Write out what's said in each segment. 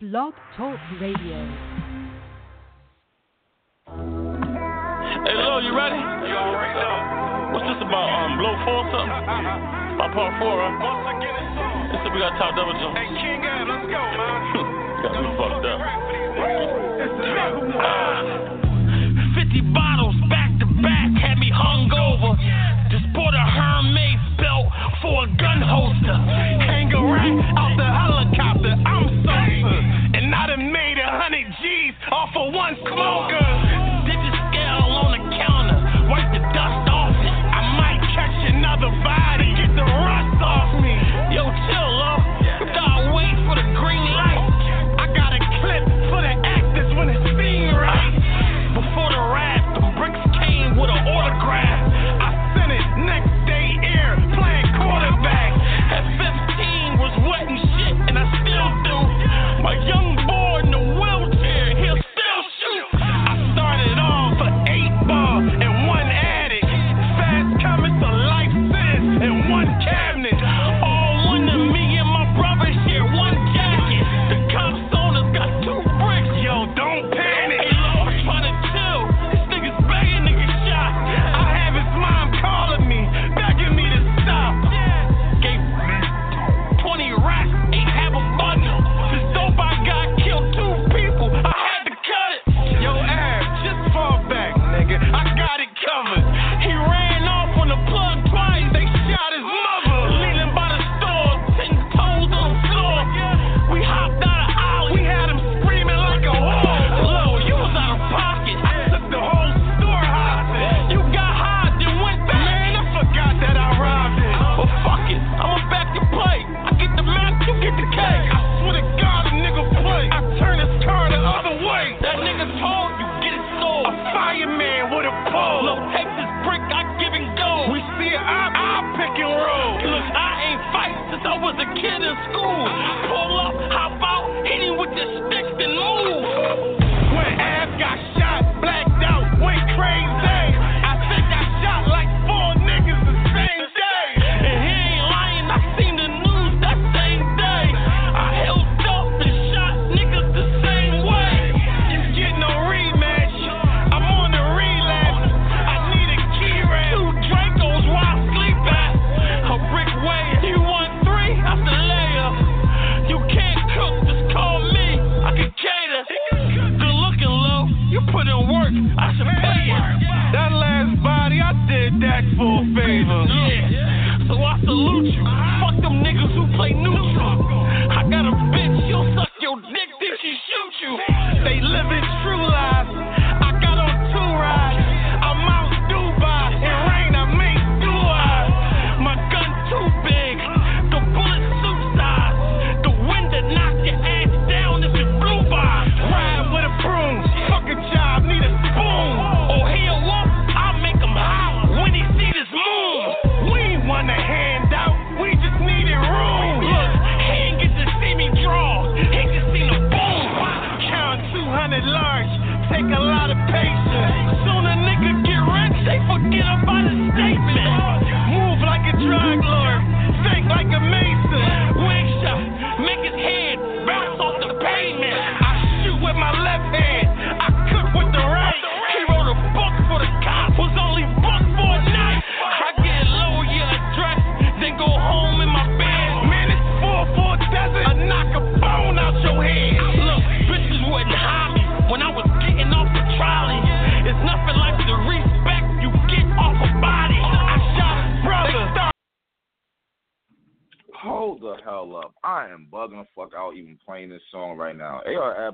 Blog Talk Radio. Hey, Lo, you ready? You already know. What's this about? Um, blow four or something? about part four, huh? Once again, it's on. This we got top double jump. Hey, King, uh, let's go, man. got me fucked up. Uh, 50 bottles back to back had me hungover. Just bought a Hermes belt for a gun holster. Hang a rack out the for once. Come on.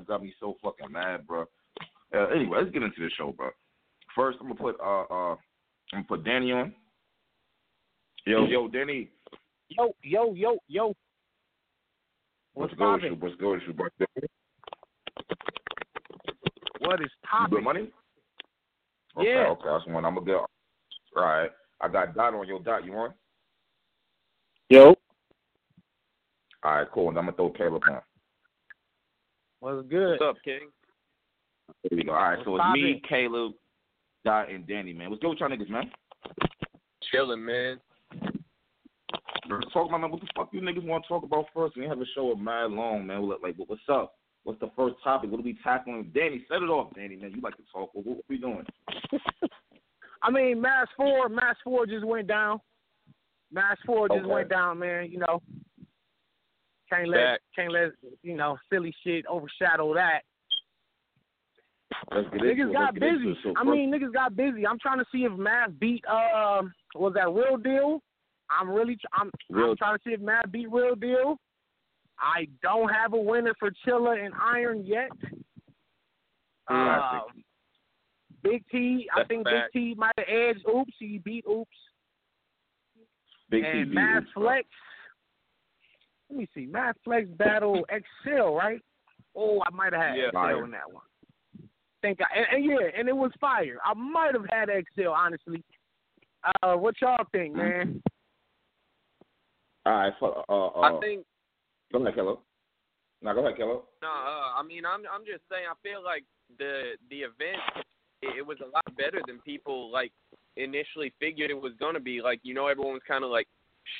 Got me so fucking mad, bro. Uh, anyway, let's get into the show, bro. First, I'm gonna put uh, uh I'm gonna put Danny on. Yo, yo, Danny. Yo, yo, yo, yo. What's, What's going? What's going bro? What is top? Good money. Okay, yeah. Okay, that's one. I'm gonna get. All right, I got dot on your dot. You want? Yo. All right, cool. And I'm gonna throw Caleb on. What's good? What's up, King? There we go. All right, What's so it's poppin'? me, Caleb, Dot, and Danny, man. What's good with y'all niggas, man? Chilling, man. Let's talk about what the fuck you niggas want to talk about first. We have a show of mad long, man. We're like, what's up? What's the first topic? What are we tackling? Danny, set it off, Danny, man. You like to talk. What, what we doing? I mean, Mass 4, Mass 4 just went down. Mass 4 just okay. went down, man. You know, can't let Back. can't let you know silly shit overshadow that. Let's get into Niggas got Let's get into busy. So I mean, niggas got busy. I'm trying to see if Mav beat um was that Real Deal. I'm really I'm Real- I'm trying to see if Mav beat Real Deal. I don't have a winner for Chilla and Iron yet. Uh, Big T, I That's think. Big T might have edged Oops. He beat Oops. Big T and beat Matt Oops. Flex. Let me see. Matt Flex battle Excel, right? Oh, I might have had Yeah. Excel Fire. in that one. Think I, and, and yeah, and it was fire. I might have had Excel, honestly. Uh, what y'all think, man? All right, fuck, uh, uh, I think go ahead, Kello. No, go ahead, Kello. no. Uh, I mean, I'm I'm just saying. I feel like the the event it, it was a lot better than people like initially figured it was gonna be. Like you know, everyone was kind of like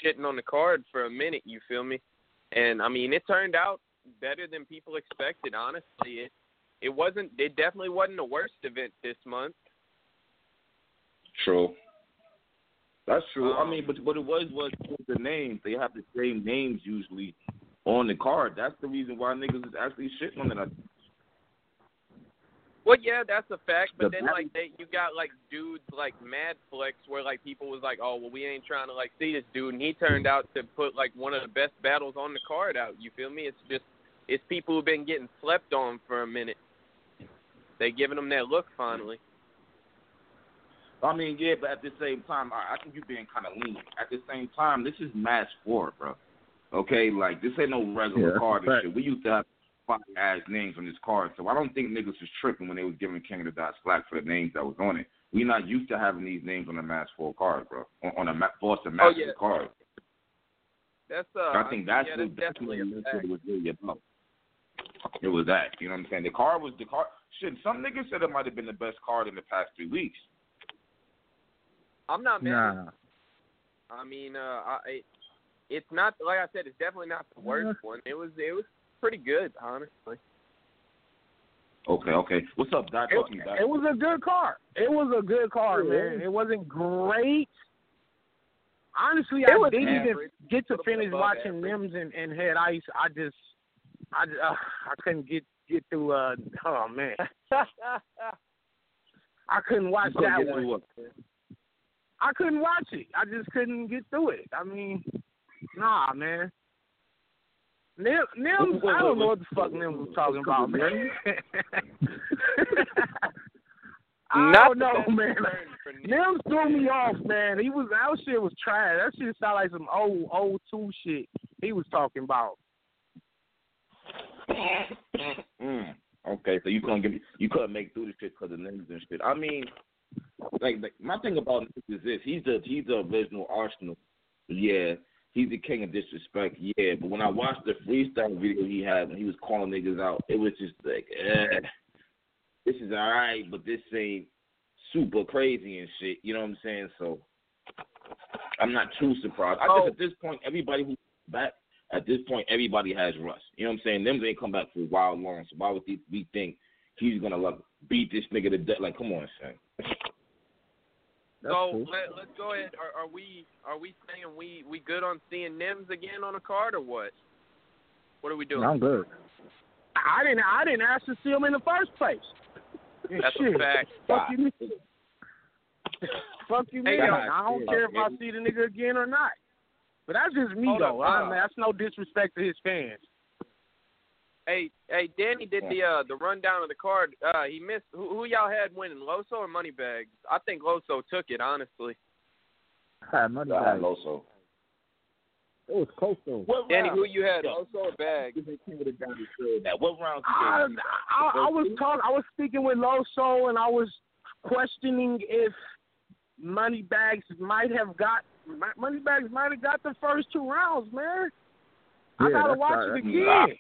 shitting on the card for a minute. You feel me? And I mean, it turned out better than people expected. Honestly, it it wasn't. It definitely wasn't the worst event this month. True. That's true. I Um, mean, but what it was was the names. They have the same names usually on the card. That's the reason why niggas is actually shitting on it. Well, yeah, that's a fact. But The then, like, they, you got like dudes like Mad Flex, where like people was like, "Oh, well, we ain't trying to like see this dude," and he turned out to put like one of the best battles on the card out. You feel me? It's just it's people who've been getting slept on for a minute. They giving them that look finally. I mean, yeah, but at the same time, I, I think you're being kind of lenient. At the same time, this is match four, bro. Okay, like this ain't no regular Yeah, card and fact. shit. We used to have five ass names on this card, so I don't think niggas was tripping when they was giving King of the Dots slack for the names that was on it. We not used to having these names on a match four card, bro. On, on a ma- Boston match Oh, yeah. card. That's uh. I think that's yeah, what that's that's what definitely it was really about. It was that, you know what I'm saying? The card was the card. Shit, some niggas said it might have been the best card in the past three weeks. I'm not mad. Nah. I mean, uh, I, it's not like I said. It's definitely not the worst one. It was it was pretty good, honestly. Okay, okay. What's up, Doc? It, Talk to me, Doc. it was a good car. It was a good car, Yeah. man. It wasn't great. Honestly, It I didn't even get to finish watching average. Nims and, and Head Ice. I just, I, just, uh, I couldn't get get through. Uh, oh man, I couldn't watch couldn't that one. I couldn't watch it. I just couldn't get through it. I mean, nah, man. Nim, Nims, I don't know what the fuck Nims was talking about, man. I Not don't know, man. return for Nick. Nims threw me off, man. He was that shit was trash. That shit sounded like some old old two shit he was talking about. mm. Okay, so you couldn't get you couldn't make through the shit because of names and shit. I mean, like, like my thing about Nick is this: he's the he's the original Arsenal. Yeah, he's the king of disrespect. Yeah, but when I watched the freestyle video he had when he was calling niggas out, it was just like, eh, this is all right, but this ain't super crazy and shit. You know what I'm saying? So I'm not too surprised. I Oh. guess at this point, everybody who's back at this point, everybody has rust. You know what I'm saying? Them ain't come back for a while long. So why would we- we think he's gonna like beat this nigga to death? Like, come on, son. So let, let's go ahead. Are, are we are we saying we we good on seeing Nims again on a card or what? What are we doing? I'm good. I didn't I didn't ask to see him in the first place. That's shit. a fact. Fuck you, mean? Fuck you, Hey, mean? yo. I don't care if I see the nigga again or not. But that's just me Hold though. up, I, uh, that's no disrespect to his fans. Hey, hey, Danny did the uh the rundown of the card. Uh he missed who, who y'all had winning, Loso or Moneybags? I think Loso took it, honestly. Had money I had Loso. It was close though. What Danny, round? who you had, Loso or Bags? That what round? I, you I, I was talking. I was speaking with Loso, and I was questioning if Moneybags might have got Moneybags might have got the first two rounds, man. I gotta watch it again.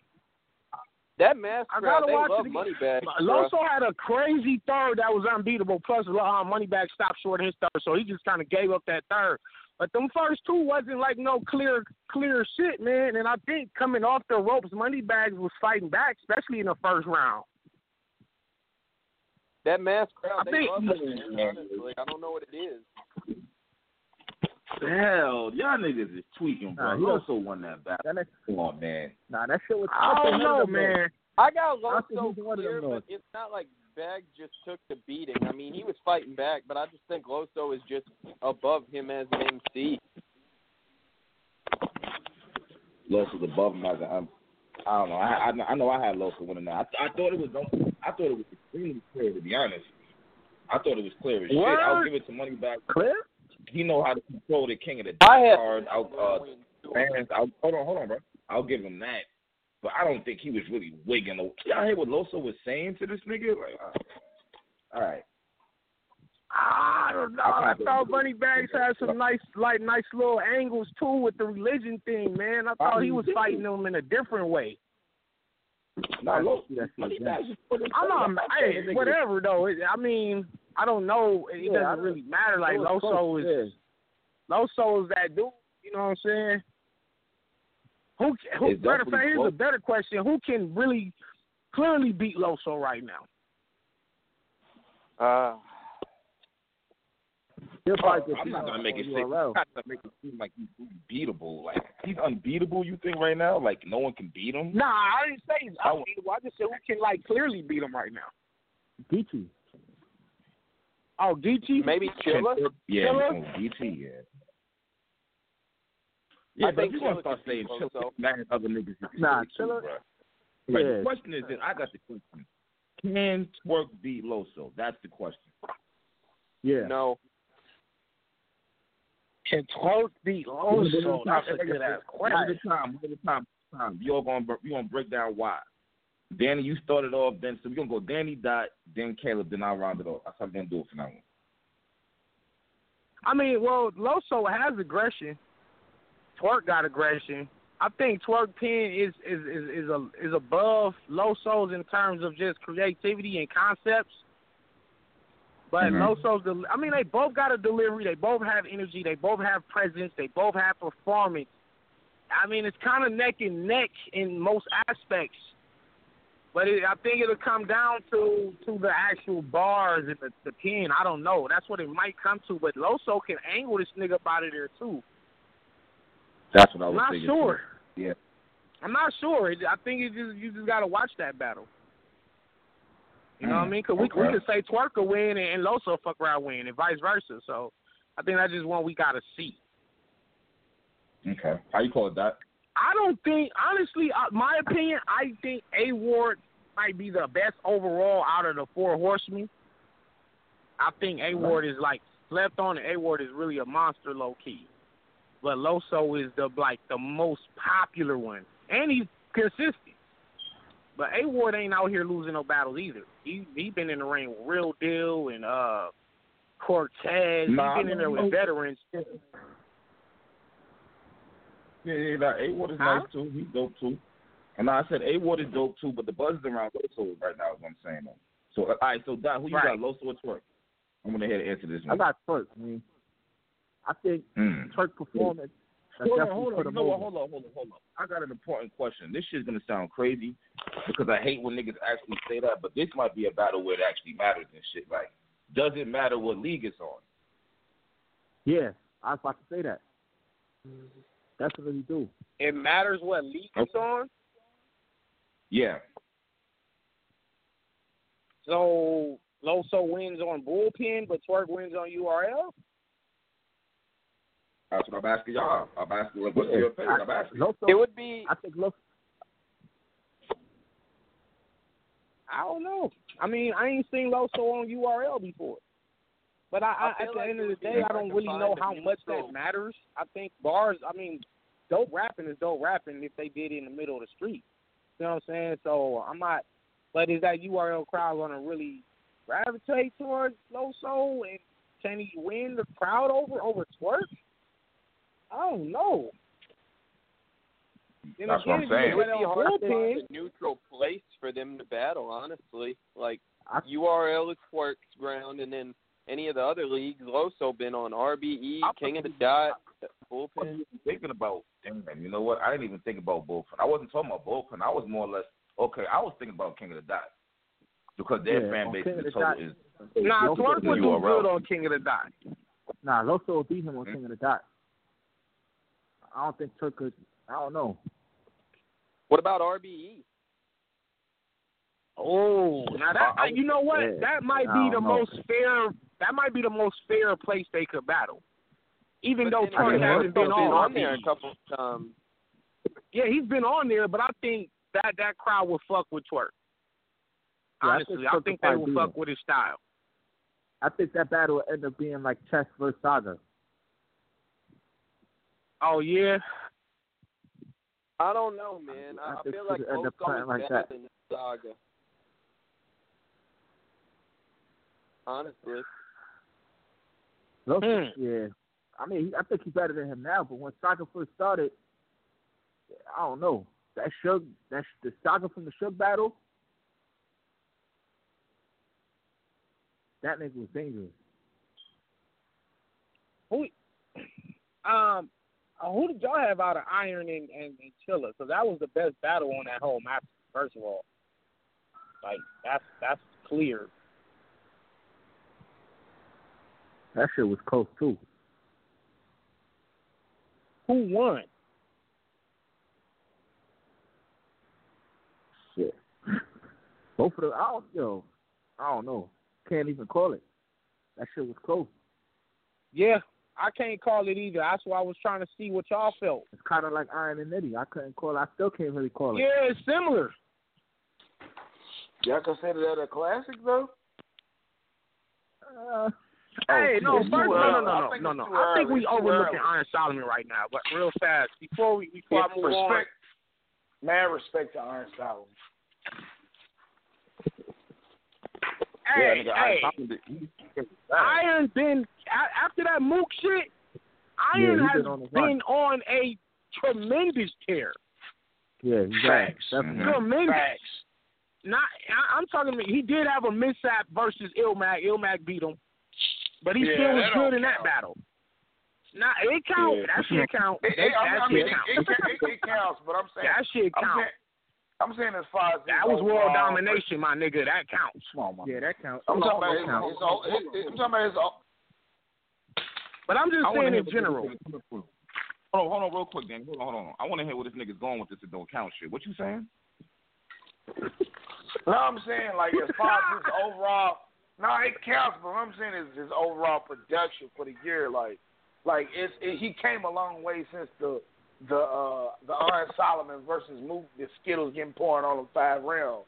That mask I crowd, gotta they watch love it again. Moneybags. bro. Loso had a crazy third that was unbeatable. Plus, uh, Moneybag stopped short of his third, so he just kind of gave up that third. But them first two wasn't like no clear clear shit, man. And I think coming off the ropes, Moneybags was fighting back, especially in the first round. That mass crowd, I they think- love that man, honestly. I don't know what it is. Hell, y'all niggas is tweaking, bro. Nah, He he also won that battle. That next, Come on, man. nah, that shit was. I don't know, man. I got I think Loso he's one clear, but dogs. it's not like Bag just took the beating. I mean, he was fighting back, but I just think Loso is just above him as an MC. Loso's above him as a um, I don't know. I, I I know I had Loso winning that. I, I thought it was I thought it was extremely clear to be honest. I thought it was clear as shit. I'll give it to Money Back. Clear? He know how to control the king of the I had card. I'll, uh, fans. I'll, hold on, hold on, bro. I'll give him that. But I don't think he was really wigging. the- Y'all hear what Loso was saying to this nigga? Like, uh, all right. I don't know. I I thought Moneybags had some nice, like, nice little angles too with the religion thing, man. I thought he was fighting them in a different way. Nah, Loso. That's it, Moneybags is putting I'm not, hey, whatever though. I mean, I don't know. It Yeah, doesn't really matter. Like Loso close, is Loso is that dude. You know what I'm saying? Who? who It's matter fact, here's a better question: Who can really clearly beat Loso right now? Uh, He'll probably get I'm not gonna make it seem. I'm not gonna make it seem like he's unbeatable. Like he's unbeatable. You think right now? Like no one can beat him? Nah, I didn't say he's unbeatable. I just said who can like clearly beat him right now. Geechee. Oh, DT? maybe Chilla. Yeah, Chilla? DT, yeah. Yeah, I but think you want to start saying Chilla, Loso. man, other niggas, you can Nah, say it too, Chilla- bruh. Right. The question is, that I got the question: Can Twork beat Loso? That's the question. Yeah. No. Can Twork beat Loso? That's a One good ass at question. a time, one at a time, time. You all gonna you gonna break down why. Danny, you started off. Then so we're gonna go Danny Dot, then Caleb, then I'll round it off. That's how we're gonna do it for now. I mean, well, Loso has aggression. Twork got aggression. I think Twork Pen is is is is, a, is above Loso's in terms of just creativity and concepts. But Mhm. Loso's, del- I mean, they both got a delivery. They both have energy. They both have presence. They both have performance. I mean, it's kind of neck and neck in most aspects. But it, I think it'll come down to to the actual bars and the, the pen. I don't know. That's what it might come to. But Loso can angle this nigga up out of there too. That's what I I'm was not thinking. sure. Yeah. I'm not sure. I think it just you just got to watch that battle. You know what I Mm, mean? Because we okay. we could say Twork will win and, and Loso fuck around win and vice versa. So I think that's just one we got to see. Okay. How you call it that? I don't think, honestly, uh, my opinion, I think A Ward might be the best overall out of the four horsemen. I think A Ward is like slept on, and A Ward is really a monster low key. But Loso is the like the most popular one, and he's consistent. But A Ward ain't out here losing no battles either. He he been in the ring with Real Deal and uh Cortez. Nah, he been in there with veterans. Yeah, yeah, A Ward is Huh? nice too. He's dope too. And I said A Ward is dope too, but the buzz is around Loso right now is what I'm saying though. So uh, all right, so Dot, who you Right. got, Loso or Twork? I'm gonna head and answer this one. I got Twork. I mean, I think Mm. Twork performance. Hold on, hold on. You know what? Hold on, hold on, hold on. I got an important question. This shit's gonna sound crazy because I hate when niggas actually say that, but this might be a battle where it actually matters and shit. Like, does it matter what league it's on? Yeah, I was about to say that. Definitely do. It matters what league it's on. Yeah. So Loso wins on bullpen, but Twork wins on URL. That's what I'm asking y'all. I'm asking like, what's Yeah. your opinion? I'm I, asking. Loso, It would be I think Loso. I don't know. I mean, I ain't seen Loso on URL before. But I, I, I at the like end of the day, I don't really know how much neutral. that matters. I think bars. I mean, dope rapping is dope rapping if they did it in the middle of the street. You know what I'm saying? So I'm not. But is that URL crowd gonna really gravitate towards Loso and can he win the crowd over over Twork? I don't know. Then That's what I'm saying. it would be hard to find a neutral place for them to battle. Honestly, like I, URL is Twork's ground, and then any of the other leagues. Loso been on RBE, I- King of the Dot, bullpen. thinking about damn, you know what? I didn't even think about bullpen. I wasn't talking about bullpen. I was more or less okay. I was thinking about King of the Dot because their Yeah, fan on base King in of the the total Dot. is Nah, Loso Twork beat would do good on King of the Dot. Nah, Loso will beat him on Mhm. King of the Dot. I don't think Turk could. I don't know. What about? RBE? Oh, now that I- I- you know what? yeah, that might be don't the know. most fair. That might be the most fair place they could battle. Even But though then Turk again, hasn't been Loso's on, there a RBE. couple times. Yeah, he's been on there, but I think that that crowd will fuck with Twork. Yeah, I Honestly, think I think will they will fuck with his style. I think that battle will end up being like Chess versus Saga. Oh yeah, I don't know, man. I, I I think feel it like could end up playing like better that. than Saga. Honestly, Loso, Hmm. yeah. I mean, he- I think he's better than him now. But when Saga first started, I don't know. That Suge, that the Saga from the Suge battle, that nigga was dangerous. Who, um, uh, who did y'all have out of Iron and and, and Chilla? Because that was the best battle on that whole match. First of all, like that's that's clear. That shit was close too. Who won? Shit. Both of them, I don't yo, I don't know. Can't even call it. That shit was close. Yeah, I can't call it either. That's why I was trying to see what y'all felt. It's kind of like Iron and Nitty. I couldn't call. it. I still can't really call it. Yeah, it's similar. Y'all consider that a classic though? Uh, Hey, no, first, no, no, no, I no, think no, no. I think we It's overlooking early. Iron Solomon right now, but real fast before we before I move on. respect, man, respect to Iron Solomon. Hey, yeah, nigga, hey, I, I, Iron been after that Mook shit. Iron Yeah, he has been on been on a tremendous tear. yeah, he's Facts. Definitely. Mhm. Tremendous. Facts. Not, I, I'm talking. about He did have a mishap versus Ilmac. Ilmac beat him, but he Yeah, still was good don't in that count. battle. Nah, it count. Yeah. That shit count. It, That, it, I, that I mean, shit it, count. it, it, it counts, but I'm saying, that shit I'm count. saying, I'm saying as far as That was world domination, my nigga. That counts. Come on, man. Yeah, that counts. I'm talking about That his, counts. his, own- his, his, I'm talking about his. own- But I'm just I saying in general. this nigga's coming from. Hold on, hold on, real quick, Danny. Hold on, hold on. I want to hear where this nigga's going with this. It don't count shit. What you saying? No, I'm saying like as far as his overall. No, it counts, but what I'm saying is his overall production for the year. Like, like it's it, he came a long way since the the uh the Iron Solomon versus Mook, the Skittles getting poured on him five round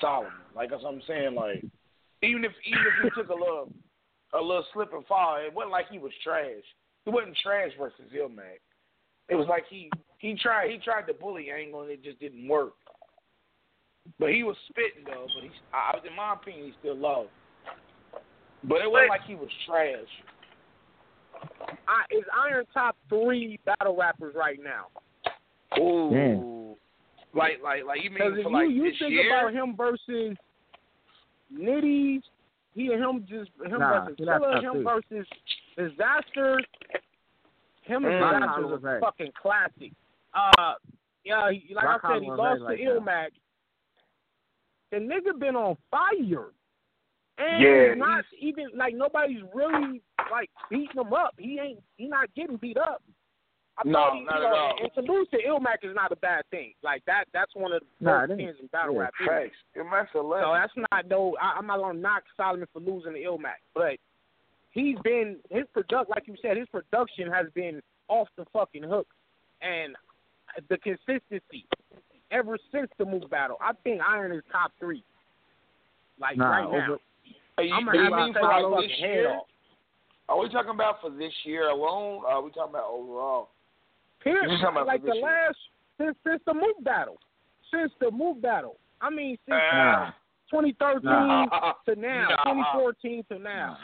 Solomon. Like that's what I'm saying. Like even if even if he took a little a little slip and fall, it wasn't like he was trash. He wasn't trash versus Ilmac. It was like he he tried he tried the bully angle and it just didn't work. But he was spitting though. But he, I, in my opinion, he still low. But it wasn't like he was trash. I, is Iron top three battle rappers right now? Ooh. Like like like you Because mean if for you, like you this think year? about him versus Nitty, he and him just him Nah, versus he Killer, him three. versus Disaster. Him and Mm. Disaster Rock was a was fucking classic. Uh, yeah, he, like Rock I said, he lost to like that. Ilmac. The nigga been on fire. And Yeah, he's not even like nobody's really like beating him up. He ain't he not getting beat up. I No, he, not you at all. And to lose to Ilmac is not a bad thing. Like that that's one of the Nah, first it in battle Yeah, rap. period. Facts. It makes a So that's not no. I, I'm not gonna knock Solomon for losing to Ilmac, but he's been his product, like you said, his production has been off the fucking hook, and the consistency ever since the Mook battle. I think Iron is top three, like Nah, right now. over, Are you, I'm do gonna you have mean to for like this year? off. Are we talking about for this year alone? Or are we talking about overall? Period. You talking about like the year? last since since the Mook battle, since the Mook battle. I mean, since Uh, 2013 Nah. to now, Nah. 2014 to now.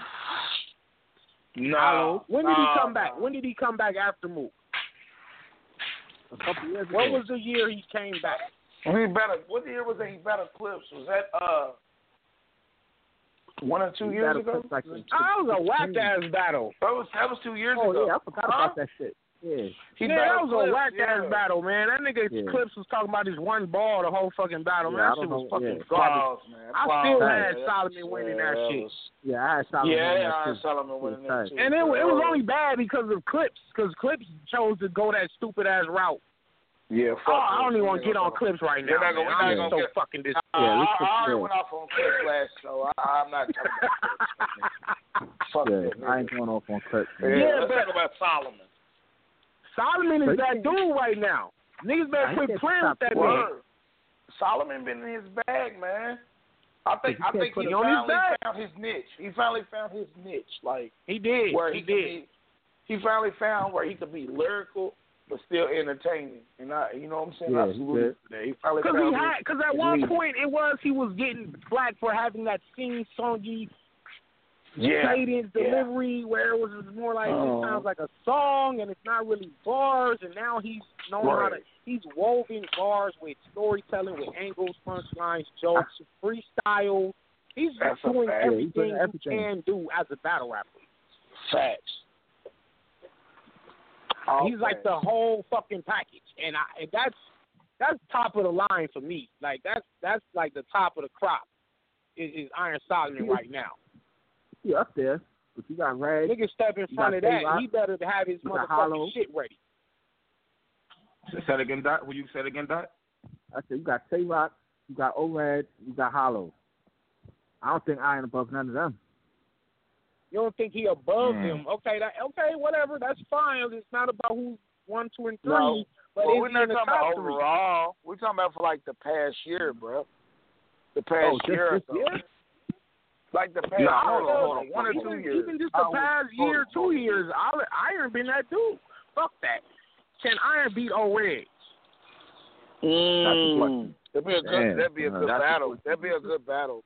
no. When did he come back? When did he come back after Mook? a couple years ago. What was the year he came back? He better. What year was that? He better clips. Was that uh? One or two years ago. Like Oh, ah, that was a whack ass battle. That was that was two years Oh ago. yeah, I forgot Huh? about that shit. Yeah. He yeah, that battled was a Clips, whack ass yeah. battle, man. That nigga Yeah. Clips was talking about his one ball the whole fucking battle, Yeah, man. I That shit was know, fucking yeah. garbage. Applause, man. I Applause. still Right. had Yeah, Solomon winning that yeah, shit. was- Yeah, I had Solomon. Yeah, on yeah, that I had Solomon winning that was too. And it, it was only bad because of Clips, because Clips chose to go that stupid ass route. Yeah, fuck Oh, I don't even want to get on Clips right now. not gonna- man. we're not I'm gonna so get- fucking dis- Uh, Yeah, we I, I already went off on Clips last show. I, I'm not talking about Clips. Fuck Yeah, that. I ain't going off on Clips. Yeah, man. Yeah, let's but- talk about Solomon. Solomon is that dude right now. Niggas I better quit playing with that four. man. Word. Solomon been in his bag, man. I think you I think he it his finally found his niche. He finally found his niche, like He did. where he, he, did. Be, he finally found where he could be lyrical but still entertaining. And I, you know what I'm saying? Yeah, I he salute him for that. He finally Because he had, because at one niche. point it was he was getting flack for having that sing songy yeah, cadence yeah. delivery where it was more like Oh. it sounds like a song and it's not really bars. And now he's knowing how to he's woven bars with storytelling, with angles, punchlines, jokes, freestyle. He's That's doing fact. Yeah, he's doing everything everything. he can do as a battle rapper. facts. All He's like the whole fucking package, and I and that's that's top of the line for me. Like that's that's like the top of the crop is, is Iron Solomon right now. He up there, but you got Reg. Nigga step in front of that, Tay Roc. he better have his motherfucking shit ready. Say that again, Dot. Will you say it again, Dot? I said you got Tay Roc, you got O-Red, you got Hollow. I don't think Iron above none of them. You don't think he above Hmm. him? Okay, that okay, whatever. That's fine. It's not about who's one, two, and three. No. But well, is we're not talking about three? overall. We're talking about for like the past year, bro. The past Oh, just year or this so. year? Like the past No, year, hold on, hold on. one or even, two years. Even just the past hold year, two on. years, I'll- Iron been that dude. Fuck that. Can Iron beat O-Red? Mm. That'd be a good. Damn. That'd be a good that's the battle. That'd be a good battle.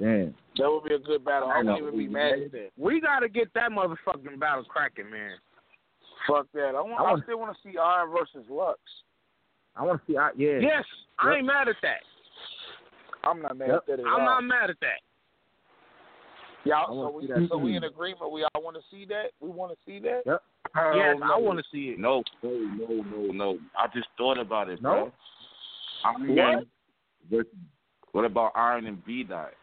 Damn. That would be a good battle. I I wouldn't even be mad at that. We gotta get that motherfucking battle cracking, man. Fuck that. I want. I I, still want to see Iron versus Lux. I want to see. I, yeah. Yes, I Yep. ain't mad at that. I'm not mad Yep. at that at I'm all. not mad at that. I Y'all, so we, see that so we in agreement. We all want to see that. We want to see that. Yep. yes, no. I want to see it. No, no, no, no, no. I just thought about it, No? bro. Iron What? What about Iron and B Dot?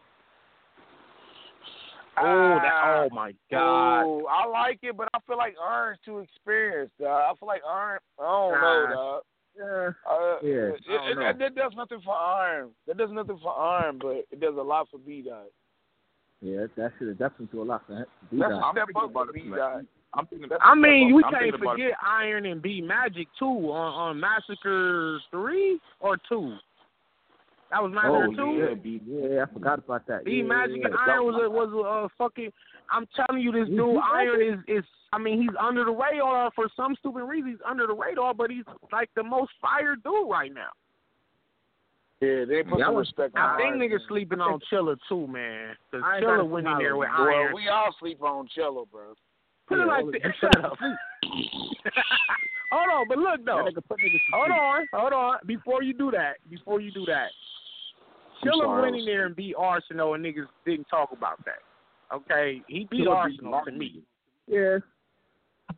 Oh, that, Ah, oh my god. ooh, I like it, but I feel like Iron's too experienced. Dog. I feel like Iron. I don't Nah. know, dog. Yeah. Uh, Yeah, it, I don't it, that does nothing for Iron. That does nothing for Iron, but it does a lot for B Dot. Yeah, that should definitely do a lot for him. Do That's that. step up for B too, Dot. I'm thinking. I mean, we can't thinking about it. forget Iron and B Magic too on on Massacre three or two. That was Massacre Oh two. yeah, B. Yeah, I forgot about that. B yeah, Magic yeah, and yeah. Iron was a, was a uh, fucking. I'm telling you, this dude Iron is is. I mean, he's under the radar for some stupid reason. He's under the radar, but he's like the most fired dude right now. Yeah, they put Yeah, some respect on I think niggas sleeping on Chilla too, man. Cause I ain't Chilla gotta went in there with Boy, Iron. we all sleep on Cello, bro. Put it Yeah, like this. Shut up. hold on, but look though. Nigga put niggas Hold on, hold on. Before you do that, before you do that, I'm Chilla sorry, went in there and beat Arsonal, and niggas didn't talk about that. Okay, he beat Chilla beat Arsonal to me. Yeah.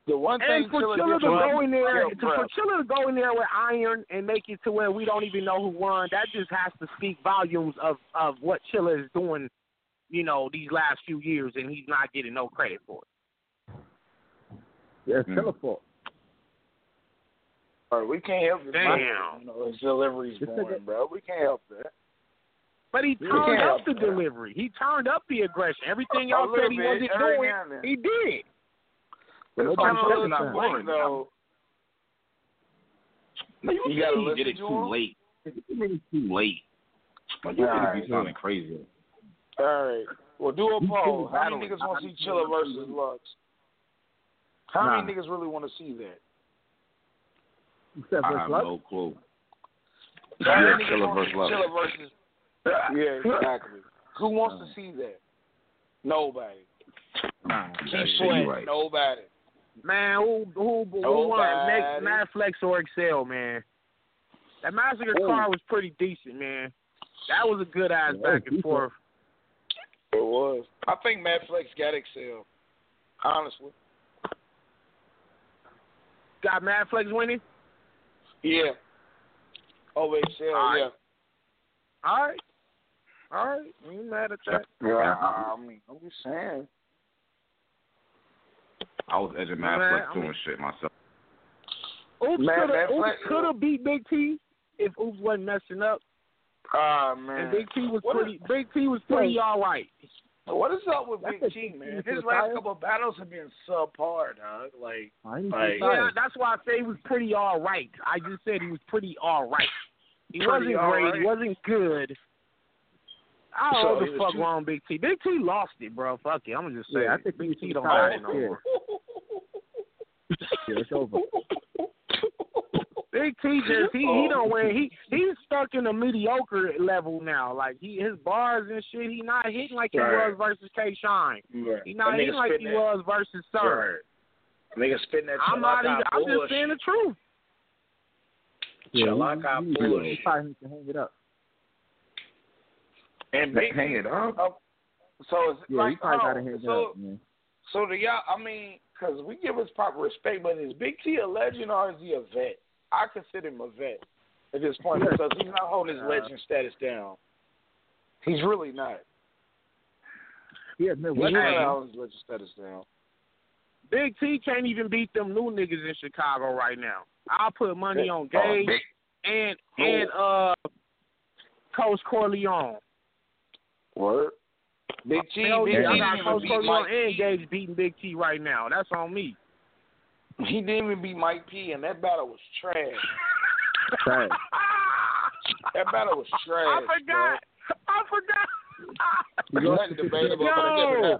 The one thing And for Chilla Chiller to go in there, to, bro. for Chilla to go in there with Iron and make it to where we don't even know who won, that just has to speak volumes of of what Chilla is doing. You know, these last few years, and he's not getting no credit for it. Yeah, it's Mm. Killer fault. Bro, we can't help it. Damn. You know, his delivery's This boring, bro. We can't help that. But he turned Yeah. up the delivery. He turned up the aggression. Everything A y'all little said he bit, wasn't every doing, now and then. he did. But It's nobody kind of a said little that. too late, though. No, you, You gotta you listen get it to too him? late. It's too late. Like, you Alright. could be sounding crazy. All right. Well, do a You poll. still How many battling. niggas want to I'm see Chilla still versus Lux? How Nah. many niggas really want to see that? You said I versus have Lux? no clue. How Yeah, many niggas Chilla wanna see versus Lux. Chilla versus. Yeah, exactly. Who wants to see that? Nobody. Nah, Keep that shit, sweating. you right. Nobody. Man, who who who won? Nobody. Matt Flex or Excel, man. That Massacre Ooh. car was pretty decent, man. That was a good ass back and decent. forth. It was. I think Matt Flex got excel. Honestly. Got Mad Flex winning. Yeah. Oh, excel. All right. Yeah. All right. All right. You mad at that? Yeah. I, I mean, I'm just saying. I was edging Mad Man, Flex I mean- doing shit myself. Oops Man, coulda, Oops Flex- could have beat Big T if Oops wasn't messing up. Ah man. And Big T was What pretty. Big T was pretty all right. What is up with That's Big a T, team man? His last fire. couple of battles have been subpar, dog. Like, I ain't Like- Yeah, that's why I say he was pretty all right. I just said he was pretty all right. He Pretty wasn't great. right. He wasn't good. I don't So know what the fuck too- wrong with Big T. Big T lost it, bro. Fuck it. I'm gonna just say Yeah, I think Big was T too don't have it no more. Yeah, it's over. Big T just he he don't win. He he's stuck in a mediocre level now. Like he his bars and shit. He not hitting like he was versus K Shine. right. He not hitting like he that- was versus Sir. Right. Nigga spitting that I'm not even. I'm just saying the truth. Yeah, Chalaka he, he, he bullshit. probably needs to hang it up. And Big Hang it up. Oh, so it's Yeah, like, he probably oh, got to hang it so, up, man. So do y'all? I mean, because we give us proper respect, but is Big T a legend or is he a vet? I consider him a vet at this point because he's not holding his legend status down. He's really not. Yeah, man. He's What? not holding his legend status down. Big T can't even beat them new niggas in Chicago right now. I'll put money on Gage Big- and and uh Coach Corleone. Word. Big T, Hell Big yeah, T I didn't got even Coach beat Corleone Mike. and Gage beating Big T right now. That's on me. He didn't even beat Mike P, and that battle was trash. Trash. That battle was trash. I forgot. I forgot. Bro. Nothing debatable about Yo,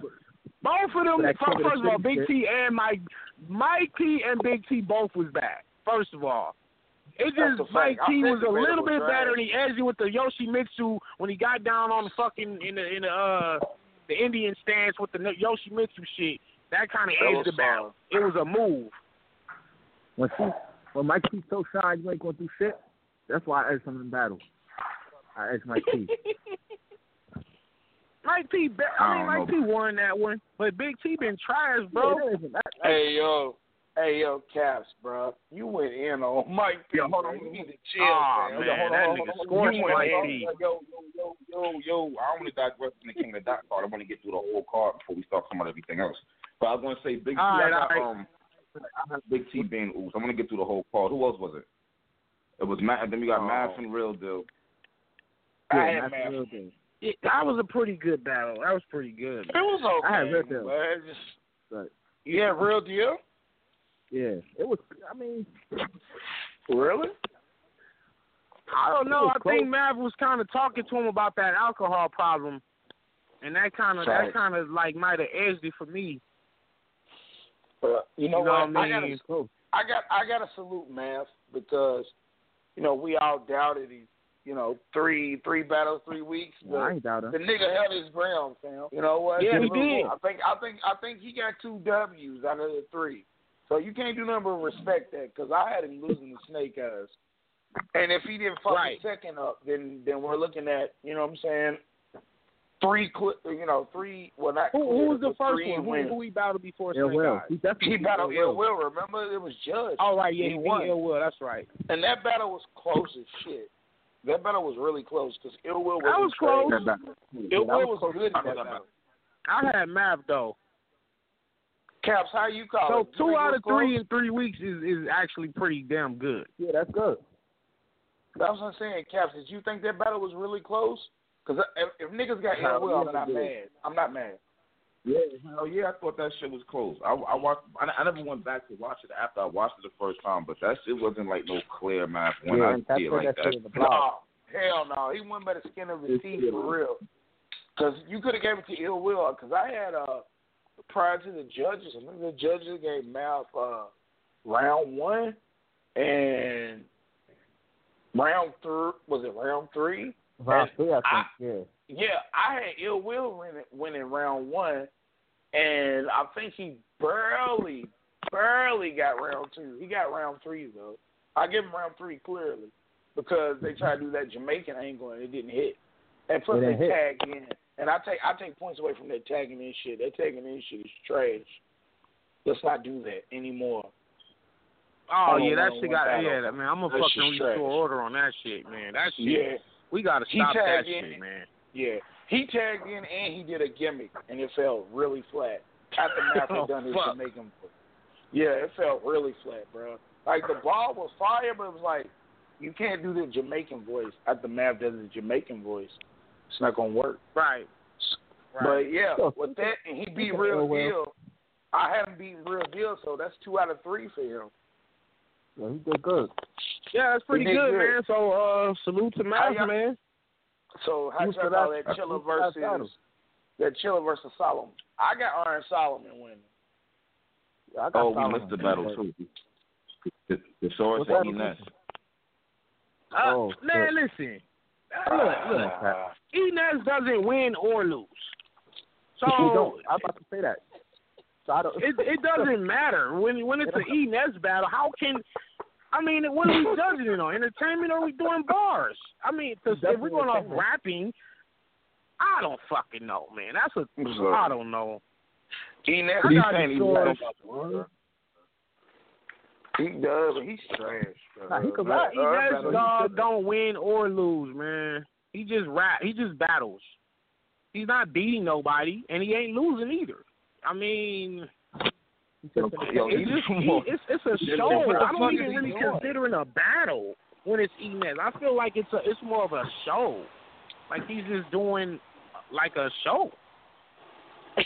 both of them. That First, of the first of all, Big T and Mike, Mike P and Big T both was bad. First of all, it just a Mike fact. I T said was a little bit trash. better, and he edged it with the Yoshimitsu when he got down on the fucking in the in the uh the Indian stance with the Yoshimitsu shit. That kind of That edged the battle. It was a move. When she, when Mike T so shy, you ain't going through shit. That's why I edged him in battle. I edged Mike T. Mike P, be- I I mean don't Mike T won that one, but Big T been trash, bro. Yeah, that isn't- that- that- Hey yo, hey yo, Caps, bro, you went in on Mike P. Yo, hold on, You hold need to chill, Aw, man. man, Hold on, that hold nigga on, hold on. scorched You went Mike in P. on- Yo, yo, yo, yo, yo. I don't want to digress from the King of the Dot card. I want to get through the whole card before we start talking about everything else. But I was going to say Big T. All I right, got, all right. um, I had Big T being oops. I want to get through the whole card. Who else was it? It was Matt. Then we got Oh. Matt from Real Deal. I had that's Matt. real good. It, that was a pretty good battle. That was pretty good. It was okay. I had Real Deal. but it just, But yeah, real deal. Yeah, it was. I mean, Really? I don't know. I was think. Mav was kind of talking to him about that alcohol problem, and that kind of Right. that kind of like might have edged it for me. Uh, you know You know what? what I I gotta, close. I got I got to salute Mav because you know we all doubted him. You know, three three battles, three weeks. No, I But ain't doubt the nigga held his ground, fam. You know what? Yeah, he did. I think I think I think he got two W's out of the three. So you can't do nothing but respect that because I had him losing the Snake Eyes. And if he didn't fuck Right. the second up, then then we're looking at you know what I'm saying three cli you know three well not Who, who was the first one? Who, wins. who he battled before Ill Snake Will. Eyes? He definitely He beat battled Ill Ill Will. Remember it was Judge. Oh right, yeah, He he, won. beat Ill Will. That's right. And that battle was close as shit. That battle was really close because Ill Will That was close. Ill Will was good in that battle. I had Mav though. Caps, how you call So it? You two out was of three in three weeks is is actually pretty damn good. Yeah, that's good. That's what I'm saying, Caps. Did you think that battle was really close? Because if, if niggas got Hell Ill Will, I'm not did. mad. I'm not mad. Yeah, hell yeah. I thought that shit was close. I, I watched. I, I never went back to watch it after I watched it the first time, but that shit wasn't like no clear math when yeah, I see it like that that. shit in the block. No, hell no. He went by the skin of his teeth for real. Because you could have gave it to Ill Will. Because I had uh prior to the judges, I think the judges gave Mouth uh round one and round three. Was it round three? Round three, I think. I- yeah. Yeah, I had Ill Will winning, winning round one, and I think he barely, barely got round two. He got round three though. I give him round three clearly because they tried to do that Jamaican angle and it didn't hit. And plus they hit. tagged in, And I take I take points away from that tagging in shit. That tagging in shit is trash. Let's not do that anymore. Oh yeah, that shit got battle. yeah, man. I'm gonna That fucking restore order on that shit, man. That shit, Yeah, we gotta stop that in. shit, man. yeah. He tagged in and he did a gimmick, and it felt really flat. Aftermath Oh, done his fuck. Jamaican voice. Yeah, it felt really flat, bro. Like the ball was fire, but it was like you can't do the Jamaican voice. Aftermath does the Jamaican voice. It's not gonna work. Right. But yeah, with that, and he beat okay, Real oh, well. Deal. I haven't beaten Real Deal, so that's two out of three for him. Yeah, he did good. Yeah, that's pretty good, good. man. So uh salute to Mav, man. So how Who's y'all for that- that Chilla who's for that versus battle? that Chilla versus Solomon? I got Iron Solomon winning. Yeah, I got Oh, we missed the battle too. The, the Source What's and that? Enes. Uh, Oh, man, listen. Look, look. Ah, Enes doesn't win or lose. So He don't. I'm about to say that. So I don't. it it doesn't matter when when it's an Enes battle. How can I mean, what are we judging it on? Entertainment or are we doing bars? I mean, 'cause if we're going off rapping, I don't fucking know, man. That's a What's? I don't know. Enes, I He's got the source. Right. he does, but he's trash. Nah, he could Uh, rap. uh, Enes battle, dog don't win or lose, man. He just rap. He just battles. He's not beating nobody, and he ain't losing either. I mean, Yo, it's just he, it's it's a show. I don't even really doing? consider it a battle when it's Enes. I feel like it's a it's more of a show. Like he's just doing like a show.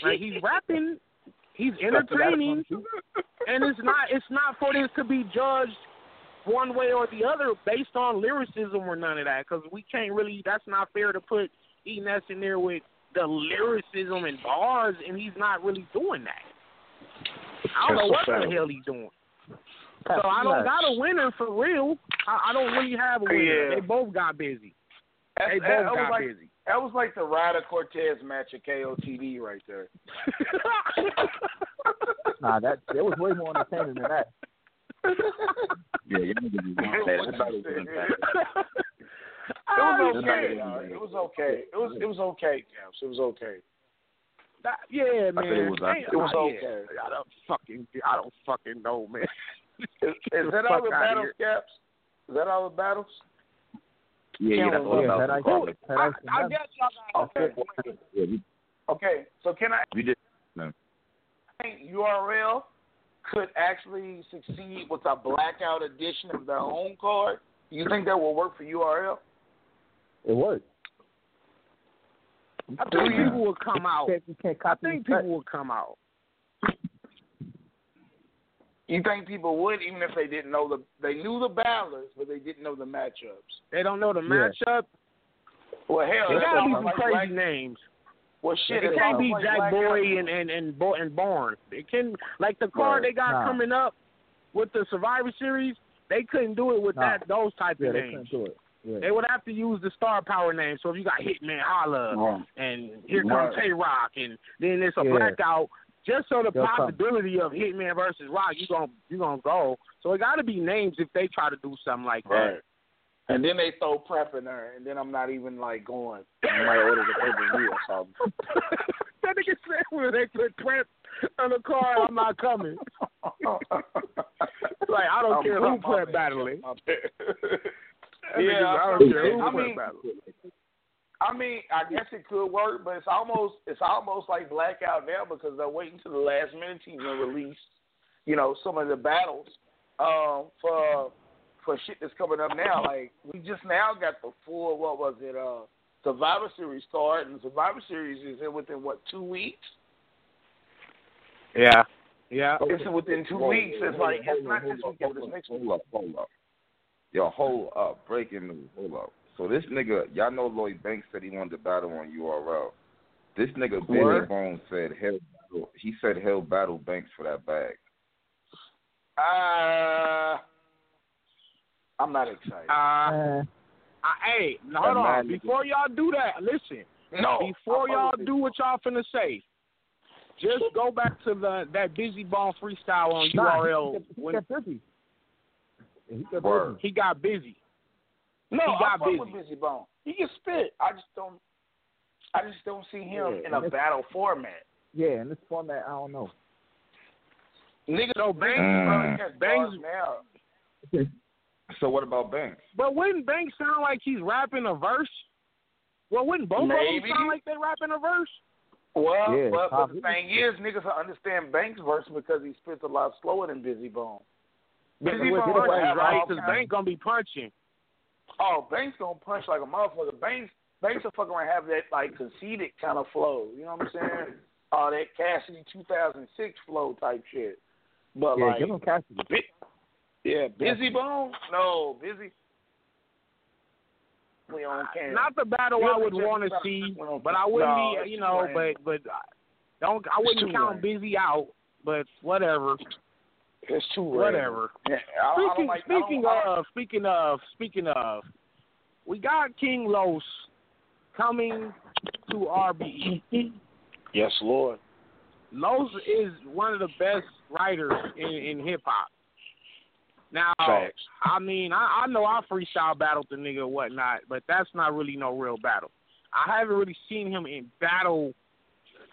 Like he's rapping, he's entertaining, and it's not it's not for this to be judged one way or the other based on lyricism or none of that because we can't really that's not fair to put Enes in there with the lyricism and bars and he's not really doing that. I don't know what the hell he's doing. So I don't got a winner for real. I, I don't really have a winner. Yeah. They both got busy. They both got like busy. That was like the Ryder Cortez match at KOTD right there. Nah, that there was way more entertaining than that. Yeah, you niggas is on that. That battle was fantastic. It was okay. shit. It was okay. It was it was okay, Caps. It was okay. That- yeah, man. it was- Hey, it was yeah. okay. I don't fucking, I don't fucking know, man. Is, is that all the outta battles, here. Caps? Is that all the battles? Yeah, yeah, that's Oh, all yeah, about that the I- call. that I, I- I guess y'all got oh, Okay. Yeah, Okay. So can I we did. think URL could actually succeed with a blackout edition of their home card? You think that will work for URL? It worked. I think people will come out. You can't, can't I copy think people will come out. You think people would, even if they didn't know the they knew the battlers, but they didn't know the matchups? They don't know the Yeah. matchup. Well, hell, It gotta be some like crazy Black- names. Well, shit, it can't be Jack Boy and and and, Bo- and Barnes. It can like the card Right. they got Nah. coming up with the Survivor Series. They couldn't do it with Nah. that those type Yeah, of they names. couldn't do it. Yeah. They would have to use the star power name. So if you got Hitman Holla Right. and here comes Right. Tay Roc and then it's a Yeah. blackout, just so the They'll come. possibility of Hitman versus Roc, you gonna you gonna go. So it got to be names if they try to do something like that. And then they throw prep in there, and then I'm not even like going. I might order the pay per view or something. that nigga said when they put prep on the car, I'm not coming. Like I don't I'm- care who I'm- prep battling. Yeah, I I don't care who I prep battling. I mean, I guess it could work, but it's almost it's almost like blackout now because they're waiting to the last minute to even release, you know, some of the battles um, for for shit that's coming up now. Like we just now got the full what was it uh Survivor Series card, and Survivor Series is in within what two weeks? Yeah, yeah. It's within two Whoa, weeks. It's like it's not hold this up, week, it's this up, next week. Hold up, hold up. Yo, hold up. Breaking news. Hold up. So this nigga, y'all know Lloyd Banks said he wanted to battle on URL. This nigga Billy Word? Bones said he'll he said he'll battle Banks for that bag. Uh, I'm not excited. Uh, Uh, I, hey, hold on. man nigga- Before y'all do that, listen. no, Before I'm y'all do what y'all finna say, just go back to the that Bizzy Bone freestyle on nah, URL He, he when busy. He kept Word. busy. he got busy. No, He I got fuck busy. with Bizzy Bone. He can spit. I just don't. I just don't see him Yeah, in a and battle format. Yeah, in this format, I don't know. Niggas So niggas Banks- Mm. catch Banks- now. So what about Banks? But wouldn't Banks sound like he's rapping a verse? Well, wouldn't both of them sound like they rapping a verse? Well, Yeah, but, but the thing is, niggas will understand Banks' verse because he spits a lot slower than Bizzy Bone. Busy He Bone punching, right? Because kinds- Bank gonna be punching. Oh, Banks gonna punch like a motherfucker. Banks Banks will fucking around and have that like conceited kind of flow. You know what I'm saying? Oh, that Cassidy 2006 flow type shit. But Yeah, like, give him Cassidy. Bi- yeah, Bizzy Bone? No, Busy. We on camera. Not the battle Yeah, I would want to see, but I wouldn't no, be, you know, but but I don't I wouldn't count lame. busy out, but whatever, It's too whatever. Yeah, I, Speaking I don't- speaking of speaking of speaking of, we got King Los coming to RBE. Yes, Lord. Los is one of the best writers in, in hip hop. Now, Facts. I mean, I, I know I freestyle battled the nigga or whatnot, but that's not really no real battle. I haven't really seen him in battle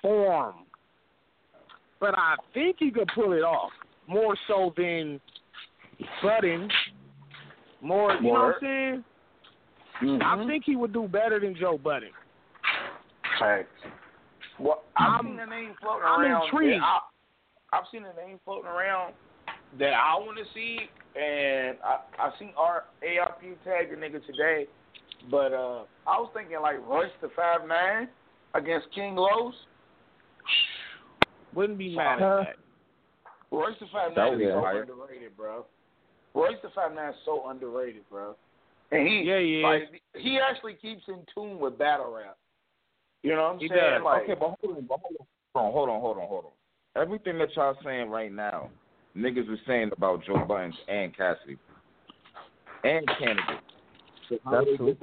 form, but I think he could pull it off more so than Budden. More, you know what I'm saying? I Mhm. think he would do better than Joe Budden. Facts. Well, I've I'm, seen the name floating I'm around. Intrigued. I, I've seen the name floating around that I want to see, and I I seen our Harp tag the nigga today, but uh I was thinking like Royce the five nine against King Los. Wouldn't be mad at that. Royce the five That nine is so fire. underrated, bro. Royce the five nine is so underrated, bro. And he Yeah, he is. like he actually keeps in tune with battle rap. You know what I'm He saying? does. Like, okay, but hold on, but hold on, hold on, hold on, hold on. Everything that y'all saying right now, niggas was saying about Joe Buttons and Cassidy and Kennedy. That's true.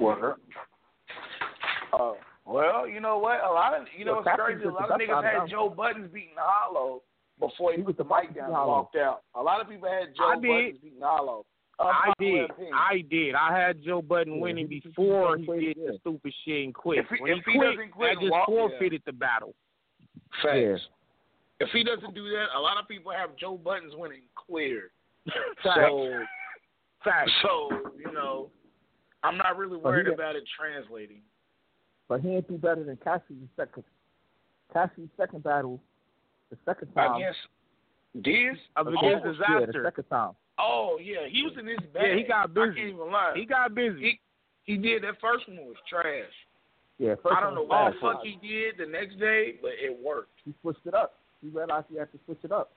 Uh, well, you know what? A lot of you know Well, it's crazy. A lot of niggas had Joe Buttons beating Hollow before he, He put was the the mic mic down and walked out. A lot of people had Joe I did. Beating Hollow. Uh, I did. opinion. I did. I had Joe Budden Yeah, winning he- he- before he he did it, the yeah. stupid shit and quit. If he- when if he he quit, doesn't quit, that just walk- yeah. forfeited the battle. Facts. Yeah. If he doesn't do that, a lot of people have Joe Buttons winning clear. Facts. So, Facts. so you know, I'm not really worried got- about it translating. But he ain't do better than Cassidy's second. Cassidy's second battle, the second time. Against Diz? Up Oh, against Yeah, the Dizaster. second time. Oh yeah, he was in his bag. Yeah, he got busy. I can't even lie. He got busy. He did. That first one was trash. Yeah, first I don't know what the fuck he did the next day, but it worked. He switched it up. He realized he had to switch it up.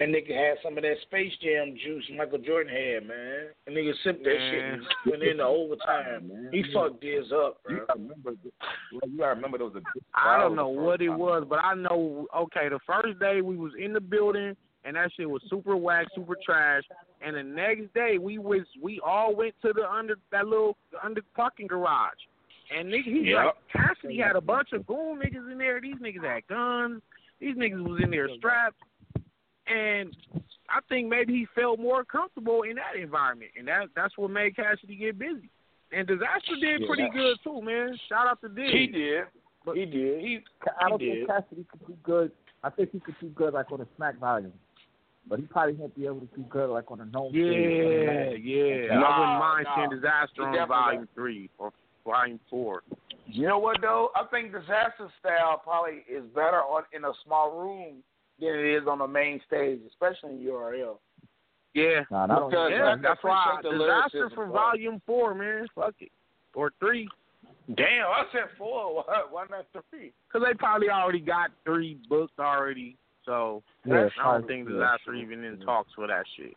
And nigga had some of that Space Jam juice Michael Jordan had, man. And nigga sipped that shit and went into overtime. He fucked Diz up, You bro. gotta remember, you gotta remember there was a. big I don't know what it was, but I know. Okay, the first day we was in the building and that shit was super whack, super trash. And the next day we was we all went to the under that little under parking garage. And nigga, he's Yep. like Cassidy had a bunch of goon niggas in there. These niggas had guns. These niggas was in there strapped. And I think maybe he felt more comfortable in that environment, and that that's what made Cassidy get busy. And Dizaster did Yeah, pretty good too, man. Shout out to Dig. He did. He did. He I don't He think did. Cassidy could do good. I think he could do good like on a smack volume, but he probably won't be able to do good like on a known Yeah, stage. yeah. Nah, I wouldn't mind nah. seeing Dizaster on definitely Volume Three or Volume Four. You know what though? I think Dizaster style probably is better on in a small room than it is on the main stage, especially in URL. Yeah, Nah, I don't Because, yeah. I That's why the Dizaster for bro. Volume Four, man. Fuck it, or three, Damn, I said four. Why, why not three? because they probably already got three booked already. So Yeah, I don't probably, think yeah. Dizaster even in talks for that shit.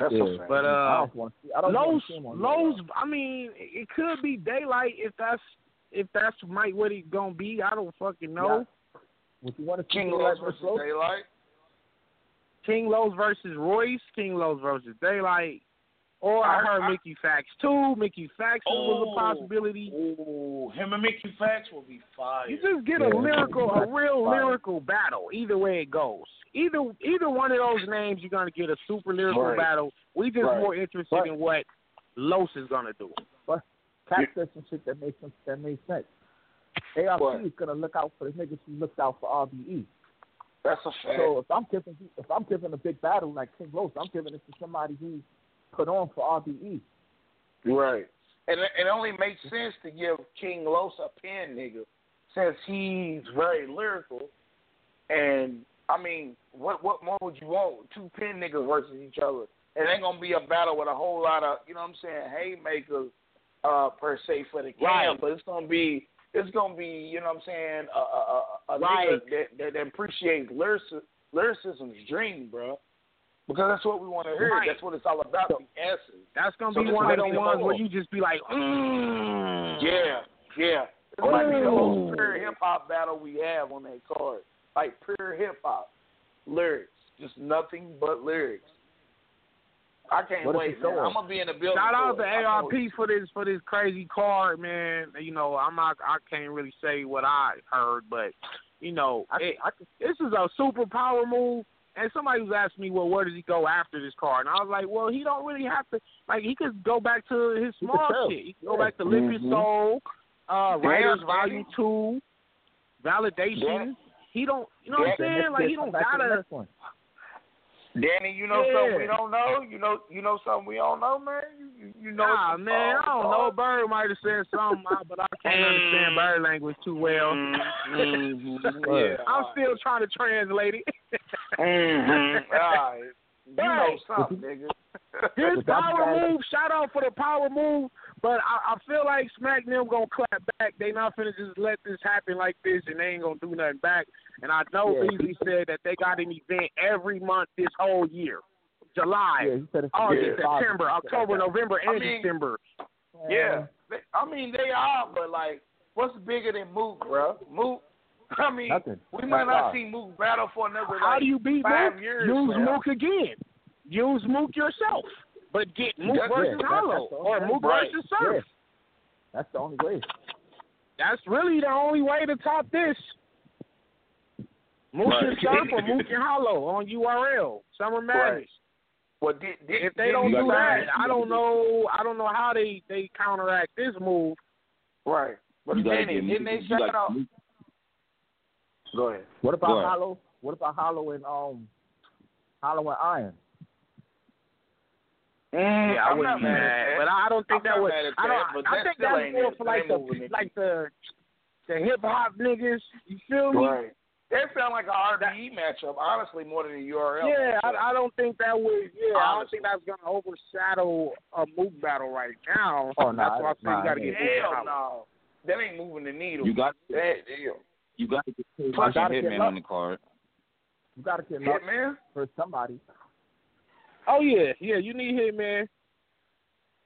That's Yeah. a fact. But I uh, don't want. I don't want Los, to see him on Los. I mean, it could be daylight if that's if that's might what it gonna be. I don't fucking know. Would you want to see King Daylight Los versus Los? Daylight. King Los versus Royce, King Los versus Daylight. Or I I- heard I- Mickey Fax too. Mickey Fax was Oh. a possibility. Ooh, him and Mickey Fax will be fire. You just get a lyrical, a real fire. lyrical battle. Either way it goes. Either either one of those names, you're gonna get a super lyrical Right. battle. We just Right. more interested Right. in what Los is gonna do. Cat said some shit that makes some that makes sense. Harp is gonna look out for the niggas who looked out for RBE. That's a fact. So if I'm giving if I'm giving a big battle like King Los, I'm giving it to somebody who's put on for RBE. Right. And it, it only makes sense to give King Los a pen nigga since he's very lyrical. And I mean, what what more would you want? Two pen niggas versus each other. It ain't gonna be a battle with a whole lot of you know what I'm saying, haymakers uh per se for the camp, Right. but it's gonna be it's gonna be, you know what I'm saying, a, a, a, a Right. nigga that, that, appreciates lyrici- lyricism's dream, bro. Because that's what we want to hear. Right. That's what it's all about, the essence. That's gonna So be one of the ones where you just be like, mm. Yeah, yeah. It might be the most pure hip hop battle we have on that card. Like pure hip hop lyrics, just nothing but lyrics. I can't What wait, man. so? I'm gonna be in the building. Shout out to it. I can't Harp for this for this crazy card, man. You know, I'm not I can't really say what I heard, but you know, I, it, I, this is a super power move. And somebody was asking me, well, where does he go after this card? And I was like, well, he don't really have to. Like, he could go back to his small tell. shit. He could go Yeah. back to Live Mhm. Your Soul, uh, Writers Damn, Volume Two, Validation. He don't, you know what I'm saying? Like, he don't back to gotta. Next one. Danny, you know Yeah. something we don't know. You know, you know something we don't know, man. You, you, you know. Nah, man, I don't know. Bird might have said something, but I can't understand bird language too well. Mhm. Yeah, I'm still trying to translate it. Mhm. All right. You know something, nigga. His power move, shout out for the power move, but I, I feel like Smack them gonna clap back. They not finna just let this happen like this, and they ain't gonna do nothing back. And I know Yeah. Beasley said that they got an event every month this whole year, July, Yeah, he said it's August, Yeah. September, October, November, and I mean- December. Yeah, they, I mean they are, but like, what's bigger than Mook, bro? Mook. I mean, Nothing. we might That's not see Mook battle for another. How like, do you beat five Mook? years, Use man. Mook again. Use Mook yourself, but get Mook That's- versus yeah, that- Hollow that's or way. Mook Right. versus Surf. Yeah. That's the only way. That's really the only way to top this. Mook Right. and Surf or Mook and Hollow on URL. Summer Madness. Well, did, did, If they don't do that, I don't know. I don't know how they they counteract this move. Right, but You gotta Danny, didn't they you shout gotta- out? Go ahead. What about Hollow? What about Hollow and um Hollow and Iron? Mm, Yeah, I I'm wouldn't not be mad mad, but I don't think I'm that not would. mad at I don't. but I think that was more for like the moving like the the hip hop niggas. You feel me? Right. That sound like a RBE matchup, honestly, more than a URL. Yeah. I, I don't think that would. Yeah, I don't Honestly. think that's gonna overshadow a move battle right now. Oh, no, that's nah, why I say nah, you gotta get Mook and Hell Hollow. no. That ain't moving the needle. You got that deal. you got to get I fucking Hitman on the card. You gotta get Hitman? for somebody. Oh yeah, yeah. You need Hitman.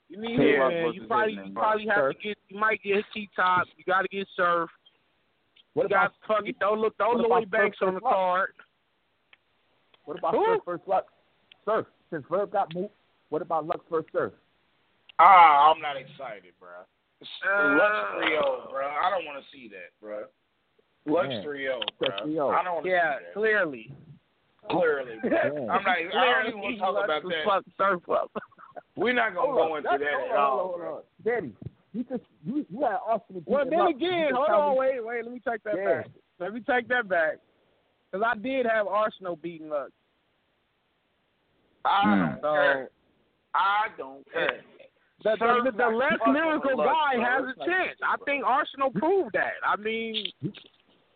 You need K-Rock Hitman. You probably you probably have Surf. to get. You might get T Top. You got to get Surf. What you about got Don't look Don't about Lloyd Banks on the versus Lux? card. what about Who? Surf first Lux? Surf. Since Verb got moved, what about Lux first Surf? Ah, I'm not excited, bro. Uh, Lux Trio, bro. I don't want to see that, bro. Lux Man. Trio, bro. I don't want to Yeah, see that. clearly. Clearly. Yeah. I'm not. Even, I don't even want to talk about that. Fuck Surf up. We're not gonna Hold go on, into that hold at on, all, hold on, hold on. Daddy, you just you you had Austin. Well, then again, hold on, me- wait, wait. Let me take that Yeah. back. Let me take that back. Because I did have Arsonal beating Lux. I Mm. don't So care. I don't care. the, the, the, the less miracle guy has a chance. I think Arsonal proved that. I mean,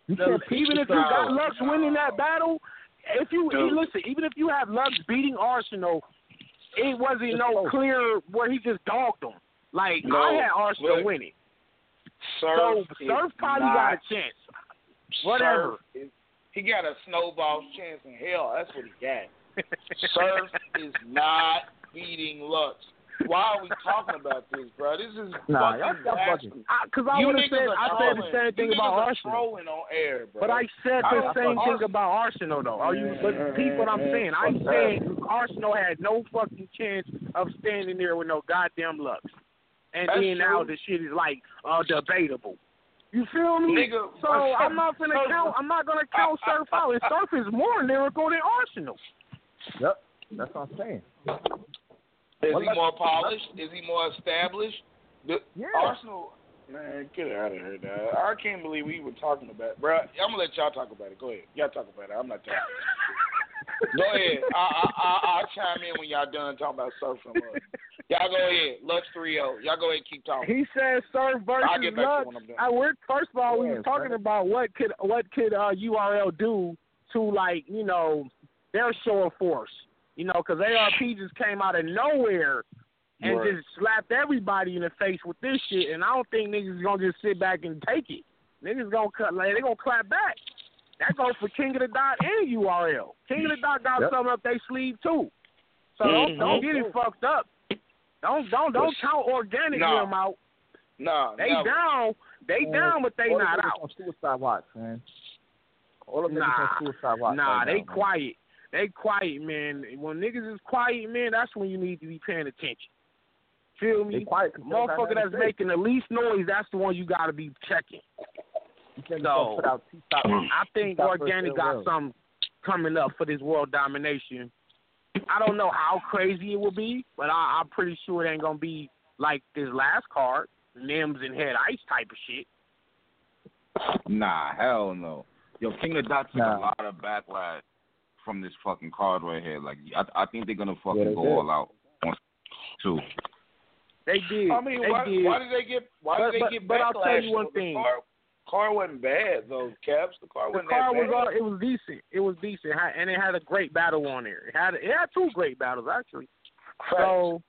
the, even if you got Lux winning that battle, if you Dude. listen, even if you have Lux beating Arsonal, it wasn't It's no close. clear where he just dogged them. Like No, I had Arsonal but winning, Surf so Surf probably got a chance. Whatever. Is, he got a snowball's chance in hell. That's what he got. Surf is not beating Lux. Why are we talking about this, bro? This is Nah, fucking y'all- y'all blasphemy. bugging. Because I You would have said I said the same thing about Arsonal. on air, bro. But I said I the don't- same thing Ars- about Arsonal though. Are you but peep what I'm saying? I said Arsonal had no fucking chance of standing there with no goddamn Lux. And That's then now the shit is like uh debatable. You feel me? Nigga, so I'm not gonna count I'm not gonna count Surf out. And Surf is more lyrical than Arsonal. Yep, that's what I'm saying. Is Well, he more polished? Is he more established? The, Yeah. Arsonal Man, get out of here, dog. I can't believe we were talking about it. Bro, I'm going to let y'all talk about it. Go ahead. Y'all talk about it. I'm not talking. go ahead. I, I, I, I'll chime in when y'all done talking about surf and mud. Y'all go ahead. Lux 3 0. Y'all go ahead and keep talking. He said Surf versus I'll get back to Lux. when I'm done. We're, first of all, we Yeah, were talking Surf. about what could what could uh, URL do to like you know their show of force. You know, because Harp just came out of nowhere and Right. just slapped everybody in the face with this shit. And I don't think niggas is gonna just sit back and take it. Niggas gonna cut like they gonna clap back. That goes for King of the Dot and URL. King of the Dot got Yep. something up their sleeve too. So don't, Mhm. don't get it fucked up. Don't don't don't count organic No. them out. Nah, They never. down, they Man, down, but they all the not niggas out. On suicide watch, man. All of them Nah. on suicide watch. Nah, right they now, man. Quiet. They quiet, man. When niggas is quiet, man, that's when you need to be paying attention. Feel me? quiet. 'cause they don't Motherfucker that's say. making the least noise, that's the one you gotta be checking. So, just put out T-Top. Mm. I think T-Top Organic got LL. something coming up for this world domination. I don't know how crazy it will be, but I, I'm pretty sure it ain't gonna be like this last card, Nems and Head Ice type of shit. Nah, hell no. Yo, King of Dots took Nah. a lot of backlash from this fucking card right here. Like, I, I think they're gonna fucking Yeah, go did. all out on two. They did. I mean, they why, did. why did they get why But- did they but- get but? I'll tell you one though? The thing. car, car wasn't bad though, Caps. The car wasn't car that was bad. all, it was decent. It was decent, and it had a great battle on there. It had it had two great battles actually. So,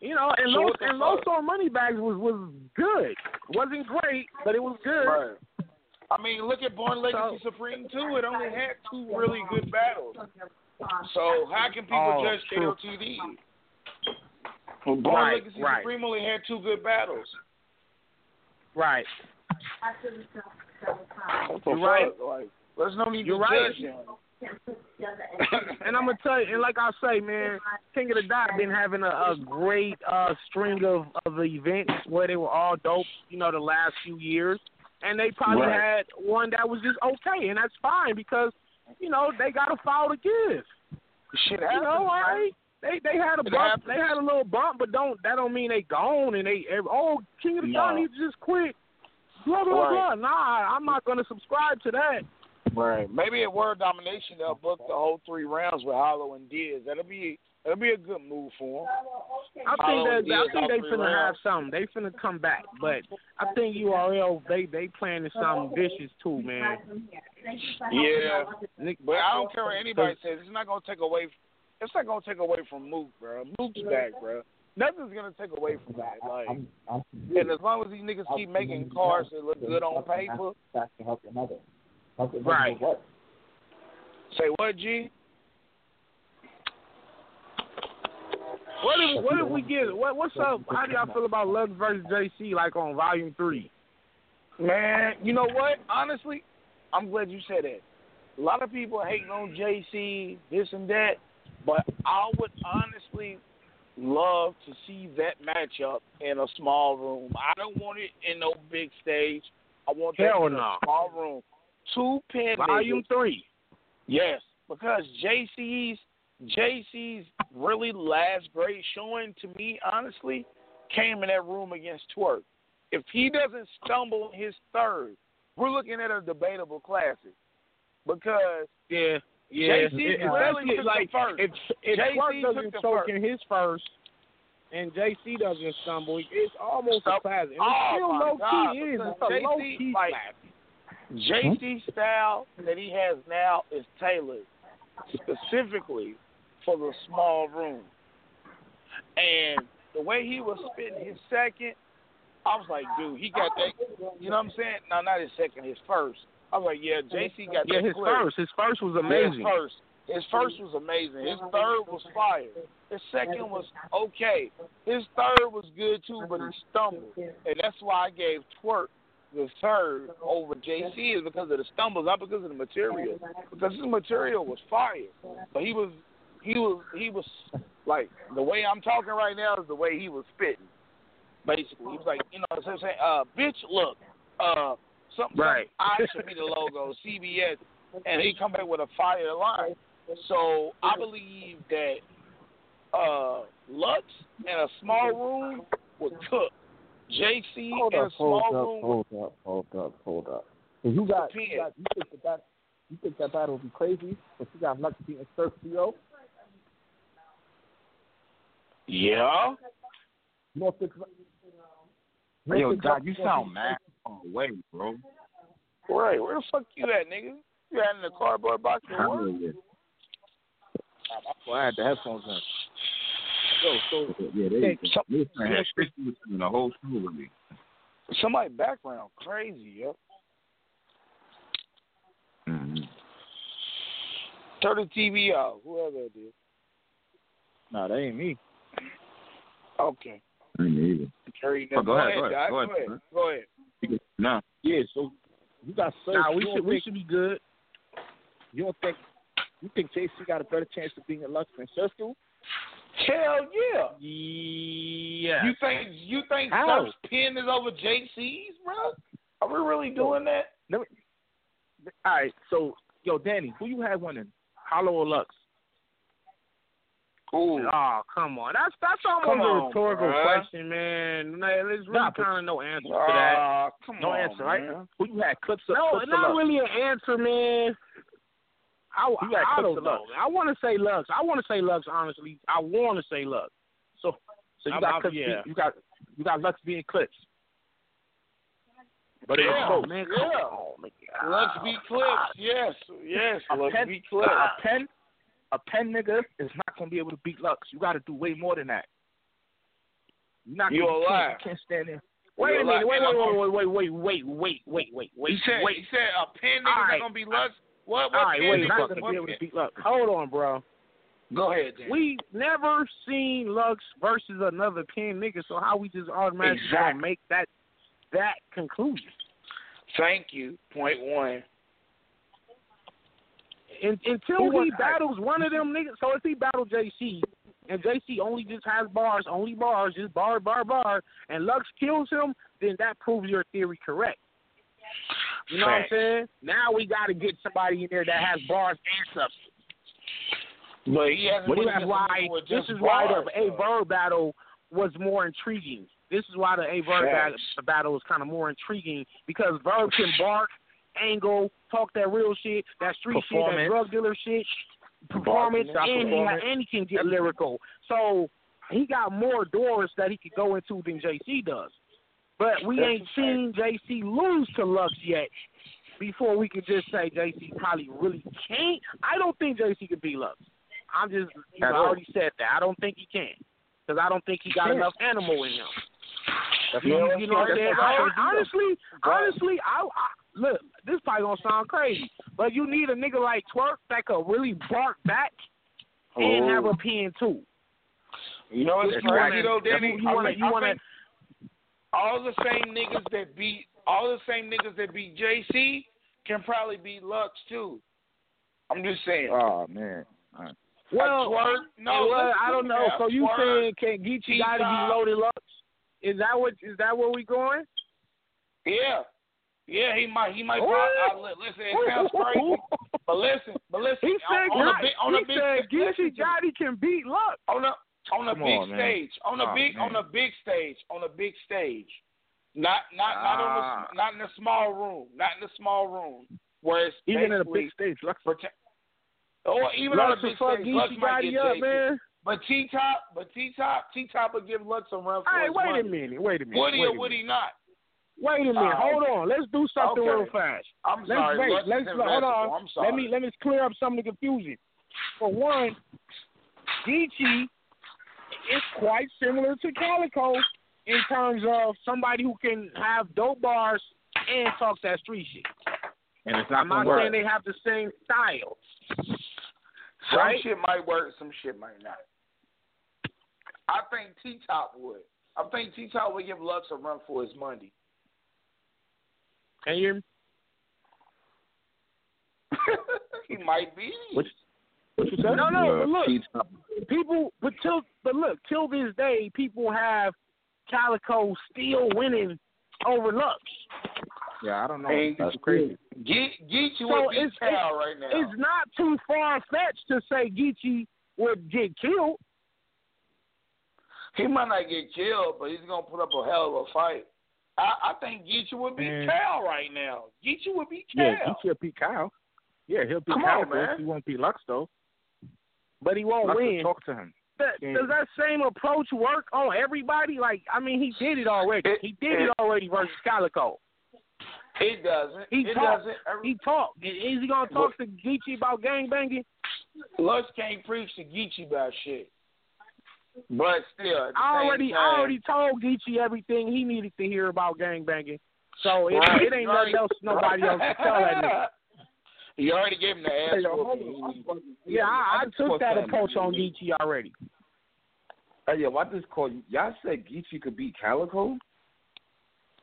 you know, and So Los what the and fuck? Loso Moneybags was was good. wasn't great, but it was good. Right. I mean, look at Born Legacy Supreme too. It only had two really good battles. So how can people Oh, judge true. KOTD? Well, Born Right, Legacy right. Supreme only had two good battles. Right. What You're right. fuck? Like, there's no need You're to right. judge them. And I'm gonna tell you, and like I say, man, King of the Dot been having a, a great uh string of of events where they were all dope. You know, the last few years, and they probably Right. had one that was just okay, and that's fine because you know they got a foul to give. Shit You know, right. They they had a bump. They had a little bump, but don't that don't mean they gone and they oh King of the No. Needs to just quit. Blah blah Right. blah. Nah, I'm not gonna subscribe to that. Right. Maybe at World Domination they'll book the whole three rounds with Hollow and Diaz. That'll be that'll be a good move for them. I think oh, and that I think all they three finna have rounds. something. They finna come back, but I think URL they they planning something vicious too, man. Yeah. But I don't care what anybody says. It's not gonna take away. It's not gonna take away from Mook, bro. Mook's back, bro. Nothing's gonna take away from that. Like, I'm, I'm and as long as these niggas keep making cars that look good on paper, That's to help another. Help another Right. Say what, G? What if what if we get what what's up? How do y'all feel about Lux versus JC like on volume three? Man, you know what? Honestly, I'm glad you said that. A lot of people hating on JC, this and that, but I would honestly love to see that matchup in a small room. I don't want it in no big stage. I want that Hell in no. a small room. Two pin Volume three. Yes, because JC's JC's really last great showing to me, honestly, came in that room against Twork. If he doesn't stumble in his third, we're looking at a debatable classic. Because Yeah. Yeah, JC It- clearly took like the first. if if JC Twork doesn't the choke in his first, and JC doesn't stumble, it's almost a classic. And Oh, still low God, key is. It's a JC, low key like- classic. JC style that he has now is tailored specifically for the small room. And the way he was spitting his second, I was like, dude, he got that. You know what I'm saying? No, not his second, his first. I was like, yeah, JC got Yeah, that his clear. first, his first was amazing. His first, his first was amazing. His third was fire. His second was okay. His third was good too, but he stumbled, and that's why I gave Twork the third over JC is because of the stumbles, not because of the material. Because his material was fire, but he was he was he was like the way I'm talking right now is the way he was spitting. Basically, he was like, you know, what I'm saying, uh, bitch, look, uh, something, Right. I should be the logo, CBS, and he come back with a fire line. So I believe that uh, Lux in a small room would cook. JC Hold in a up, hold small up, room. hold up, hold up, hold up. So you got, you got, you think that, that you think that battle will be crazy? But you got Lux beating Surf Trio. Yeah. You don't think? you don't Yo, think Doc, you sound beat mad far away, bro. Right. Where the fuck you at, nigga? You had in the cardboard box or what? Yeah, Well, I had the headphones in. Yo, so yeah, they, Hey, they, they had Christy was in the whole show with me. Somebody background crazy, yo. Mm-hmm. Turn the TV off, whoever it is. nah, that ain't me. Okay. Me neither. Carry Oh, that. go ahead, go ahead, go Go ahead, ahead. Go ahead. Nah, Yeah, so you got Surf. Nah, we you don't should we should be good. You don't think? You think JC got a better chance of beating Lux than Surf do? Hell yeah. Yeah. You think you think How? Surf's pen is over JC's, bro? Are we really doing that? All right, so yo, Danny, who you had winning? Hollow or Lux? Ooh. Oh, come on. That's that's almost Come a rhetorical bruh. question, man. Nah, There's really Nah, but- kind of no answer to that. Come No on, answer, right? man. Who you had? Clips of No, Clips or not Lux? really an answer, man. I, You I don't know. Lux? I want to say Lux. I want to say Lux. Honestly, I want to say Lux. So, so you I'm- got I'm- Clips. yeah. beat- You got you got Lux being Clips. But it was Yeah, close. man, yeah. come on, man. Let's be clips. Yes, yes. A Let's pen, be a pen, a pen nigga is not gonna be able to beat Lux. You got to do way more than that. You're not You gonna, a you can't- liar. You can't stand there. Wait a minute. Wait, wait, wait, wait, wait, wait, wait, wait, wait, wait, He said, wait. he said a pen are right. gonna be Lux. What? What All right, wait, not gonna be able to beat Lux. Hold on, bro. Go ahead, Dan. We never seen Lux versus another pin nigga, so how we just automatically Exactly. make that that conclusion? Thank you. Point one. In, until he battles one of them niggas, so if he battle JC and JC only just has bars, only bars, just bar, bar, bar, and Lux kills him, then that proves your theory correct. You know what I'm saying? Now we got to get somebody in there that has bars and substance. But he hasn't. But been that's why a nigga with this is why the A. Bird battle was more intriguing. This is why the A Facts. battle, battle was kind of more intriguing because Verb can bark, angle, talk that real shit, that street shit, that drug dealer shit, performance, and he, and he can get lyrical. So he got more doors that he could go into than JC does. But we ain't seen JC lose to Lux yet. Before we could just say JC probably really can't. I don't think JC could beat Lux. I'm just, you know, I already said that. I don't think he can because I don't think he got enough animal in him. That's You, you know what I'm saying? what I, I honestly, honestly, I, I look. This probably gonna sound crazy, but you need a nigga like Twork that could really bark back and have oh. a pen too. You know what's crazy you though, Danny? you wanna- you wanna- think all the same niggas that beat all the same niggas that beat JC can probably beat Lux too. I'm just saying. Oh man. All right. Well, Twork, no, well, I don't know. So you Twork, saying can Geechee got to be loaded Lux? Is that what? Is that where we going? Yeah. Yeah, he might he might What? probably, uh, li- listen, it sounds crazy. But listen, but listen, He said, on, on a Gotti- big on he a big said Geechee. Gotti can beat Lux. on a on a Come big on, stage, on a Oh, big on man. a big stage, on a big stage. Not not not on Ah. the not in a small room, not in a small room where it's Even in a big stage, Lux. prote- or even Lux on a big stage, Lux might get up, man. But T Top, but T Top, T Top will give Lux some run for All right, his wait money. a minute. Wait a minute. Would he or would he not? Wait a minute. Uh, hold on. Let's do something okay. real fast. I'm Let's sorry, wait. Lux Let's hold on. I'm sorry. Let me let me clear up some of the confusion. For one, Geechee is quite similar to Calico in terms of somebody who can have dope bars and talk that street shit. And it's not I'm not work. saying they have the same style. Some Right? shit might work, some shit might not. I think T Top would. I think T Top would give Lux a run for his money. Can you hear me? he might be. What, what you said? No, no, but look, people, but till, but look, till this day, people have Calico still winning over Lux. Yeah, I don't know. Hey, That's crazy. Get get you So with beat it's- right now. It's not too far fetched to say Geechee would get killed. He might not get killed, but he's gonna put up a hell of a fight. I, I think Geechee would be Man. Cal right now. Geechee would be Cal. Yeah, Geechee will beat Kyle. Yeah, he'll be Come Kyle, on, man. he won't be Lux though. But he won't win. talk to him. That, does that same approach work on everybody? Like, I mean, he did it already. It- he did it it- already versus Calico. It doesn't. He it talked. doesn't. Every- He talked. Is he gonna talk to Geechee about gang banging? Lux can't preach to Geechee about shit. But still, I already, time, I already told Geechee everything he needed to hear about gang banging. So it, Right, it ain't nothing right, else nobody else can tell that nigga. You already gave him the ass Hey, yo, hold Yeah, I, I just took that approach on Geechee already. Hey, yo, I just called you. Y'all said Geechee could beat Calico.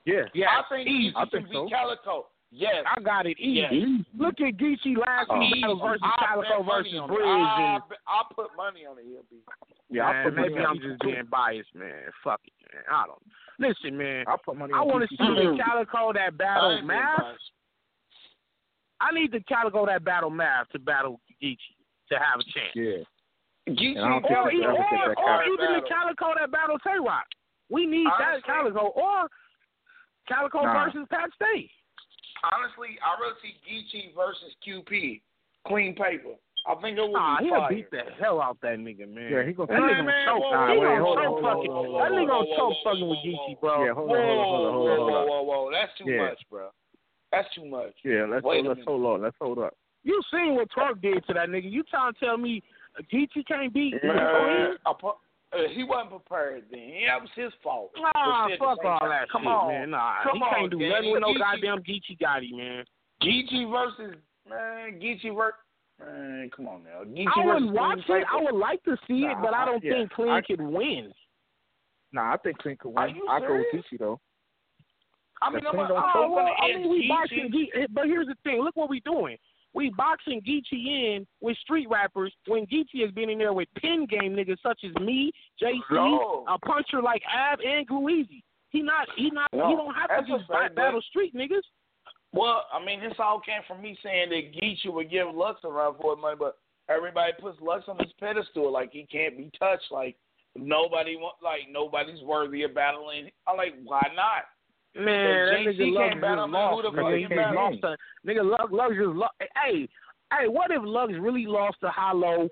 Yeah. Yeah, I think easy. Geechee I can think beat so. Calico. Yes. I got it easy. Yeah. Look at Geechee last Oh. week battle versus I Calico versus on. Bridge. I And, bet- I'll put money on it. He'll beat. Yeah, I man, put maybe I'm just being biased, man. Fuck it, man. I don't. Listen, man. I put money I want to see the Calico that I battle ain't being math. biased. I need the Calico that battle math to battle Geechee to have a chance. Yeah. Geechee And I don't Or, even, can ever get or, or Calico. even the Calico that battle Tay Roc. We need that Calico or Calico Nah. versus Pat Stay. Honestly, I really see Geechee versus QP. Clean paper. I think it would Nah, be he'll fire. beat the hell out that nigga, man. Yeah, he gonna- that Hey, nigga man, gonna choke. whoa, Nah, he wait, gonna hold on, choke fucking. hold that nigga whoa, gonna choke fucking with whoa, Geechee, bro. Yeah, hold Whoa, on, hold on, hold on, hold on, hold whoa, on. whoa, whoa, That's too much, bro. That's too much. Yeah, let's Wait hold, a let's hold on. Let's hold up. You seen what Twork did to that nigga? You trying to tell me Geechee can't beat? Man, I pu- uh, he wasn't prepared then. That was his fault. Nah, But still, at fuck all time, that come shit, on. man. Nah, Come he on, can't do Danny. nothing with no Geechee- goddamn Geechee Gotti, man. Geechee versus man, Geechee ver Man, come on now. Geechee I would watch Clean it. I would like to see it, but I I- don't yeah, think Clean I- could win. Nah, I think Clean could Are win. you I go with serious? Geechee though. I mean, I'm, Clean I'm, don't I'm Oh, well, I mean, we boxing, Ge- eh, but here's the thing. Look what we doing. We boxing Geechee in with street rappers when Geechee has been in there with pin game niggas such as me, JC, No. a puncher like Ab and Gluezy. He not, he not, he don't have to that's a just fact, battle street niggas. Well, I mean, this all came from me saying that Geechee would give Lux a run for his money, but everybody puts Lux on his pedestal like he can't be touched. Like nobody want, like nobody's worthy of battling. I'm like, why not? Man, that If JC nigga Lux battle just lost. who the fuck Nigga, he he battle? lost. To, nigga, Lux, Lux just lost. Hey, hey, what if Lux really lost to Hollow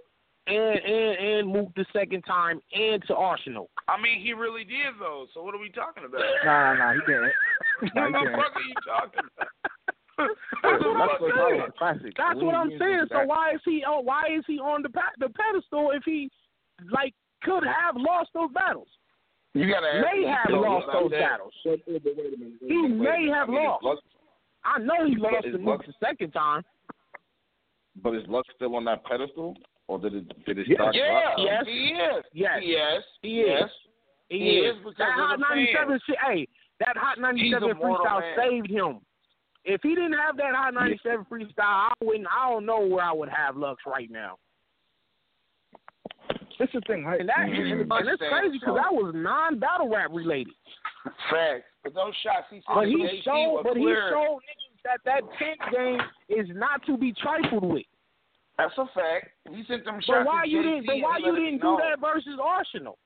and and and moved the second time and to Arsonal? I mean, he really did though. So what are we talking about? Nah, nah, nah, he didn't. what Nah, the he didn't. fuck are you talking about? That's That's what I'm saying. That's what I'm saying. So why is he on? Why is he on the pa- the pedestal if he like could have lost those battles? You gotta ask May have lost those that. battles. Wait a minute. He may have I mean, lost. Lux- I know he lost is to Mook Lux- the second time. but is Lux still on that pedestal, or did it did it Yeah. start? Yeah, Yes. he is. Yes. Yes. He is. Yes. He, He is. is because that Hot 97 shit. Hey, that Hot 97 He's a mortal freestyle man. saved him. If he didn't have that Hot 97 freestyle, I wouldn't. I don't know where I would have Lux right now. This the thing, right? And that Mhm. and, and it's crazy because that was non-battle rap related. Facts. But those shots he said But he showed, were but he showed niggas that that tent game is not to be trifled with. That's a fact. He sent them shots. But shots why to you didn't? But why you didn't do that versus Arsonal?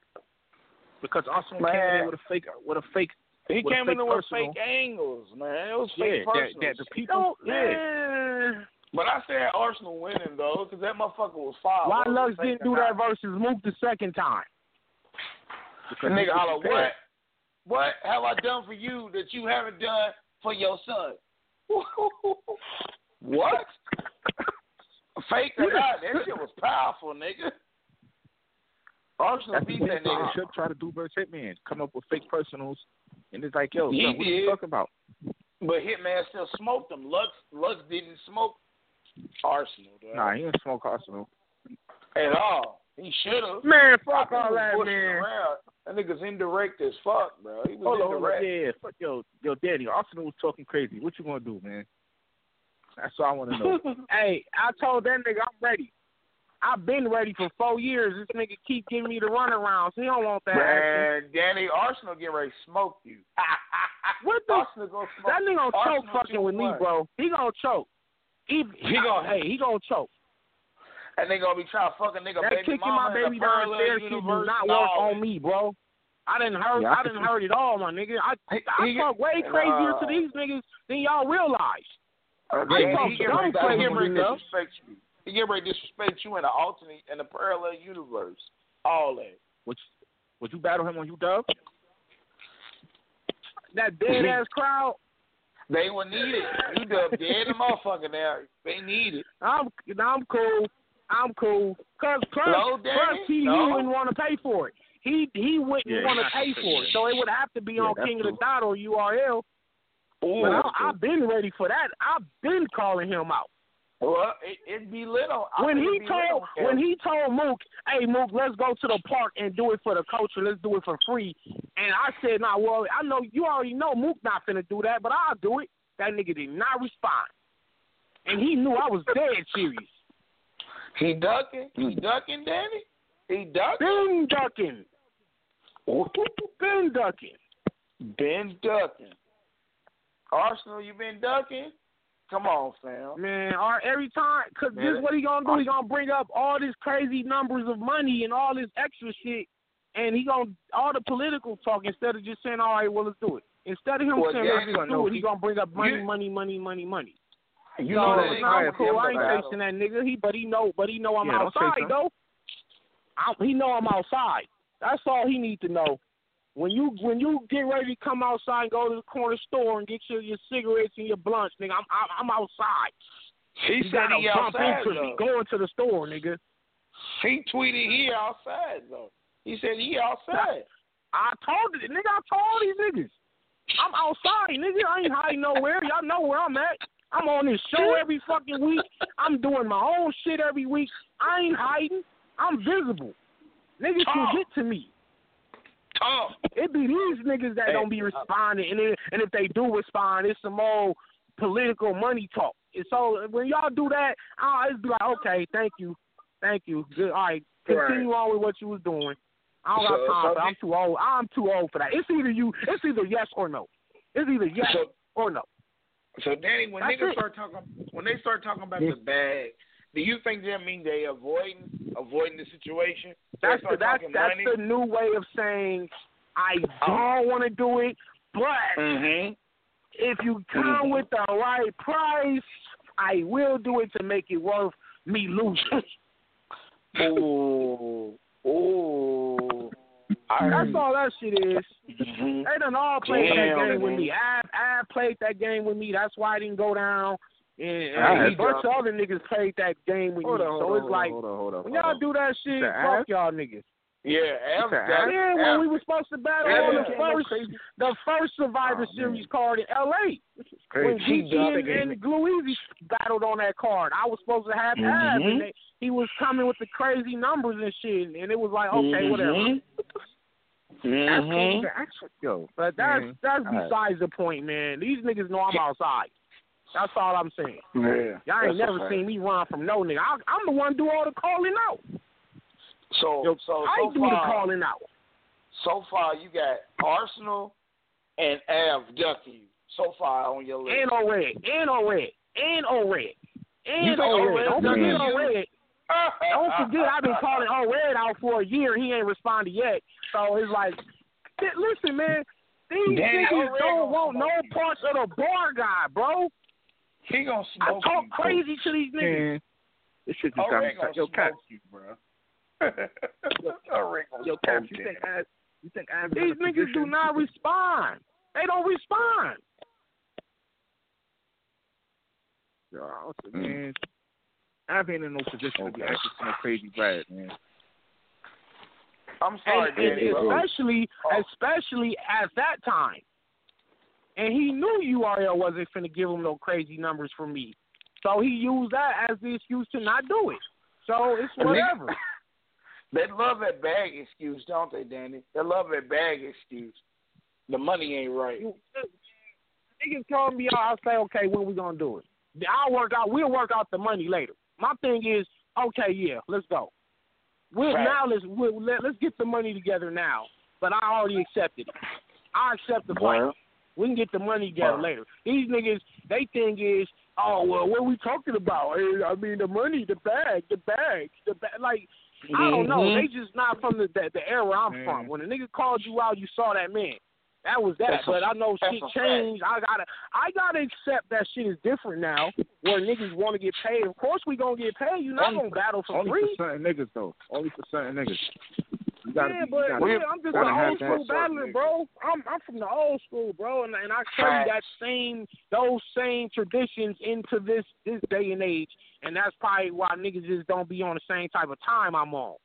Because Arsonal Man. came in with a fake, with a fake. He came in with personal. fake angles, man. It was Yeah, fake that, that the people. yeah. man. But I said Arsonal winning though, because that motherfucker was foul. Why It Lux didn't do that versus Mook the second time? The nigga holler, prepared. what? What have I done for you that you haven't done for your son? what? Fake or not, that shit was powerful, nigga. Arsonal That's beat that nigga. should try to do versus Hitman. Come up with fake personals, and it's like, yo, son, what you did. talking about? But Hitman still smoked him. Lux Lux didn't smoke Arsonal, though. Nah, he didn't smoke Arsonal. At all. He should have. Man, fuck all that, man. Around. That nigga's indirect as fuck, bro. He was Hold on, hold on, yeah, fuck yo, yo, Danny. Arsonal was talking crazy. What you gonna do, man? That's all I want to know. Hey, I told that nigga I'm ready. I've been ready for four years. This nigga keep giving me the runarounds. He don't want that. action. Man, Danny, Arsonal get ready to smoke you. What the? Arsonal gonna smoke That nigga gonna Arsonal choke fucking with me, bro. He gonna choke. He, He gonna- hey, he gonna choke. And they gonna be trying to fuck a nigga That baby kicking my baby downstairs shit do not No, work on me, bro. I didn't heard. Yeah, I I, didn't heard it all, my nigga. I I he- talk way crazier uh, to these niggas than y'all realize. Uh, I yeah, talk dumb crazy to. He get ready to disrespect you in an alternate in a parallel universe. All that. Would you, would you battle him on UW? That dead ass crowd. They will need it. You done dead the motherfucker now. They need it. I'm I'm cool. I'm cool. Cause plus, No, plus Danny, he, he no. wouldn't want to pay for it. He he wouldn't Yeah, want to pay for it. So it would have to be Yeah, on that's King of the Dot or URL. Ooh. But I, I've been ready for that. I've been calling him out. Well, it, it'd be lit on. I when he it'd be lit told on when he told Mook, "Hey Mook, let's go to the park and do it for the culture. Let's do it for free." And I said, "Nah, well, I know you already know Mook not finna do that, but I'll do it." That nigga did not respond, and he knew I was dead serious. he ducking, he ducking, Danny. He ducking. Been ducking, been ducking. Been ducking. Arsonal, you been ducking? Come on, fam. Man, or every time, cause Man, this what he gonna do? He gonna bring up all this crazy numbers of money and all this extra shit, and he gonna all the political talk instead of just saying, "All right, well, let's do it." Instead of him Well, saying, yeah, "Let's you just do it," he- he gonna bring up money, you- money, money, money, money. You so, know that no, I'm gonna cool. I ain't a battle. facing that nigga. He, but he know, but he know I'm Yeah, outside so. though. I, he know I'm outside. That's all he need to know. When you when you get ready to come outside and go to the corner store and get your your cigarettes and your blunts, nigga, I'm I'm, I'm outside. He You said he outside into me though. going to the store, nigga. He tweeted he outside though. He said he outside. I told it, nigga. I told these niggas. I'm outside, nigga. I ain't hiding nowhere. Y'all know where I'm at. I'm on this show every fucking week. I'm doing my own shit every week. I ain't hiding. I'm visible. Niggas can get to me. Talk. It be these niggas that Hey, don't be uh, responding, and it, and if they do respond, it's some old political money talk. And so when y'all do that, ah, I'll just be like, okay, thank you, thank you, good. All right, continue on with what you was doing. I don't So- got time so. I'm too old. I'm too old for that. It's either you. It's either yes or no. It's either yes So, or no. so Danny, when That's niggas it. start talking, when they start talking about the bag, do you think that mean they avoiding avoiding the situation? That's the, that's that's money? the new way of saying I don't want to do it, but Mhm. if you come with the right price, I will do it to make it worth me losing. Ooh. I That's all that shit is. Mhm. They done all played Damn, that game with man. me. Ab, Ab played that game with me. That's why I didn't go down. And, I and a had bunch of other niggas played that game with Hold me. on, so hold it's on, like hold on, hold on, when y'all on. do that shit, The fuck Ab? y'all niggas. Yeah, Ab, said got- Ab? Yeah, when Ab- we were supposed to battle Yeah. on the first, the first Survivor Oh, Series man. card in L.A. When He GG and, again. and Gluezy battled on that card. I was supposed to have Ab, Mhm. and they, he was coming with the crazy numbers and shit, and it was like, okay, whatever. Mhm. That's Mhm. the actual yo. But that's man. that's All right. besides the point, man. These niggas know I'm outside. That's all I'm saying. Yeah. Y'all ain't never seen me run from no nigga. I, I'm the one do all the calling out. So, Yo, so, I so do the calling out. so far you got Arsonal and Av ducking you. So far on your list. And on red, and on red, and on red, and. O-Red Don't forget red. Don't forget, I've been calling O Red out for a year. He ain't responded yet. So it's like, listen, man, these niggas don't want no parts of the bar guy, bro. He gonna I talk you, crazy to these niggas. Man, this shit just got me gonna tight. Yo, smoke Cat. you, bro. Yo, smoke Cat. You you. think Ab? You think Ab's in These niggas do not respond. They don't respond. Yo, I was- Mm. man, Ab ain't in no position to be Okay. asking for crazy bread, man. I'm sorry, and, and Danny. bro. especially, Oh. especially at that time. And he knew URL wasn't finna give him no crazy numbers for me, so he used that as the excuse to not do it. So it's whatever. They love that bag excuse, don't they, Danny? They love that bag excuse. The money ain't right. Niggas calling me out. I say, okay, when we gonna do it? I'll work out. We'll work out the money later. My thing is, okay, yeah, let's go. We'll, Right. now let's we'll, let, let's get the money together now. But I already accepted it. I accept the fight. Well, We can get the money together Right. later. These niggas, they think is, oh well, what we talking about? I mean, the money, the bag, the bag, the bag. Like, I don't know. Mhm. They just not from the the, the era I'm Mhm. from. When a nigga called you out, you saw that man. That was that. That's but I know shit a fact. changed. I gotta I gotta accept that shit is different now. Where niggas want to get paid. Of course we gonna get paid. You're not Only gonna battle for Only free. for certain niggas though. Only for certain niggas. You gotta yeah, be, but gotta, yeah, I'm just an old school battler, bro. I'm I'm from the old school, bro, and and I carry that same those same traditions into this this day and age, and that's probably why niggas just don't be on the same type of time I'm on,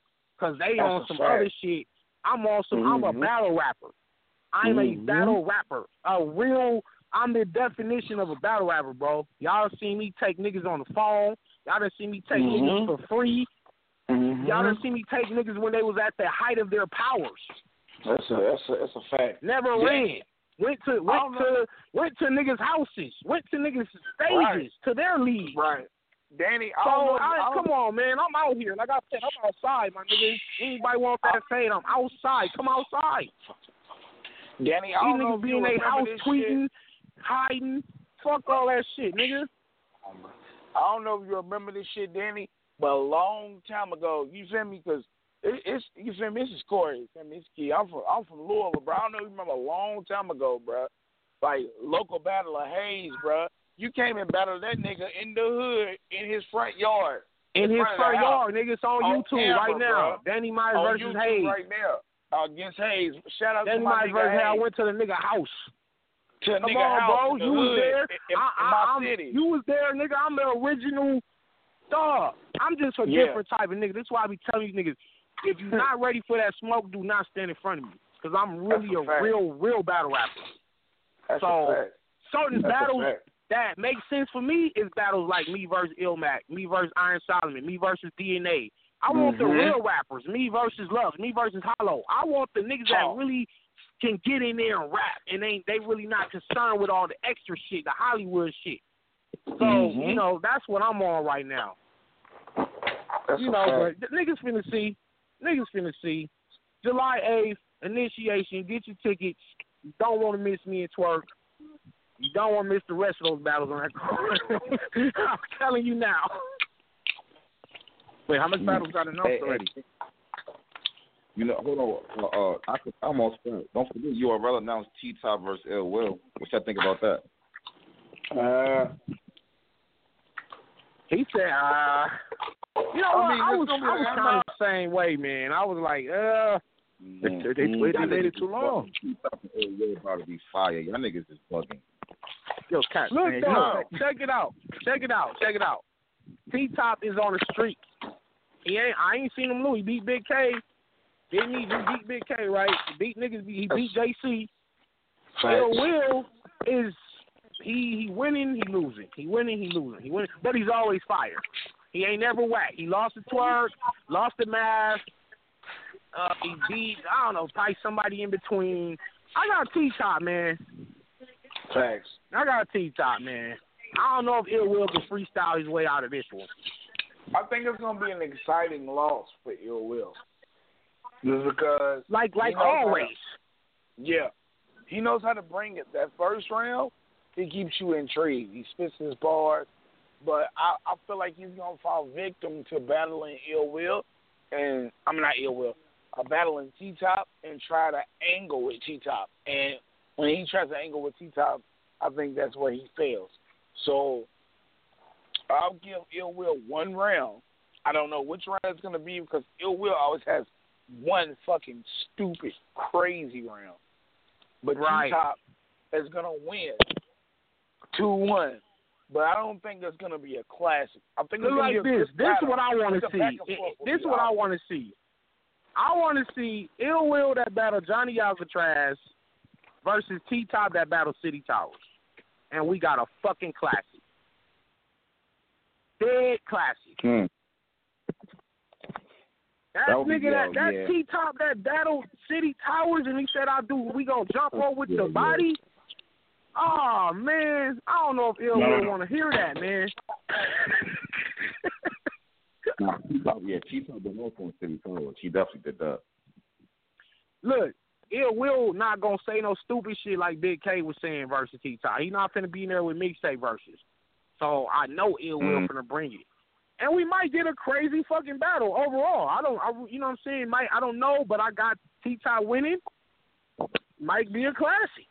cause they That's on some fact. other shit. I'm on some. I'm a Mhm. battle rapper. I'm Mhm. a battle rapper. A real. I'm the definition of a battle rapper, bro. Y'all seen me take niggas on the phone. Y'all done seen me take Mhm. niggas for free. Y'all done mm-hmm. seen me take niggas when they was at the height of their powers. That's a that's a that's a fact. Never Yeah. ran. Went to went don't know. to went to niggas' houses. Went to niggas' stages Right. to their league. Right. Danny, I So don't know, I, I don't- come on, man. I'm out here. Like I said, I'm outside, my nigga. Anybody want that fade? I'm outside. Come outside. Danny, I These don't know niggas if be in their remember house this tweeting, shit. hiding. Fuck all that shit, nigga. I don't know if you remember this shit, Danny, but a long time ago, you feel me? Because it, it's you feel me. This is Corey. You feel me? It's Key. I'm from I'm from Louisville, bro. I don't know you remember a long time ago, bro. Like local battle of Hayes, bro. You came and battled that nigga in the hood in his front yard. In his front yard, nigga. It's on, On YouTube camera, right now. bro. Danny Myers on versus YouTube Hayes. right now uh, against Hayes. Shout out Danny to my Myers nigga versus Hayes. I went to the nigga house. To Come nigga on, house bro. You was there. in, in, I, in my I'm, city. You was there, nigga. I'm the original dog. I'm just a Yeah. different type of nigga. That's why I be telling you niggas, if you're not ready for that smoke, do not stand in front of me. Because I'm really a a, real, real battle rapper. That's so. Certain That's battles that make sense for me is battles like me versus Ilmac, me versus Iron Solomon, me versus DNA. I want the Mhm. real rappers, me versus Love, me versus Hollow. I want the niggas that really can get in there and rap and ain't they really not concerned with all the extra shit, the Hollywood shit. So, Mhm. you know, that's what I'm on right now. That's you know, fact. but the niggas finna see. Niggas finna see. July 8th, initiation, get your tickets. You don't want to miss me and Twork. You don't want to miss the rest of those battles on that card. I'm telling you now. Wait, how much battles got announced Hey, hey, already? You know, hold on. Uh, uh, I could, I'm on done. Don't forget URL announced T Top versus L Will. What y'all think about that? Uh, He said, uh, you know I what? mean, I it's was, gonna be I was kind of the same way, man. I was like, uh, They- they- they- they made it too long. T Top and Ill Will about to be fire. Y'all niggas is bugging. Yo, cat. Look, man, though, check it out. Check it out. Check it out. T Top is on the street. He ain't. I ain't seen him lose. He beat Big K. Didn't he? He beat Big K, right? He beat niggas. He beat JC. Ill Will is he he winning, he losing. He winning, he losing. He winning, but he's always fired. He ain't never whack. He lost the Twork, lost the mask. Uh, he beat I don't know, probably somebody in between. I got T Top, man. facts. I got T Top, man. I don't know if Ill Will can freestyle his way out of this one. I think it's gonna be an exciting loss for Ill Will. Just because Like like He knows how to- always. Yeah. He knows how to bring it. That first round, he keeps you intrigued. He spits his bars. But I, I feel like he's gonna fall victim to battling ill will and I mean not ill will. Uh, battling T top and try to angle with T top. And when he tries to angle with T top, I think that's where he fails. So I'll give ill will one round. I don't know which round it's gonna be because ill will always has one fucking stupid, crazy round. But Right. T Top is gonna win two one. But I don't think it's gonna be a classic. I think it's Look like be a this. good This is what I want to see. back and forth will This is what I want to see. I want to see Ill Will that battle Johnny Alcatraz versus T Top that battle City Towers, and we got a fucking classic. Dead classic. Hmm. That, That would nigga, that, that yeah. T Top that battle City Towers, and he said, "I do." We gonna jump Yeah, over with yeah. the body. Oh man, I don't know if Ill No, no, Will no. want to hear that, man. Top, yeah, T Top been on City Tower. She definitely did that. Look, Ill Will not gonna say no stupid shit like Big K was saying versus T Top. He not finna be in there with mixtape verses. So I know Ill Will Mm. finna bring it. and we might get a crazy fucking battle overall. I don't, I, you know what I'm saying? Might I don't know, but I got T Ty winning. Might be a classic.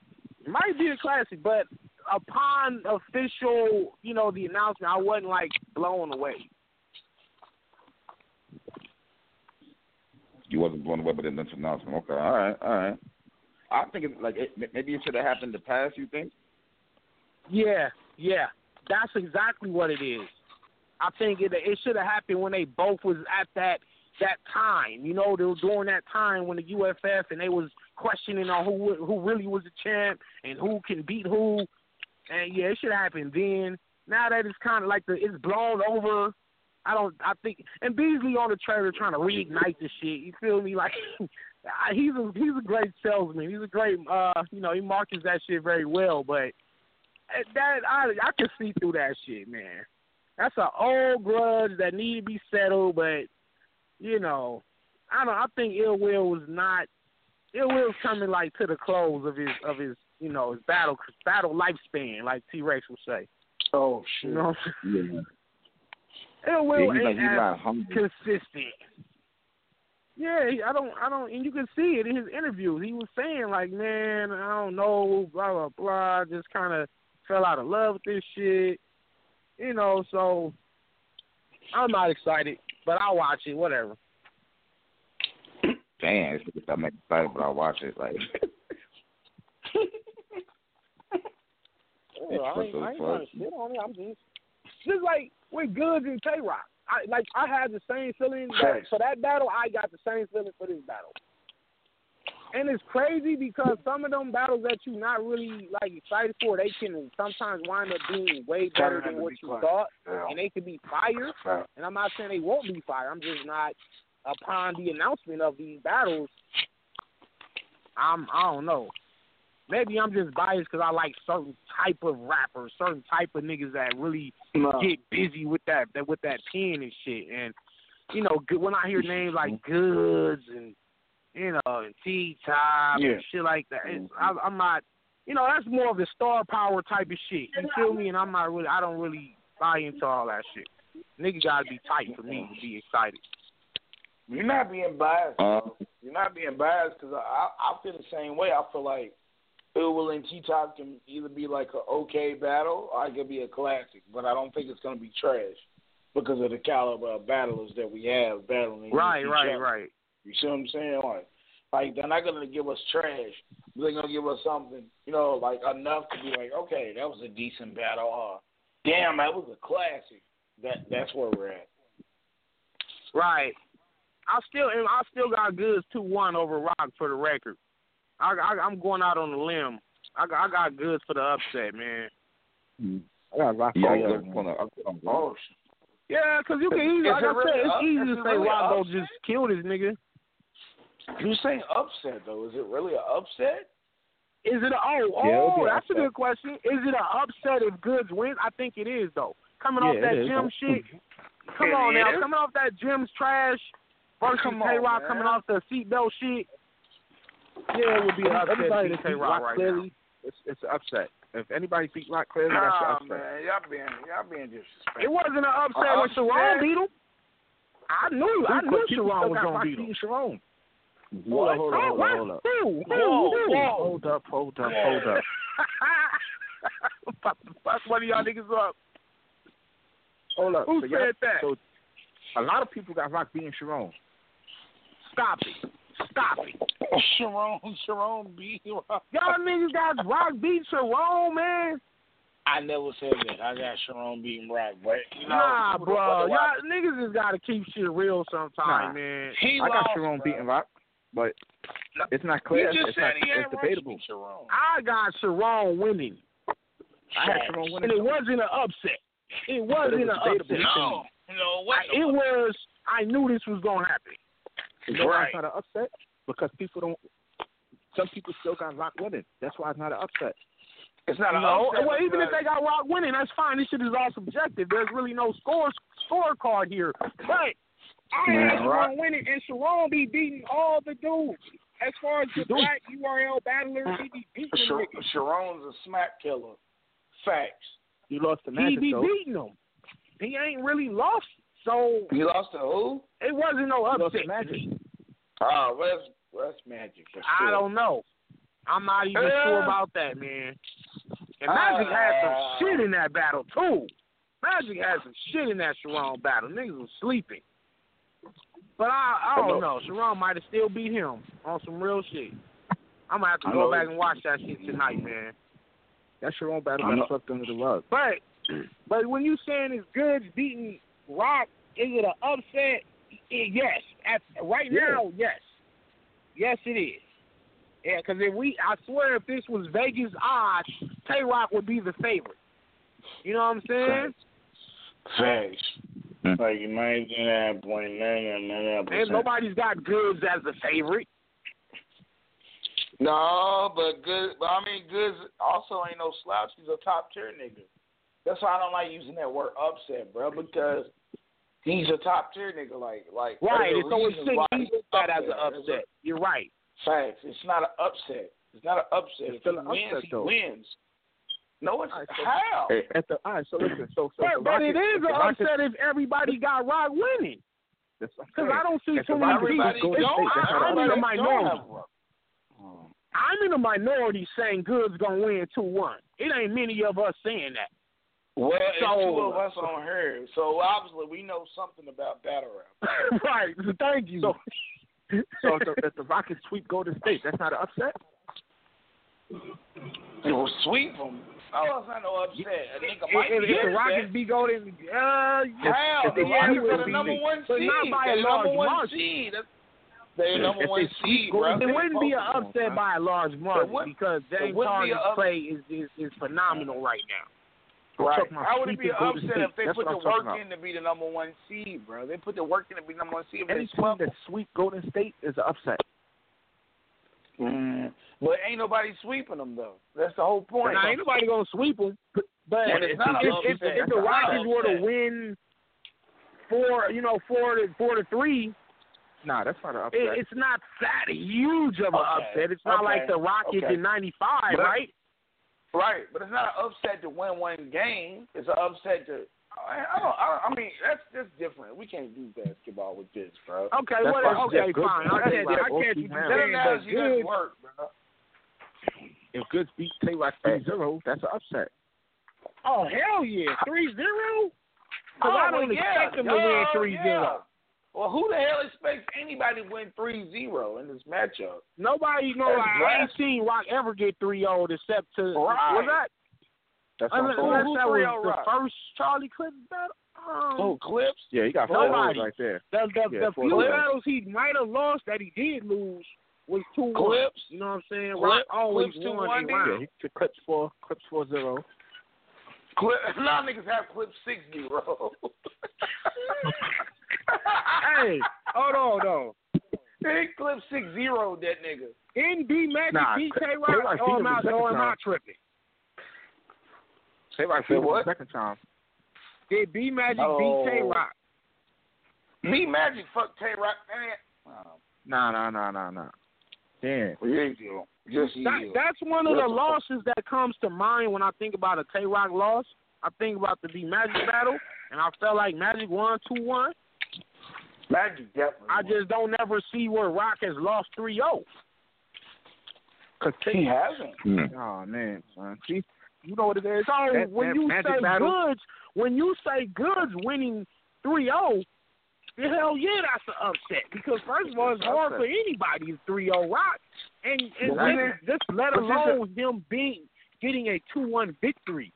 Might be a classic, but upon official, you know, the announcement, I wasn't like blown away. You wasn't blown away by the announcement. Okay, all right, all right. I think it, like it, maybe it should have happened in the past. You think? Yeah, yeah, that's exactly what it is. I think it it should have happened when they both was at that that time. You know, they were during that time when the UFF and they was questioning on who who really was the champ and who can beat who. And yeah, it should have happened then. Now that it's kind of like the it's blown over. I don't. I think and Beasley on the trailer trying to reignite the shit. You feel me? Like he's a he's a great salesman. He's a great uh you know he markets that shit very well. But that I I can see through that shit, man. That's an old grudge that need to be settled. But you know, I don't. I think Ill Will was not. Ill Will's coming like to the close of his of his you know his battle battle lifespan, like T Rex would say. Oh shit. You know. Yeah. Ill Will Yeah, he's like- ain't he's not hungry. consistent. Yeah, I don't, I don't, and you can see it in his interviews. He was saying like, man, I don't know, blah blah blah. Just kind of fell out of love with this shit, you know. So I'm not excited, but I'll watch it, whatever. Damn, it's like I'm excited, but I watch it like. Yeah, I ain't, I ain't trying to shit on it. I'm just, just like with Goods and K Rock. I like I had the same feeling that, for that battle. I got the same feeling for this battle. And it's crazy because some of them battles that you're not really like excited for, they can sometimes wind up being way better than what you classic. thought, Yeah. and they could be fire. Fact. And I'm not saying they won't be fire. I'm just not upon the announcement of these battles. I'm I don't know. Maybe I'm just biased because I like certain type of rappers, certain type of niggas that really No. get busy with that, that with that pen and shit. And you know, when I hear names like Goods and you know and T Top Yeah. and shit like that, it's, I, I'm not. You know, that's more of the star power type of shit. You feel me? And I'm not really. I don't really buy into all that shit. Nigga gotta be tight for me to be excited. You're not being biased. Uh, You're not being biased because I, I I feel the same way. I feel like Ill Will and T Top can either be like a okay battle or it could be a classic, but I don't think it's gonna be trash because of the caliber of battlers that we have battling. Right, right, other. right. You see what I'm saying? Like, like they're not gonna give us trash. They're gonna give us something, you know, like enough to be like, okay, that was a decent battle. Or, damn, that was a classic. That that's where we're at. Right. I still and I still got goods two one over Roc for the record. I, I I'm going out on a limb. I got I got goods for the upset, man. Mm. I got rock. yeah, I for got you. it on a- on a- Oh, Yeah, 'cause you can easily, like it I really said, it's easy to say really Roc go upset? just kill this nigga. You say upset though? Is it really an upset? Is it a oh oh Yeah, it'll be that's a good question. Is it an upset if Goods wins? I think it is though. Coming off Yeah, that it is. gym shit. Come It on now, coming off that gym's trash versus Come K on, Roc man. coming off the seatbelt shit. Yeah, it would be an upset Everybody to that K beat Roc Roc right clearly, it's it's an upset. If anybody beat Roc clearly, that's an Nah, upset. man, y'all being y'all being disrespectful. It wasn't an upset Uh, when Sharon upset? beat him. I knew, I knew Sharon was gonna Roc beat him. Sharon. What? Hold up, hold up, hold up. Who? Who? Whoa, whoa. Hold up, hold up, hold up. I'm about to fuck one of y'all niggas up. Hold up. Who So said that? So a lot of people got Roc beating Sharon. Stop it. Stop it. Sharon, Sharon beat Roc. Y'all niggas got Roc beat Sharon, man. I never said that. I got Sharon beating Roc, but you know, Nah, bro. Y'all niggas just gotta keep shit real sometime, Nah. man. He I got lost, Sharon bro. beating Roc, but it's not He clear. just It's, said not, he it's Roc debatable. beat Sharon. I got Sharon winning, I had Sharon winning. and it wasn't an upset. It wasn't an was debatable. upset. No, no, what? I, it was. I knew this was gonna happen. Why Right. it's not an upset? Because people don't. Some people still got Roc winning. That's why it's not an upset. It's not an No, upset. well, even if they got Roc winning, that's fine. This shit is all subjective. There's really no score scorecard here. But I Man, had Sharon Roc- winning, and Sharon be beating all the dudes. As far as the black URL battlers, he be beating them Shar- Sharon's a smack killer. Facts. You lost the match. He be though. beating them. He ain't really lost So You lost to who? it wasn't no lost to upset. Magic. Oh, West West Magic. For I don't know. I'm not even Uh, sure about that, man. And Magic had some uh, shit in that battle too. Magic had some shit in that Sharon battle. Niggas was sleeping. But I, I don't know. Sharon might have still beat him on some real shit. I'm gonna have to I go know. back and watch that shit tonight, man. That's your own battle I know. got swept under the rug. But but when you saying it's Goods beating Rock, is it an upset? Yes. At right Yeah. now, yes. Yes, it is. Yeah, because if we, I swear, if this was Vegas odds, Tay Roc would be the favorite. You know what I'm saying? Facts. Hmm. Like you might do that point nine nine nine And percent. nobody's got Goods as the favorite. No, but good. But I mean, Goods also ain't no slouch. He's a top tier nigga. That's why I don't like using that word upset, bro, because he's a top tier nigga. Like, like Right. there's always a so it reason shouldn't why be he's looked at as an up there. upset. You're right. Facts. It's not an upset. It's not an upset. It's if still he an wins, upset, he though. wins. No, it's All right, so- how. At the all right, so listen, so so But, the but Rockets- is if the an Rockets- upset if everybody got Roc winning. That's what I'm Because. I don't see If the too many people. Everybody go to It's- don't. state, that's I'm in the minority. have Roc. I'm in the minority saying Goods gonna win two one. It ain't many of us saying that. Well, it's So- two of us on here, so obviously we know something about battle rap. right. Thank you. So, so if the, if the Rockets sweep Golden State, that's not an upset. It will sweep them. Oh, it's not no upset. A nigga if, might if, be if the. Rockets be golden, uh, How? if The they Rockets sweep are the number they- one but seed. not by They're a the number large one margin. seed. They're number If one seed, Golden bro. it wouldn't be an upset by a large margin wouldn't- because James wouldn't Harden's play is, is is phenomenal right now. Right. How would it be an upset if they That's put the work about. in to be the number one seed, bro? They put the work in to be number one seed. Any they team that sweep Golden State is an upset. Mm. But ain't nobody sweeping them though. That's the whole point. Now ain't nobody gonna sweep them, but And it's if, not if, if, the Rockets were to win four, you know, four to four to three, Nah, that's not an upset. it, it's not that huge of an Okay. upset. It's not Okay. like the Rockets Okay. in '95, right? Right, but it's not an upset to win one game. It's an upset to. I, I don't. I, I mean, that's that's different. We can't do basketball with this, bro. Okay, That's what, okay, Jeff fine. I can't, like I can't two. That saying, analogy doesn't good. work, bro. If Goods beat Tay Roc 3-0, that's an upset. Oh hell yeah, three zero. Oh, because Oh, I don't well, yeah. expect them to win three yeah. Zero. Well, who the hell expects anybody to win 3-0 in this matchup? Nobody know. That's Like, I ain't blasphemy. seen Roc ever get three zero except to Right. was that That's what I'm unless, unless Who that was the Roc? first Charlie Clinton battle. Um, Oh, Clips? Yeah, he got four Nobody. Right there. the the, Yeah, the few zero. battles he might have lost that he did lose was two one. Clips? You know what I'm saying? Clip- Roc always Clips won 2-1 round. Yeah, he took clips four, clips four zero. Clip, a lot of niggas have Clips 6-0. Hey, hold on though. He Clip 6-0 that nigga. In B Magic Nah, beat Tay Tay Roc Roc. Oh, him I'm out. second Oh, I'm time. out tripping. Tay Roc Say beat him what? second time. Did B Magic Oh. beat Tay Roc? Me Magic fuck Tay Roc. Man. Nah, nah, nah, nah, nah. Damn. yeah, you do. Just That, that's one of the losses that comes to mind when I think about a Tay Roc loss. I think about the B Magic battle, and I felt like Magic won two one. Magic definitely. I won. just don't ever see where Roc has lost oh. 3-0. Cause he hasn't. Oh man, son. See, you know what it is. So That- when that you say battle- goods, when you say goods winning 3-0, the hell yeah, that's an upset. Because first of all, it's hard for anybody to 3-0 Roc, and and But just, just let but this is- alone him being getting a 2-1 victory.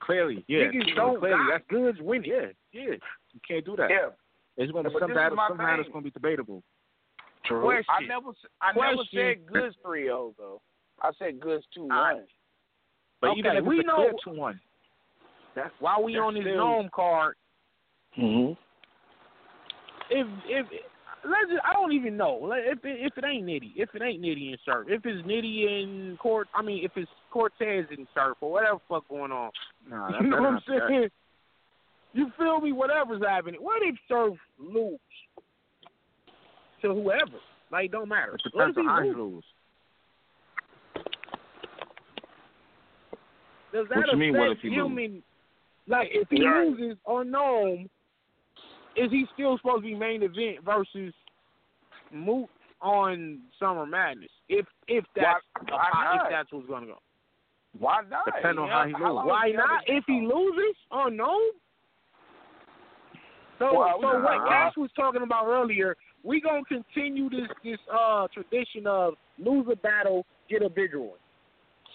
Clearly, yeah. Niggas don't clearly, got that's goods winning. yeah, yeah. You can't do that. Yeah. It's gonna Yeah, some this is battles, some battles thing. gonna be debatable. True. Question. I never, s- I never said goods 3-0 though. I said goods 2-1. Alright. But Okay, even if we it's a know- two one. That's while we That's on this still- NOME card. Mm-hmm. If if let's just, I don't even know Like, if it, if it ain't Nitty, if it ain't Nitty and Surf, if it's Nitty and Court, I mean if it's Cortez and Surf or whatever fuck going on. Nah, You know what I'm saying? You feel me? Whatever's happening. What if Surf lose to whoever? Like, don't matter. It depends he on how he lose? lose. Does that What you mean, what if he him lose? in like if he Right. loses or no? is he still supposed to be main event versus Mook on Summer Madness? If if that's Why- why if that's what's gonna go. Why not? Depend on Yeah, how he long loses. is Why not? If he loses, oh no. So, well, so what Cash was talking about earlier, we gonna continue this this uh tradition of lose a battle, get a bigger one.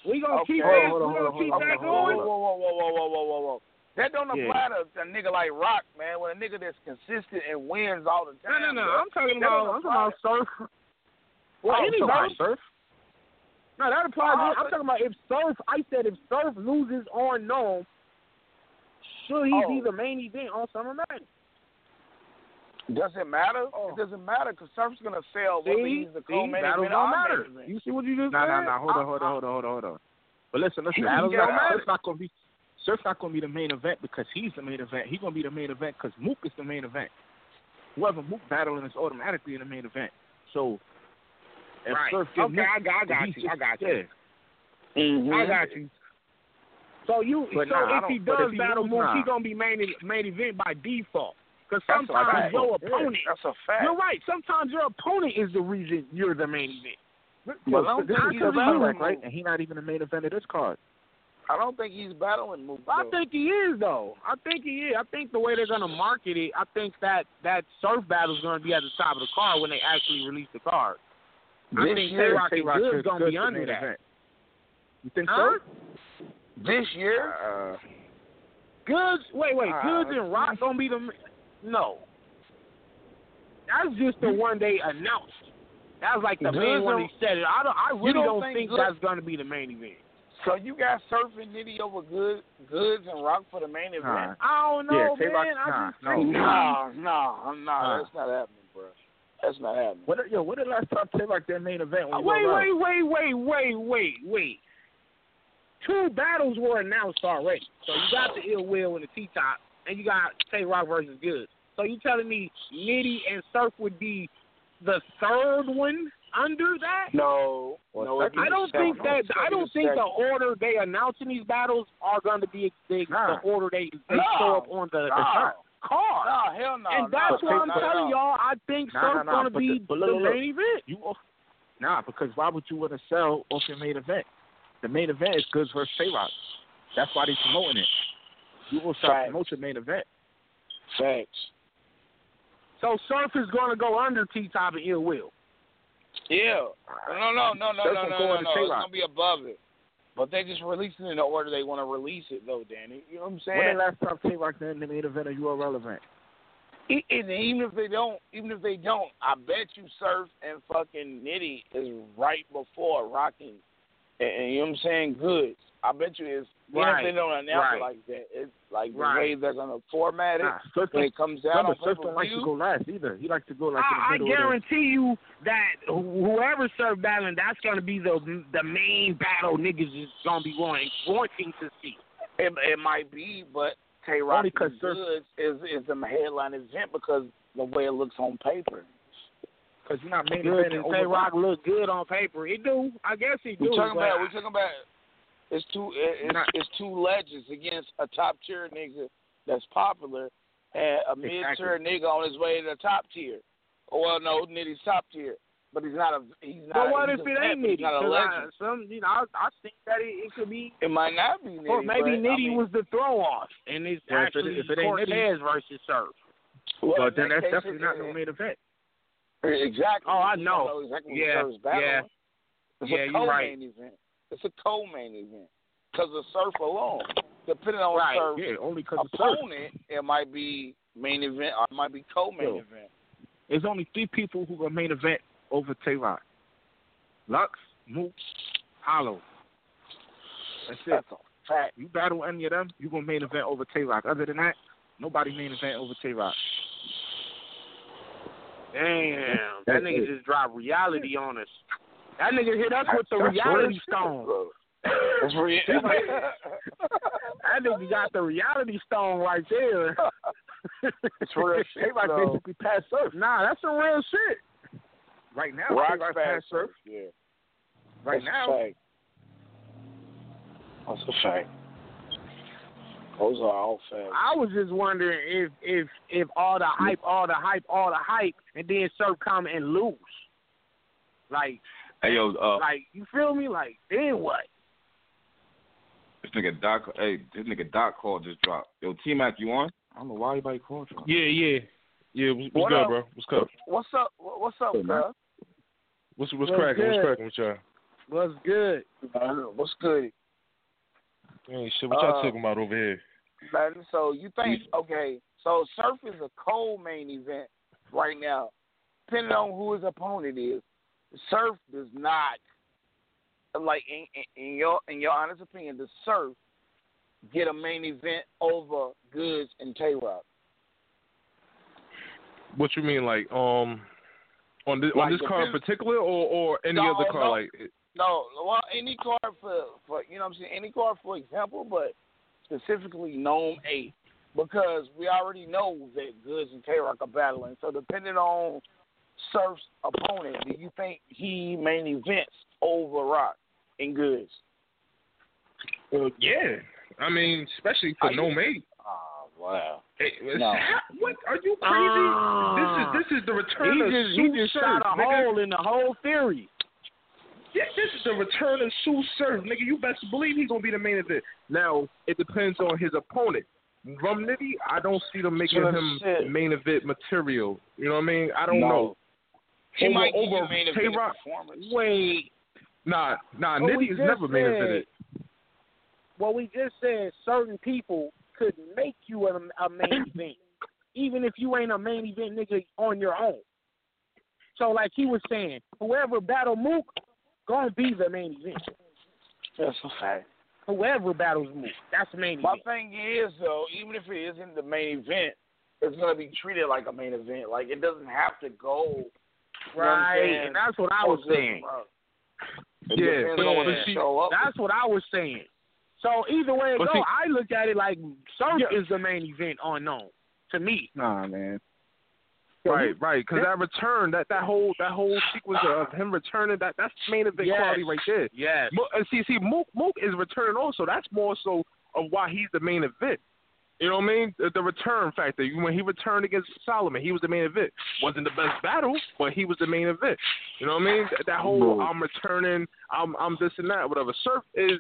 We gonna okay. keep that. We gonna keep that going. Whoa, whoa, whoa, whoa, whoa, whoa, whoa, whoa. That don't apply yeah. to a nigga like Roc, man. When a nigga that's consistent and wins all the time. No, no, no. I'm talking about I'm talking about Surf. Well, oh, anybody. Surf. No, that applies. Uh, I'm talking about if Surf. I said if Surf loses on NOME, should he oh. be the main event on Summer Madness? Does it matter? Oh. It doesn't matter because Surf's gonna sell whether See, he's the co-main battles event don't matter. main event. You see what you just No, said? no, no. Hold on, hold on, hold on, hold on, hold on. But listen, listen. Battles Surf- don't matter. Surf's not gonna be. Surf's not gonna be the main event because he's the main event. He's gonna be the main event because Mook is the main event. Whoever Mook battling is automatically in the main event. So if Right. Surf get Okay, Mook, I got, I got he's you. I got you. Yeah. Mm-hmm. I got you. So you, But so nah, if he don't- does if he battle Mook, nah. he gonna be main main event by default. Because sometimes fact. your Yeah, opponent, That's a fact. you're right. Sometimes your opponent is the reason you're the main event. Well, I don't this think is he's Kurt battling Balak, right? And he's not even the main event of this card. I don't think he's battling Mook. I think he is though. I think he is. I think the way they're gonna market it, I think that that surf battle is gonna be at the top of the card when they actually release the card. I This think year, Tay-Roc Good's is gonna be under that. event. You think Huh? so? This year, Uh, Goods, wait, wait, Uh, Goods and Roc gonna be the no. That's just the one they announced. That's like the Goods main one and- they said it. I don't. I really don't don't, think think, that's gonna be the main event. so you got surfing and Nitty over Good, Goods and Roc for the main event. Nah. I don't know, Yeah, Tay-Roc- man. I nah, just no. think No, no, no, Nah. that's not happening, bro. That's not happening. what? Yo, what did last time Tay Roc their main event? When Uh, wait, wait, wait, wait, wait, wait, wait. Two battles were announced already. So you got the Ill Will and the T Top, and you got Tay Roc versus Good. So you telling me Nitty and Surf would be the third one under that? No, Well, no. I don't think second. that. I don't think the order they announce in these battles are going to be the, Nah. the order they they No. show up on the, the card. No, hell no. and no, that's but why I'm take- telling no. y'all. I think Nah, Surf nah, nah, going to be the- the look, look, main event. You off? Nah, because why would you want to sell off your main event? The main event is Goods versus Tay Roc. That's why they're promoting it. You will start Facts. promote your main event. Facts. So Surf is going to go under T Top and Ill Will. Yeah. No, no, no, no, Surf no, no, go no, no. It's gonna be above it. But they just releasing it in the order they want to release it, though, Danny. You know what I'm saying? When the last time Tay Roc in the main event are you irrelevant? And even if they don't, even if they don't, I bet you Surf and fucking Nitty is right before Rocking, and, and you know what I'm saying? Goods. I bet you is. Even Right, if they don't announce right. it like that, it's like the Right. way they're gonna format it Nah, Surf when don't, it comes out remember, on Surf don't like to go last either. He likes to go like I, in the I middle of guarantee you that wh- whoever Surf battling, that's going to be the the main battle niggas is going to be wanting wanting to see. It, it might be, but Tay Roc Only 'cause and Surf- Goods is is the headline event because the way it looks on paper. Because you're not main Good eventing and Tay Roc look good on paper. It do. I guess it do. We're talking about we're talking about it's two it's, Not- it's two legends against a top tier nigga that's popular and a mid tier nigga on his way to the top tier. Well, no, Nitty's top tier, but he's not a he's not. but a, what he's if it ain't but Nitty? Not a 'Cause I, some, you know, I, I think that it, it could be. It might not be Nitty. Or maybe but, I Nitty mean, was the throw off, and it's Well, if it- actually if it ain't Cortez versus Surf. well, But then that that's definitely not no main event. Exactly. Oh, I know. exactly Yeah, what Surf's battling. yeah. It's Yeah, a you're co-main right. event. It's a co-main event because of Surf alone. Depending on Right, Surf's Yeah, only because of Surf. opponent, it might be main event or it might be co-main Yo. event. There's only three people who are main event over Tay Roc. Lux, Mook, Hollow. That's it. That's a fact. You battle any of them, you gonna main event over Tay Roc. Other than that, nobody main event over Tay Roc. Damn, that nigga just dropped reality on us. That nigga hit us with the reality stone. That's real. That nigga got the reality stone right there. It's real shit, Roc though. basically passed Surf. Nah, that's some real shit. Right now, Roc fast passed Surf. Surf. Yeah. Right That's now, a fact. That's a fact. Those are all facts. I was just wondering if if if all the hype, all the hype, all the hype, and then Surf come and lose. Like, Hey yo, uh, like you feel me? Like then what? this nigga Doc, hey, this nigga Doc call just dropped. Yo, T Mac, you on? I don't know why anybody called you. Yeah, yeah, yeah. What's, what's What good, up? bro? What's up? What's up? What's up, Hey, man. What's what's What's cracking? What's good? cracking with y'all? What's good? Uh, What's good? Hey, shit, what y'all Uh, talking about over here? So you think okay? So Surf is a cold main event right now, depending on who his opponent is. Surf does not like in, in, your in your honest opinion, does Surf get a main event over Goods and Tay Roc? What you mean, like um, on this on this card in particular, or or any No, other card? no. Like, No, well, any card for for you know what I'm saying any card for example, but specifically NOME Eight because we already know that Goods and Tay Roc are battling. So depending on Surf's opponent, do you think he main events over Roc and Goods? well, yeah. I mean, especially for you- mate. Oh wow. Hey, No. What are you crazy? Ah. this is this is the return He of just he just shot a nigga. hole in the whole theory. Yeah, this is the return of Sue Surf, nigga. You best believe he's gonna be the main event. Now it depends on his opponent. Rum Nitty, I don't see them making Good him shit. main event material. You know what I mean? I don't No. know. He Over- might give you over main event Tay-Roc? performance. Wait, Nah, nah. But we Nitty is just never main said- evented. well, we just said certain people could make you a, a main event, even if you ain't a main event nigga on your own. So, like he was saying, whoever battle Mook, gonna be the main event. That's a fact. Whoever battles Mook, that's the main My event. My thing is though, even if it isn't the main event, it's gonna be treated like a main event. Like it doesn't have to go. you know Right, and that's what I was saying. Yeah, depends but- on when but they see. That's what I was saying. So either way it But go, see- I look at it like Surf Yeah. is the main event unknown to me. Nah, man. Right, right. Because that return, that that whole that whole sequence of him returning, that that's main event Yes. quality right there. Yes. Mo- uh, see, see, Mook, Mook is returning also. That's more so of why he's the main event. You know what I mean? The, the return factor. When he returned against Solomon, he was the main event. Wasn't the best battle, but he was the main event. You know what I mean? That, that whole I'm returning, I'm I'm this and that, whatever. Surf is, you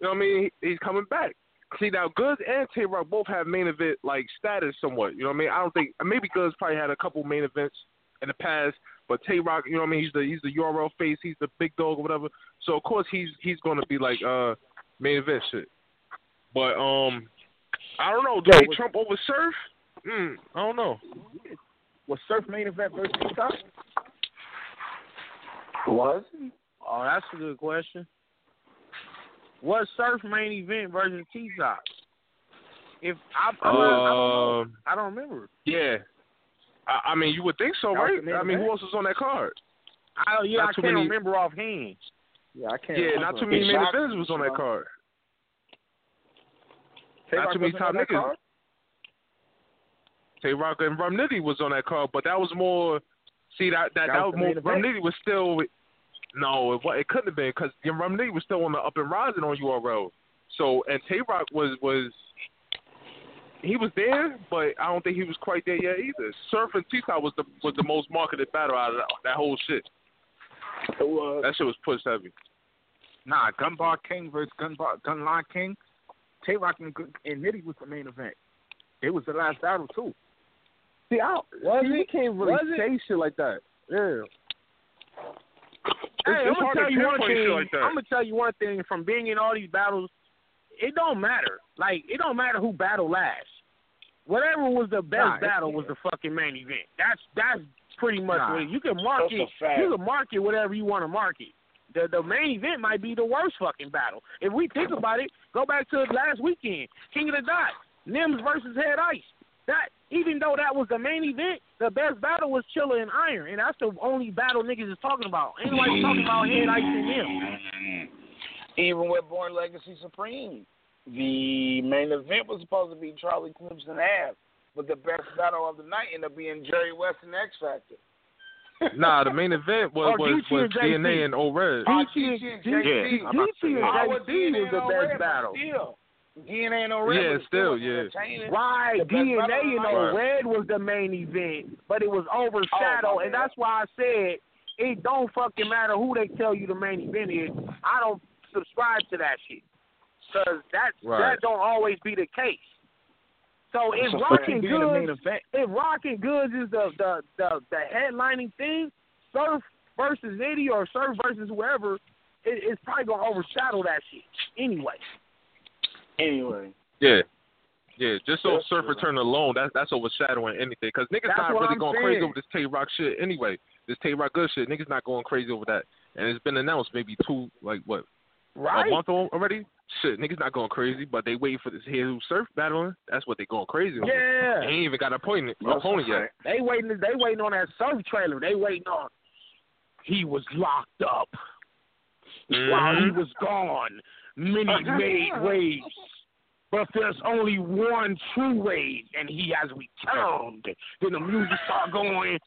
know what I mean? He, he's coming back. See now, Goods and Tay Roc both have main event like status somewhat. You know what I mean? I don't think maybe Goods probably had a couple main events in the past, but Tay Roc, you know what I mean? He's the he's the URL face, he's the big dog or whatever. So of course he's he's gonna be like uh main event shit. But um, I don't know. Do Yo, they Trump over Surf? Hmm, I don't know. Was Surf main event versus T-Top? Was Oh, that's a good question. Was Surf main event versus T-Top? If I, I'm not, I don't know. Um, I don't remember. yeah. I, I mean, you would think so, That right? I mean, who else was on that card? I don't, yeah, Not I can't many- remember offhand. Yeah, I can't. Yeah, remember. not too many main events was on that card. Tay-Roc not too many wasn't top on that niggas. card? Tay Roc and Rum Nitty was on that card, but that was more. See that that, That that was was more. main Rum? Nitty was still. No, it, it couldn't have been because Rum Nitty was still on the up and rising on URL. So and Tay Roc was was. He was there, but I don't think he was quite there yet either. Surf and T was the was the most marketed battle out of that, that whole shit. It was. That shit was pushed heavy. Nah, Gunbar King versus Gunbar Gunline King. Tay Roc and, and Nitty was the main event. It was the last battle too. See, I, Was see, we it? can't really Was it? say shit like that. Yeah. Hey, it's I'm gonna tell you one thing. shit like that. I'm gonna tell you one thing. From being in all these battles, it don't matter. Like it don't matter who battle last. Whatever was the best Nah, battle was the fucking main event. That's that's pretty much Nah. what it, you can market. That's a fact. You can market whatever you want to market. The the main event might be the worst fucking battle. If we think about it, go back to last weekend, King of the Dot, Nems versus Head Ice. That even though that was the main event, the best battle was Chilla and Iron, and that's the only battle niggas is talking about. Ain't nobody talking about Head Ice and him. Mm-hmm. even with Born Legacy Supreme, the main event was supposed to be Charlie Clips and Av, but the best battle of the night ended up being Jerry West and X Factor. Nah, the main event was Oh, was, Geechi was and JC. DNA and O Red. Geechi Geechi and Geechi- JC. I'm about to say Geechi and was JC was the best battle. Still, DNA and no red. Yeah, still, yeah. entertaining. Right, The best battle DNA and tonight. no red was the main event, but it was overshadowed, Oh, and that's why I said it don't fucking matter who they tell you the main event is. I don't subscribe to that shit, cause that Right. that don't always be the case. So if So Rockin' fucking being the Goods, if Rockin' Goods is the the the the headlining thing, Surf versus Nitty or Surf versus whoever, it, it's probably gonna overshadow that shit anyway. Anyway, Yeah. Yeah, just so That's Surf. Return alone, that's that's overshadowing anything. Because niggas That's not really I'm going crazy over this Tay Roc shit anyway. This Tay Roc good shit, niggas not going crazy over that. And it's been announced maybe two, like what, Right? a month al- already? Shit, niggas not going crazy, but they waiting for this here who Surf battling. That's what they going crazy. Yeah. They ain't even got appointment, That's opponent yet. They waiting. They waiting on that surf trailer. They waiting on. He was locked up while he Mhm. was gone. Many made waves, but there's only one true wave, and he has returned. Then the music start going.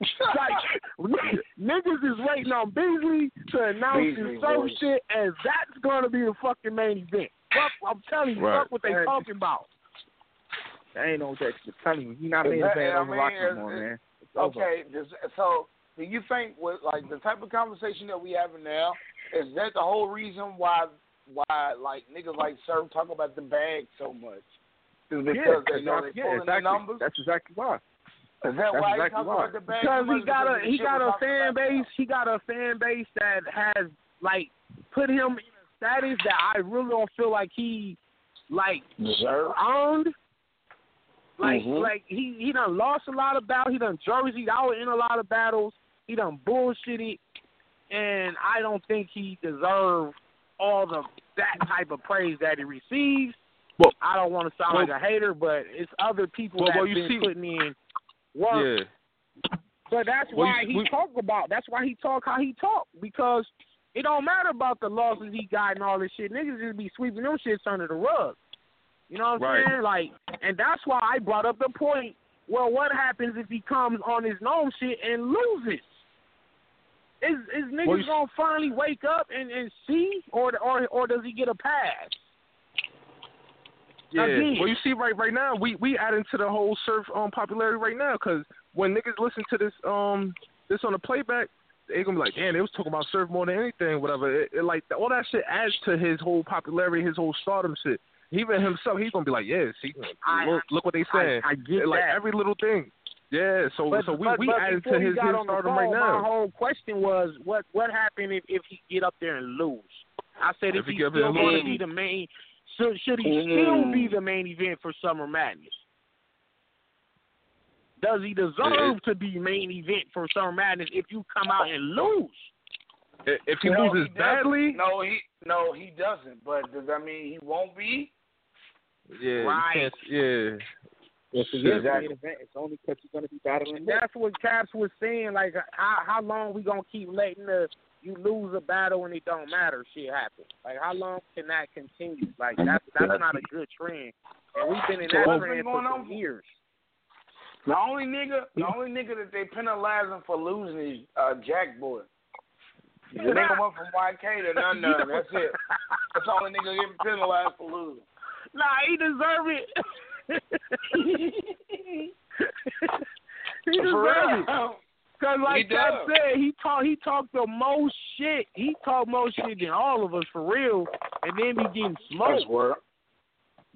like niggas is waiting on Beasley to announce Beasley, his surf boy. shit, and that's gonna be the fucking main event. Fuck, I'm telling you, Right. fuck what they Right. talking about. That ain't no Dexter. Telling you, he not Is main that- event I over mean, Rocky no more, man. It's okay. Does, so, do you think with like the type of conversation that we having now is that the whole reason why why like niggas like Surf talk about the bag so much? Is because yeah, they know they yeah, pulling exactly. the numbers? That's exactly why. Is that that's why exactly why. about the bag? because he got a Because of the he got a fan about base. He got a fan base that has like put him in a status that I really don't feel like he like now? Deserve. earned. Like Mhm. like he he done lost a lot of battles. He done jerseyed out in a lot of battles. He done bullshitted, and I don't think he deserved all the that type of praise that he receives. Well- I don't want to sound well- like a hater, but it's other people Well, that well, you been see- putting in work Yeah. but that's Well, why you- he we- talk about. That's why he talk how he talk because it don't matter about the losses he got and all this shit. Niggas just be sweeping them shits under the rug. You know what I'm Right. saying? Like, and that's why I brought up the point. Well, what happens if he comes on his gnome shit and loses? Is is niggas Well, gonna finally wake up and, and see, or or or does he get a pass? Yeah. Again. Well, you see, right right now, we we adding to the whole surf um popularity right now because when niggas listen to this um this on the playback, they gonna be like, damn, they was talking about surf more than anything, whatever. It, it, like all that shit adds to his whole popularity, his whole stardom shit. Even himself, he's gonna be like, yeah, see, I- look, look what they saying. I, I get like that. every little thing. Yeah. So But, so we but, we but added to he his, got his on the stardom phone, right My now. whole question was, what what happened if if he get up there and lose? I said if, If he he's get up there still going to be the main, should should he Mm. still be the main event for Summer Madness? Does he deserve to be main event for Summer Madness if you come out and lose? If- If he No, loses doesn't. badly, No, he no he doesn't. But does that mean he won't be? yeah, Right. yeah. Yes, it Shit, is exactly. main event. It's only because he's gonna be battling. And that's what Caps was saying. Like, how how long we gonna keep letting the you lose a battle and it don't matter shit happen? Like, how long can that continue? Like, that's that's not a good trend. And we've been in that what's trend for on? years. The only nigga, the only nigga that they penalizing for losing is uh, Jack Boy. The nigga went from YK to none none. That's it. That's the only nigga getting penalized for losing. Nah, he deserve it. he For it. real. Cause like He Cap said, he talk he talked the most shit. He talked more shit than all of us for real, and then be getting smoked, word.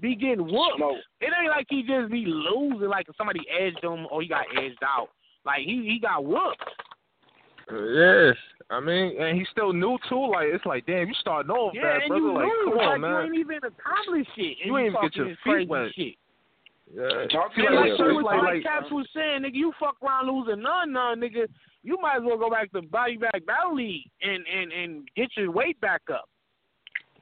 be getting whooped. Smoke. It ain't like he just be losing like if somebody edged him or he got edged out. Like he he got whooped. Yes, I mean, and he's still new too. Like it's like, damn, you starting off Yeah, bad, and brother. you like, lose. come like on, you ain't even accomplished shit. And You ain't even get your feet wet. Shit. Yeah. Talk to And like, like, Yeah, she surf, was, like, like, like, Caps was saying, nigga, you fuck around losing none, none, nigga. You might as well go back to body back battle league and and and get your weight back up.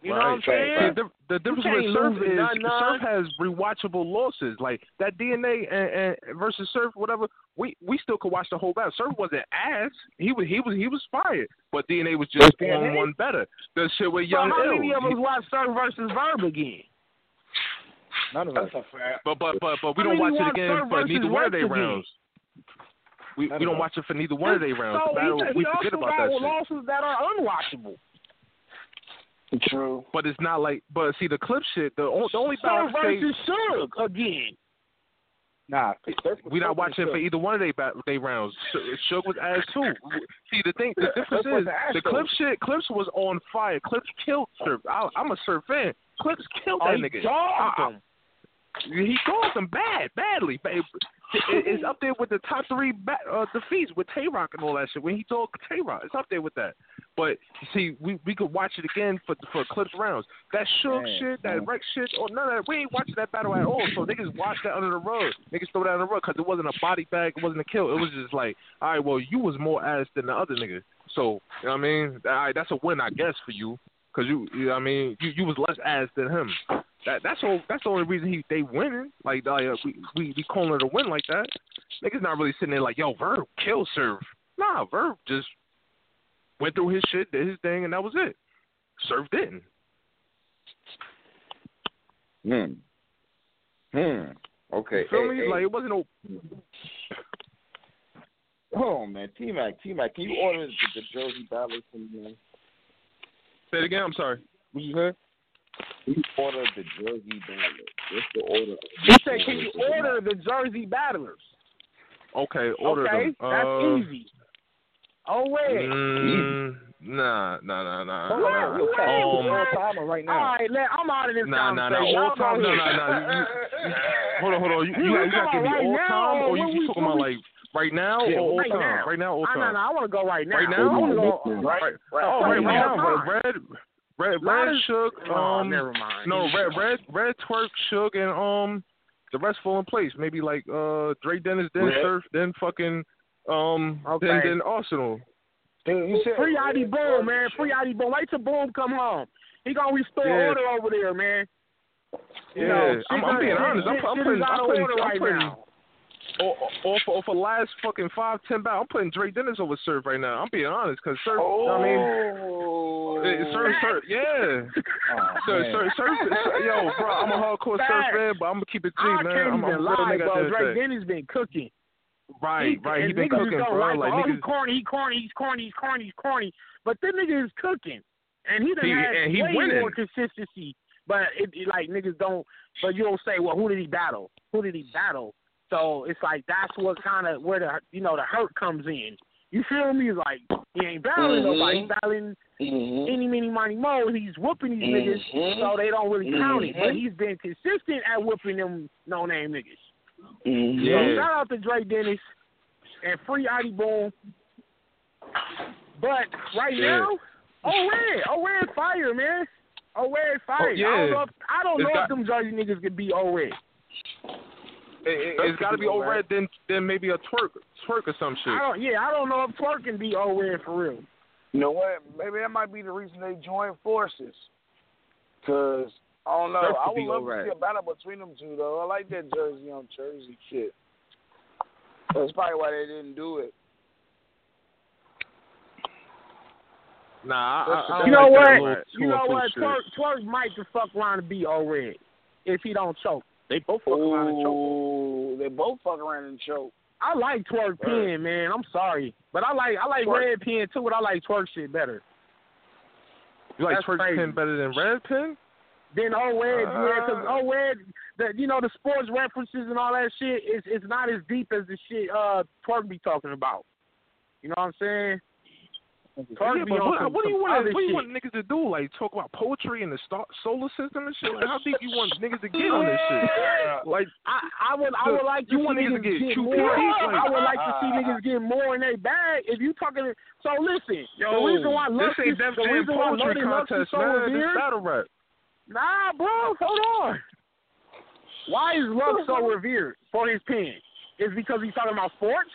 You know what I'm saying? See, the, the difference with Surf lose it, is none, none. Surf has rewatchable losses. Like that DNA and, and versus Surf, whatever. We we still could watch the whole battle. Surf wasn't ass. He was he was he was fired, but DNA was just DNA? on one better. The shit with So Young how Ill. many of us watch Surf versus Verb again? None of That's us. a fact. But but but but we How don't many watch it again Surf for neither one of Rex their rounds. We we don't watch it for neither one of their rounds. So the battle he, we he forget also about got that shit. losses that are unwatchable. True. But it's not like. But see, the clip shit. The, o- the only battle Surf I can say versus Suge again. Nah, we're not watching for either one of they bat- they rounds. Sh- Suge was ass too. See, the thing, the difference is the clip shit. Clips was on fire. Clips killed Surf. I, I'm a Surf fan. Clips killed that he nigga. I- I- him. He dogged him bad, badly. But it- it- it's up there with the top three ba- uh, defeats with Tay Roc and all that shit. When he dogged Tay Roc, it's up there with that. But see, we we could watch it again for for clips rounds. That Shook shit, that man. Rex shit, or none of that. We ain't watching that battle at all. So niggas watch that under the rug. Niggas throw that under the rug because it wasn't a body bag. It wasn't a kill. It was just like, all right, well, you was more ass than the other nigga. So you know what I mean? All right, that's a win, I guess, for you. Cause you, you I mean, you you was less ass than him. That that's all. That's the only reason he they winning. Like, like uh, we we we calling it a win like that. Niggas not really sitting there like, yo, Verb kill Surf. Nah, Verb just went through his shit, did his thing, and that was it. Surf didn't. Hmm. Hmm. Okay. You feel hey, me? hey. Like it wasn't no. On, man. T Mac, T Mac, can you order the, the Jersey Battlers from me? Say it again. I'm sorry. What you said? Can you order the Jersey Battlers? What's the order? He said, "Can you order the Jersey Battlers?" Okay, order okay, them. that's uh, easy. Oh wait. Mm, nah, nah, nah, nah. Hold on, nah. you ain't Um, all timer right All right, let, I'm out of this Nah, nah, nah. conversation. All Y'all time. No, ahead. no, no. You, you, hold on, hold on. You, you, you got to talking give me right all now, time, or or you, you talking about we- like right now Yeah, or all right time? now. Right now, all Oh, time. no, no, I want to go right now. Right I now? want to go. Right. Right. Right. Oh, right, Right right now. now. Red, red, Lot red, of- Shook. Oh, Um, never mind. no, red, red, red, Twork, Shook, and um, the rest fall in place. Maybe like uh, Dre Dennis, then Red. Surf, then fucking um, Okay. then then Arsonal. You said Free ID Boom, man. Free ID Boom. Wait till Boom come home. He gonna restore Yeah. order over there, man. You Yeah, know, I'm, I'm being honest. I'm, I'm putting, I'm putting, I'm right putting now. off, off, off of last fucking five, ten battles. I'm putting Dre Dennis over Surf right now. I'm being honest, cause Surf, Oh. I mean, eh, Surf, Surf, yeah. Surf, Surf, Surf, Surf, yo, bro, I'm a hardcore Surf fan, but I'm gonna keep it G, man. I'm, I'm a real lie, nigga bro. the end of the Drake. Dennis been cooking. Right, right. He been cooking, bro. Like, Like oh, niggas, he corny, he corny, he's corny, he's corny, he's corny. But that nigga is cooking, and he done He- had and he way winning. more consistency. But it, it like niggas don't. But you don't say, well, who did he battle? Who did he battle? So it's like that's what kind of where the you know the hurt comes in. You feel me? It's like he ain't battling Mhm. nobody. He battling Mm-hmm. any, many, money, mo. He's whooping these niggas, Mhm. so they don't really count it. But Mhm. he's been consistent at whooping them no name niggas. Mm-hmm. So Yeah. shout out to Dre Dennis and free Idy Boom. But right Yeah. now, oh red, oh red fire, man. Oh red fire. Oh, yeah. I don't know if, I don't It's know got- if them Jersey niggas could be oh red. it, has got to be over red, then then maybe a Twork, Twork or some shit. I don't yeah, I don't know if Twork can be oh red for real. You know what? Maybe that might be the reason they joined forces. Cause I don't know. I would be love alright. to see a battle between them two though. I like that Jersey on Jersey shit. That's probably why they didn't do it. Nah, I, I, I You know like what? little You know what? Twork, Twork might just fuck around and be oh red if he don't choke. They both fuck around and choke. They both fuck around and choke. I like Twork pin, man. I'm sorry, but I like I like Twork. red pin too. But I like Twork shit better. You like That's Twork crazy. pin better than red pin? Then oh red, yeah, because Uh. oh red, the you know the sports references and all that shit is it's not as deep as the shit uh Twork be talking about. You know what I'm saying? Twork Yeah, be but what, what do you want? What do you want niggas to do? Like talk about poetry and the star, solar system and shit? Like, how deep you want niggas to get on this shit? Like, I, I would I would like to You want niggas to get get two more. Like- I would like to see uh, niggas get more in their bag. If you talking, so listen. yo, the reason why Lux this ain't is, Def the reason why poetry Loaded Lux is contest, so man. This revered. battle rap. Nah, bro, hold on. Why is Lux so revered for his pen? Is because he's talking about sports?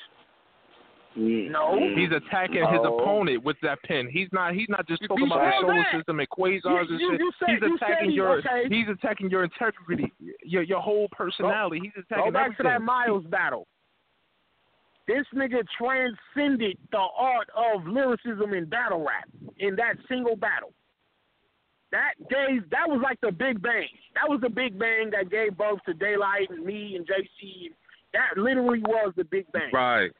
No. He's attacking his opponent with that pen. He's not. He's not just talking you about the solar that. system and quasars and You- shit. you said- he's you said attacking he- your. okay. He's attacking your integrity, your your whole personality. he's attacking Go back everything. to that Miles battle. This nigga transcended the art of lyricism in battle rap in that single battle. That gave that was like the big bang. That was the big bang that gave birth to Daylyt and me and JC. That literally was the big bang. Right.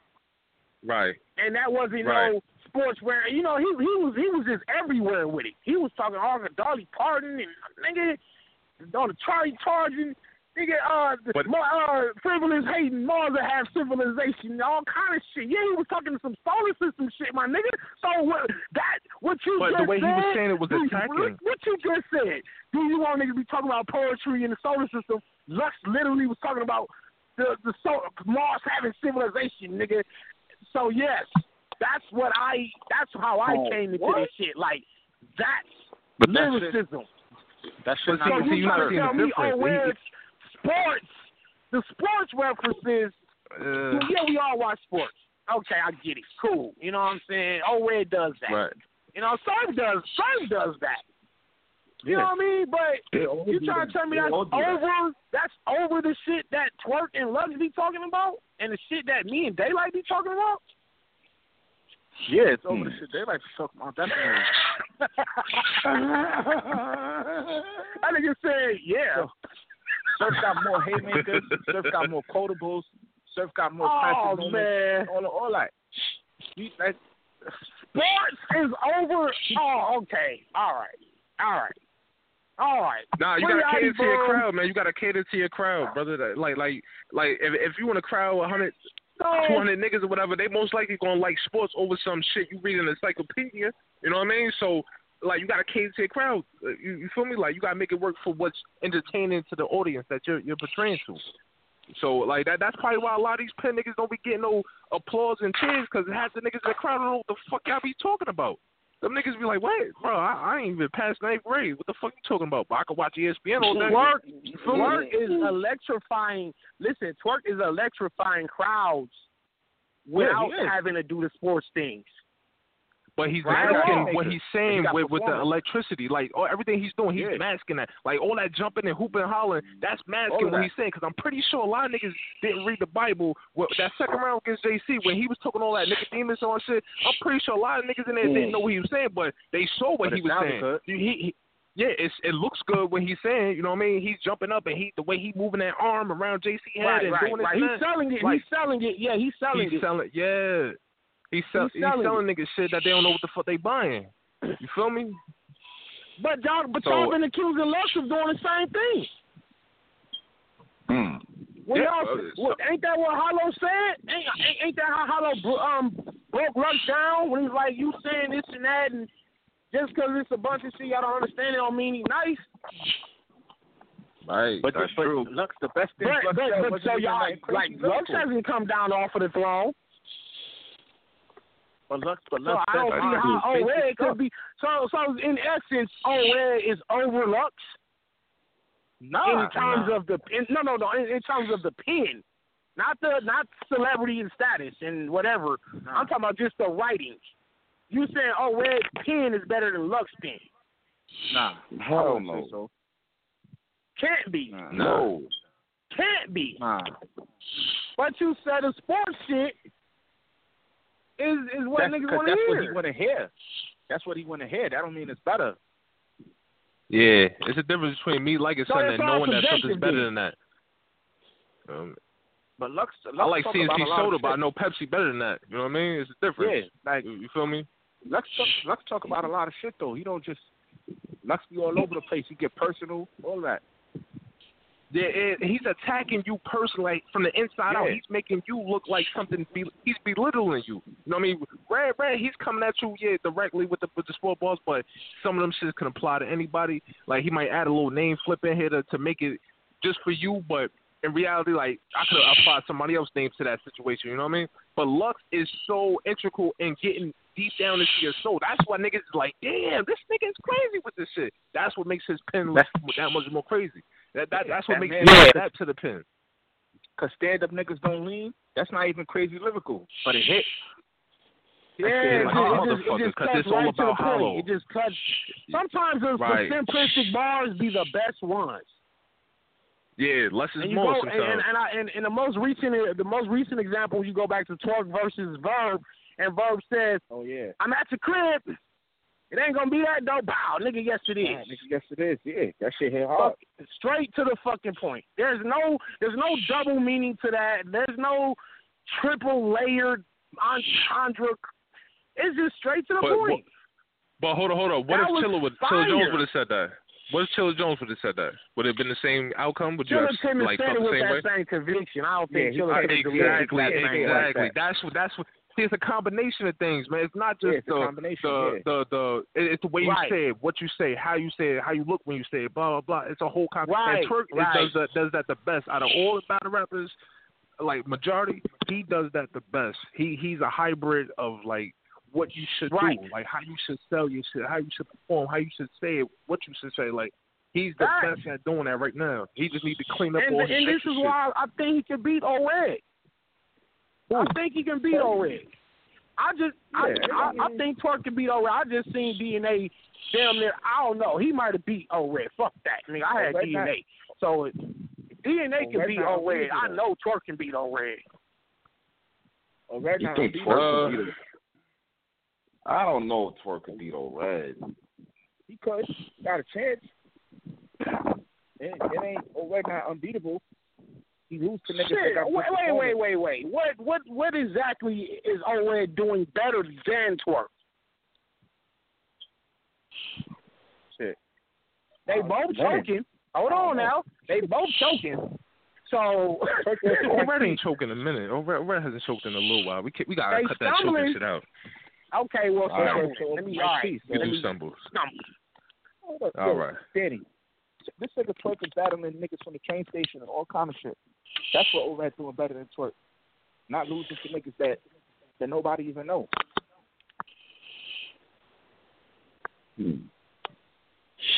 Right. And that wasn't Right. no sportswear. you know he he was he was just everywhere with it. He was talking all the Dolly Parton and nigga on the Charlie charging. Nigga, uh, But- more, uh, frivolous hating, Mars have civilization, all kind of shit. Yeah, he was talking to some solar system shit, my nigga. So what that what you But just the way he said, was saying it was do you- attacking. What you just said? Do you want niggas to be talking about poetry in the solar system? Lux literally was talking about the the solar, Mars having civilization, nigga. So yes, that's what I. That's how I Oh, came into what? this shit. Like that's But that shit- lyricism. That shit But not So you you're trying to tell the me, oh, He- where it's sports, the sports references. Uh, yeah, we all watch sports. Okay, I get it. Cool. You know what I'm saying? Oh, where it does that. right. You know, Surf does. Surf does that. You know what I mean? But you trying to tell me that's over? That's over the shit that Twork and Lux be talking about, and the shit that me and Daylyt be talking about. Yeah, it's over the shit. Daylyt like to talk about that. I nigga said, yeah. Surf got more haymakers. Surf got more quotables. Surf got more Oh man, All, all that. Sports is over. Oh, okay. All right. All right. All right. Nah, you gotta cater to your crowd, man. You gotta cater to your crowd, brother. Like, like, like, if if you want a crowd, hundred, No. two hundred niggas or whatever, they most likely gonna like sports over some shit you read in the encyclopedia. You know what I mean? So, like, you gotta cater to your crowd. Uh, You, you feel me? Like, you gotta make it work for what's entertaining to the audience that you're you're portraying to. So, like that, that's probably why a lot of these pen niggas don't be getting no applause and cheers because half the niggas in the crowd don't know what the fuck y'all be talking about. Them niggas be like, what, bro? I, I ain't even past ninth grade. What the fuck you talking about? But I can watch ESPN all day. Twork, Twork is electrifying. Listen, Twork is electrifying crowds without is. having to do the sports things. But he's Right masking what he's saying with, with the electricity. Like oh, everything he's doing, he's Yeah. masking that. Like all that jumping and hooping and hollering, that's masking what that. he's saying. Because I'm pretty sure a lot of niggas didn't read the Bible. Well, that second round against JC, when he was talking all that Nicodemus and all that shit, I'm pretty sure a lot of niggas in there didn't know what he was saying, but they saw what But he was saying. good. He, he, yeah, it's, it looks good when he's saying, you know what I mean? He's jumping up and he the way he moving that arm around JC head Right, and right, doing right. He's selling it. Like, he's selling it. Yeah, he's selling he's it. selling, yeah. He's, sell, He's he's selling selling niggas shit that they don't know what the fuck they buying. You feel me? But y'all, but So- y'all been accusing Lux of doing the same thing. Mm. Well, Yeah, y'all, well, ain't that what Hollow said? Ain't, ain't, ain't that how Hollow um broke Lux down when he's like, you saying this and that, and just because it's a bunch of shit y'all don't understand, it don't mean he's nice. Right, but that's but true. Lux, the best thing. But, Lux but, said but so y'all, that crazy like, Lux lyrical. hasn't come down off of the throne. But Lux, but So Lux I don't said see how oh, basic Owe could be. So, so in essence, oh, Owe is over Lux Nah, in terms nah. of the in, no, no, no, in, in terms of the pen, not the not celebrity and status and whatever. Nah. I'm talking about just the writing. You saying, oh, Red pen is better than Lux pen? Nah, Hell I wouldn't no. say so. Can't be, No. can't be. Nah, But you said the sports shit is is what that's, niggas 'cause want to hear. that's what hear. he want to hear. That's what he want to hear. That don't mean it's better. Yeah, it's a difference between me liking So something and knowing that something's subjective better than that. Um, But Lux, Lux I like talk CNC about a lot of soda, but I know Pepsi better than that. You know what I mean? It's a difference. Yeah, like You, you feel me? Lux talk, Lux talk about a lot of shit though. He don't just Lux be all over the place. He get personal, all that. Yeah, he's attacking you personally from the inside out. He's making you look like something. Be, he's belittling you. You know what I mean? Red, red. He's coming at you, yeah, directly with the with the sport balls, but some of them shits can apply to anybody. Like he might add a little name flip in here to to make it just for you, but in reality, like I could have applied somebody else's name to that situation. You know what I mean? But Lux is so integral in getting deep down into your soul. That's why niggas is like, damn, this nigga is crazy with this shit. That's what makes his pen look that much more crazy. That, that that's what That makes Yeah. that to the pen. Cause stand up niggas don't lean. That's not even crazy lyrical, but it hit. Yeah, it, just, it, just, motherfuckers, it just 'cause cuts it's all right to the about hollow. It just cuts. Sometimes those Right. simplistic bars be the best ones. Yeah, less is more go and, sometimes. and, and, I, and, and the most recent the most recent example, you go back to Twork versus Verb, and Verb says, Oh yeah. "I'm at your crib. It ain't gonna be that though. Bow, nigga. Yes, it Yeah, nigga, yes it is. Yeah, that shit hit hard. Fuck, straight to the fucking point. There's no there's no double meaning to that. There's no triple layered entendre It's just straight to the But point. But hold on, hold on. What That if was Chilla would Chilla. Jones would have said that? What if Chilla Jones would have said that? Would it have been the same outcome? Would you Chilla have like said felt it the with same way? that same conviction. I don't think Yeah, he Chilla could have couldn't- Exactly, that same like exactly. that. That's what. That's what. See, it's a combination of things, man. It's not Yeah, just it's a the, combination, the, yeah. the the it- It's the way you Right. say it, what you say, how you say it, how you look when you say it, blah blah blah. It's a whole combination. Right, and right. does that does that the best out of all the battle rappers. Like majority, he does that the best. He he's a hybrid of like what you should Right. do, like how you should sell your shit, how you should perform, how you should say it, what you should say. Like he's the best at doing that right now. He just needs to clean up And, all and this is shit. why I think he can beat O-Red. I think he can beat O-Red. I just, I, I, I think Twork can beat O-Red. I just seen DNA damn near. I don't know. He might have beat O-Red. Fuck that. I oh, mean, oh, I had O-Red DNA. So if DNA can beat not O-Red. I know Twork can beat O-Red. Oh, You think unbeatable. Twork could beat him? I don't know if Twork can beat Red. He could. Got a chance. It, it ain't. Oh, Red not unbeatable. He lose to niggas that Shit. got Wait, wait, wait, wait, wait. What, what, what exactly is O-Red doing better than Twork? Shit. They Uh, both choking. Hold on now. They both choking. So Red ain't choking a minute. Oh, Red, Red hasn't choked in a little while. We can, we gotta They cut that choking shit out. okay, well, All right. stumble. let me All all right. right. We Let do me stumbles. stumble. Hold up, All yo, right. Danny. This nigga Twork is battling niggas from the train station and all kind of shit. That's what O-Red doing better than Twork. Not losing to niggas that that nobody even know. Hmm.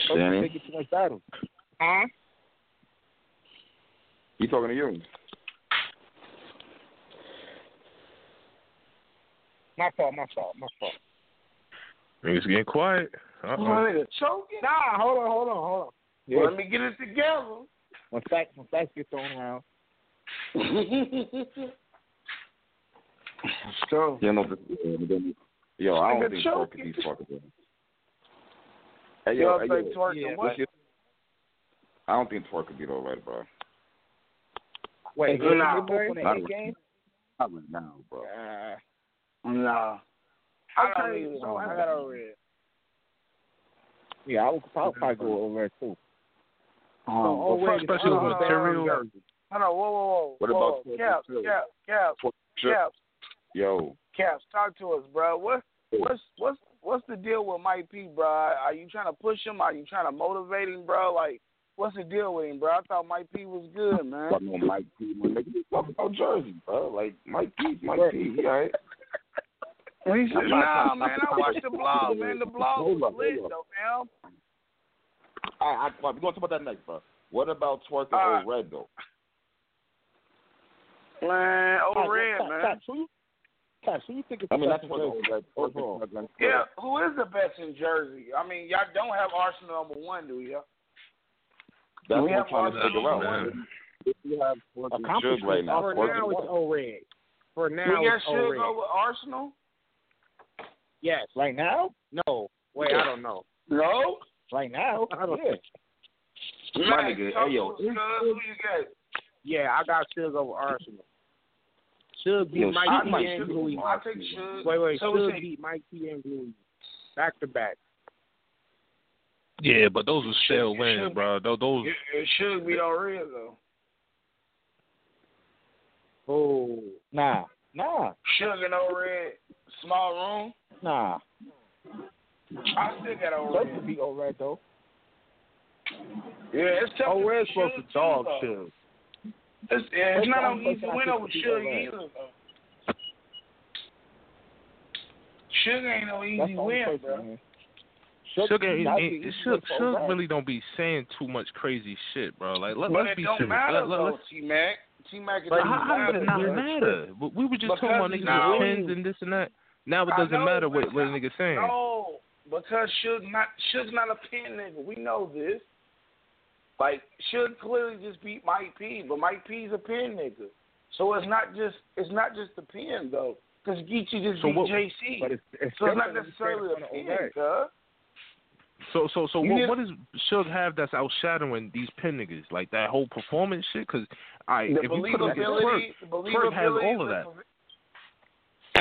Twork Danny, taking too much battles. Huh? he talking to you? My fault, my fault, my fault. Niggas getting quiet. Uh My oh. nigga choking. Nah, hold on, hold on, hold on. Yeah. Let me get it together. When facts when facts get thrown around. So, You know, yo, I don't Nigga think Twork choking. could beat Twork again. Hey, you yo, hey, yo, Twork yeah, what? your- I don't think Twork could beat Red, bro. Wait, Nah, nah, both on the not game? Not right now, bro. Uh, Nah. I don't Okay, either, so I got O-Red. yeah, I would I'll probably go over it too. Um, So, but O-Red first- is- Especially with hold on, material. hold on, Hold on, whoa, whoa, whoa. What whoa. about Caps. Caps, Caps, Caps, Yo, Caps, talk to us, bro. What, what's, what's, what's the deal with Mike P, bro? Are you trying to push him? Are you trying to motivate him, bro? Like, what's the deal with him, bro? I thought Mike P was good, man. talking about Mike P. My nigga, talking about Jersey, bro. Like Mike P. Mike Right. P. He all right. Nah, man, I watched the blog, man. The blog was up, lit, though, man. All right, I, we're gonna talk about that next, bro. What about Twork and All right. O-Red though? Man, Caps, over red, man. Caps, who you Caps, who you think is I mean, the that's best what in Old Jersey? Red. Overall. Yeah, who is the best in Jersey? I mean, y'all don't have Arsonal number one, do you? That's We what I'm have trying to Arsonal figure out. man. You have Twork and Accomplishments right now. For Twork now, it's O-Red. For now, we got it's Suge over Arsonal? Yes. Right now? No. Wait, I don't know. No. Right now? I don't yeah. My nigga, hey, yo, to us, cuz. Who you got? Yeah, I got Suge over Arsonal. Suge beat Yo, Mike I P and Suge. Bluey. I take Suge. Wait, wait. So we Suge beat Mike P and Bluey. Back to back. Yeah, but those were still Should- wins, bro. Those, those It, it should be all red though. Oh. Nah. Nah. Sugar no red, small room. Nah. I still got all Supposed to red. be O-Red though. Yeah, it's tough. O-Red's to supposed to dog too, though. Suge. It's, it's First not time- an easy win over it's either though. Suge ain't no easy win, bro. man. Sugar, ain't- that's ain't- the easy Suge, win for Suge O-Red. really don't be saying too much crazy shit, bro. Like let, But let's it be don't serious. matter Let, let, though, let's, T Mac. T Mac it but how, how does it not matter? We we were just talking about niggas he's with pins and this and that. Now it doesn't know, matter what what a nigga saying. No, because Suge not Suge's not a pin nigga. We know this. Like should clearly just beat Mike P, but Mike P's a pin nigga. So it's not just it's not just the pin though, because Geechi just So beat what- JC. But it's, it's so it's not different when you necessarily a in pin, cuz. So so so what what does Suge have that's outshadowing these pin niggas? Like that whole performance shit? Cause I The if you put up Twork, Twork has all of that.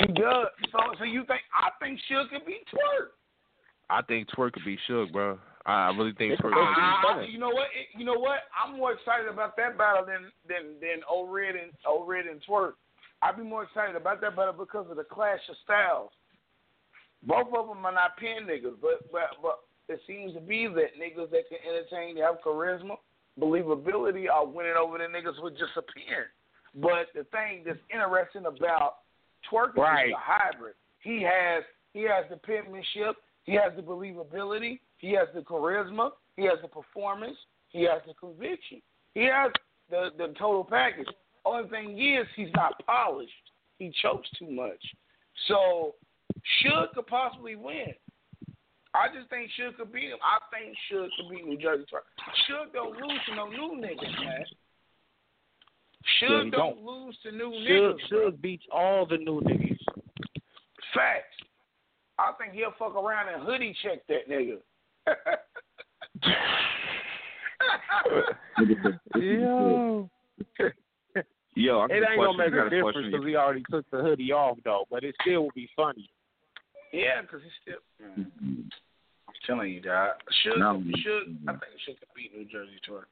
He does. So, so you think I think Suge could beat Twork? I think Twork could be Suge, bro. I really think Twork could be. I, I, you know what? It, you know what? I'm more excited about that battle than than than O-Red and O-Red and Twork. I'd be more excited about that battle because of the clash of styles. Both of them are not pin niggas, but but but it seems to be that niggas that can entertain, they have charisma, believability, are winning over the niggas with just a pin. But the thing that's interesting about Twork is Right. he's a hybrid. He has he has the penmanship, he has the believability, he has the charisma, he has the performance, he has the conviction. He has the the total package. Only thing is he's not polished. He chokes too much. So Suge could possibly win. I just think Suge could beat him. I think Suge could beat New Jersey Twork. Suge don't lose to no new niggas, man. Yeah, Suge he don't, don't. lose to new Suge, niggas. Suge beats all the new niggas. Facts. I think he'll fuck around and hoodie check that nigga. Yo. Yo, I It ain't gonna make a a difference because he already took the hoodie off though, but it still would be funny. yeah, because he's still. I'm telling you, dog. Should No. should I think should beat New Jersey Twork.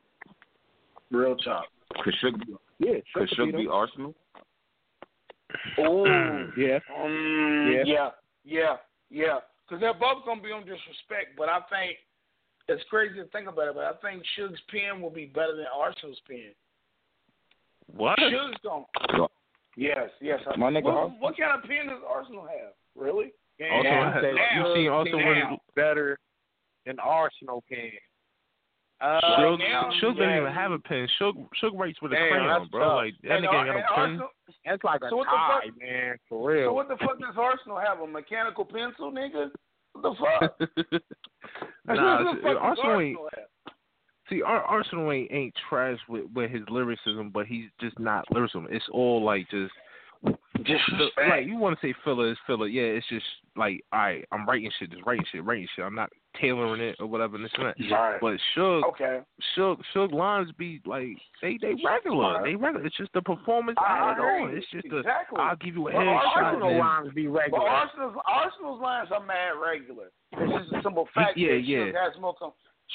Real talk. Could Suge be, Yeah, could Suge Suge be him. Arsonal? Oh. Yeah. Um, Yeah. yeah, yeah, yeah. Because they're both gonna be on disrespect, but I think it's crazy to think about it. But I think Suge's pen will be better than Arsonal's pen. What? Suge's gonna. Yes, yes. My nigga What, what kind of pen does Arsonal have? Really? Also, Now, you see, seen also better than Arsonal can. Uh, Suge, now- Suge doesn't even have a pen. Suge, Suge writes with a Damn, crayon, bro. tough. Like that And, nigga ain't got a pen. Arsonal, That's like a So what the tie, fuck- man, for real. so what the fuck does Arsonal have? A mechanical pencil, nigga? What the fuck? nah, what the see, fuck does Arsonal ain't. Have? See, Ar- Arsonal ain't, ain't trash with, with his lyricism, but he's just not lyricism. It's all like just the, like you want to say filler is filler. Yeah, it's just like all right, I'm writing shit, just writing shit, writing shit. I'm not tailoring it or whatever. This and that. Right. But Suge, Okay. Suge, Suge lines be like they they regular. They regular. It's just the performance I added agree. on. It's just exactly. I'll give you a But headshot. Arsonal and- lines be But regular. Arsonal's Arsonal's lines are mad regular. It's just a simple fact Yeah, that yeah. Suge has more con-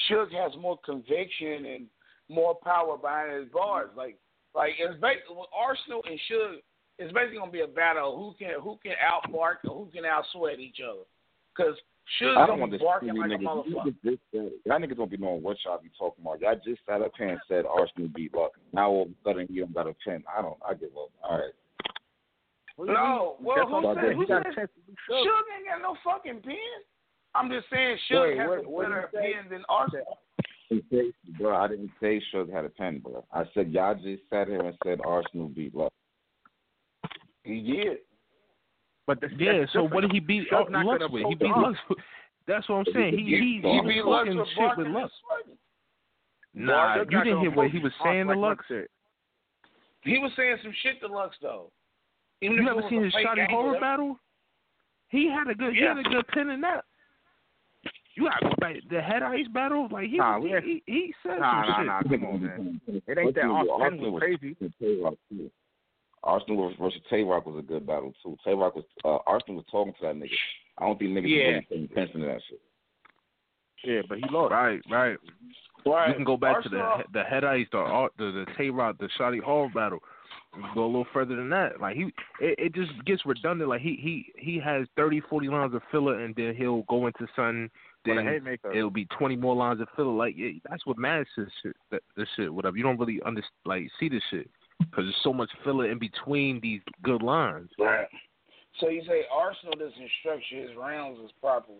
Suge has more conviction and more power behind his bars. Like like it's basically with Arsonal and Suge, it's basically gonna be a battle who can who can outbark or who can outsweat each other. Because Suge's gonna want be this barking like a niggas. You motherfucker. niggas just Y'all niggas don't be knowing what y'all be talking about. Y'all just sat up here and said Arsonal beat Lux. Now all of a sudden you don't got a pen. I don't. I give up. All right. No, well, That's who what I said? said. Who He said? a chance to do Suge Suge. ain't got no fucking pen. I'm just saying Suge Wait, has what- a what better pen than Arsonal. Bro, I didn't say Suge had a pen, bro. I said y'all just sat here and said Arsonal beat Lux. He did. But the, Yeah, so different. what did he beat Suge uh, not Lux gonna with? He poke beat the Lux. with- That's what I'm saying. He he, He he He beat Lux with shit with Lux. sweating. Nah, Suge you didn't hear what he was saying to like Lux. He was saying some shit to Lux though. Even You if it never seen a his fake Shotty Horroh that- battle? He had a good he Yeah. had a good pin in that. You gotta go back the head ice battle. Like he Nah, was, we he, he, he said Nah, some nah, shit. nah. Come on, man. It ain't that Arsonal- off Arsonal was was- crazy. Tay-Roc. Arsonal versus Tay Roc was a good battle too. Tay Roc was uh, Arsonal was talking to that nigga. I don't think niggas Yeah. really paying attention to that shit. Yeah, but he lost. Right, right. Right. You can go back to the the head ice, the art, the the Tay Roc, the Shotty Horroh battle. Go a little further than that. Like he, it, it just gets redundant. Like he he he has 30, 40 lines of filler, and then he'll go into something. But a Then haymaker. it'll be twenty more lines of filler. Like yeah, that's what matters to shit. That, this shit, whatever. You don't really under like see this shit because there's so much filler in between these good lines. Right. So you say Arsonal doesn't structure his rounds as properly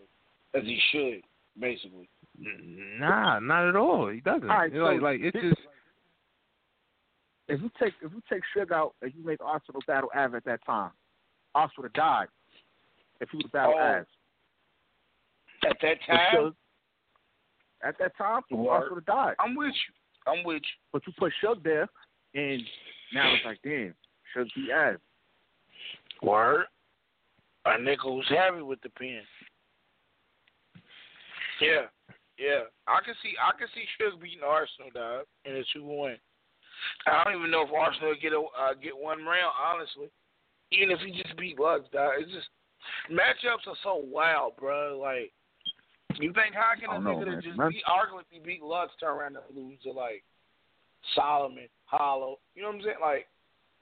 as he should, basically. Nah, not at all. He doesn't. All right, You know, like like it's just If you take if you take Suge out and you make Arsonal battle Av at that time, Arsonal would have died. If he would have battled Oh, Av. At that time, at that time, Arsonal would have died. I'm with you. I'm with you. But you put Suge there, and now it's like, damn, Suge beat Av. Word. A nigga who's heavy with the pen. Yeah, yeah. I can see I can see Suge beating Arsonal, dog, in a two one. I don't even know if Arsonal will get a uh, get one round, honestly. Even if he just beat Lux, dog, it's just matchups are so wild, bro. Like, you think how can I a don't know, nigga man. that just Man- beat, arguably beat Lux turn around and lose to like Solomon, Hollow? You know what I'm saying? Like,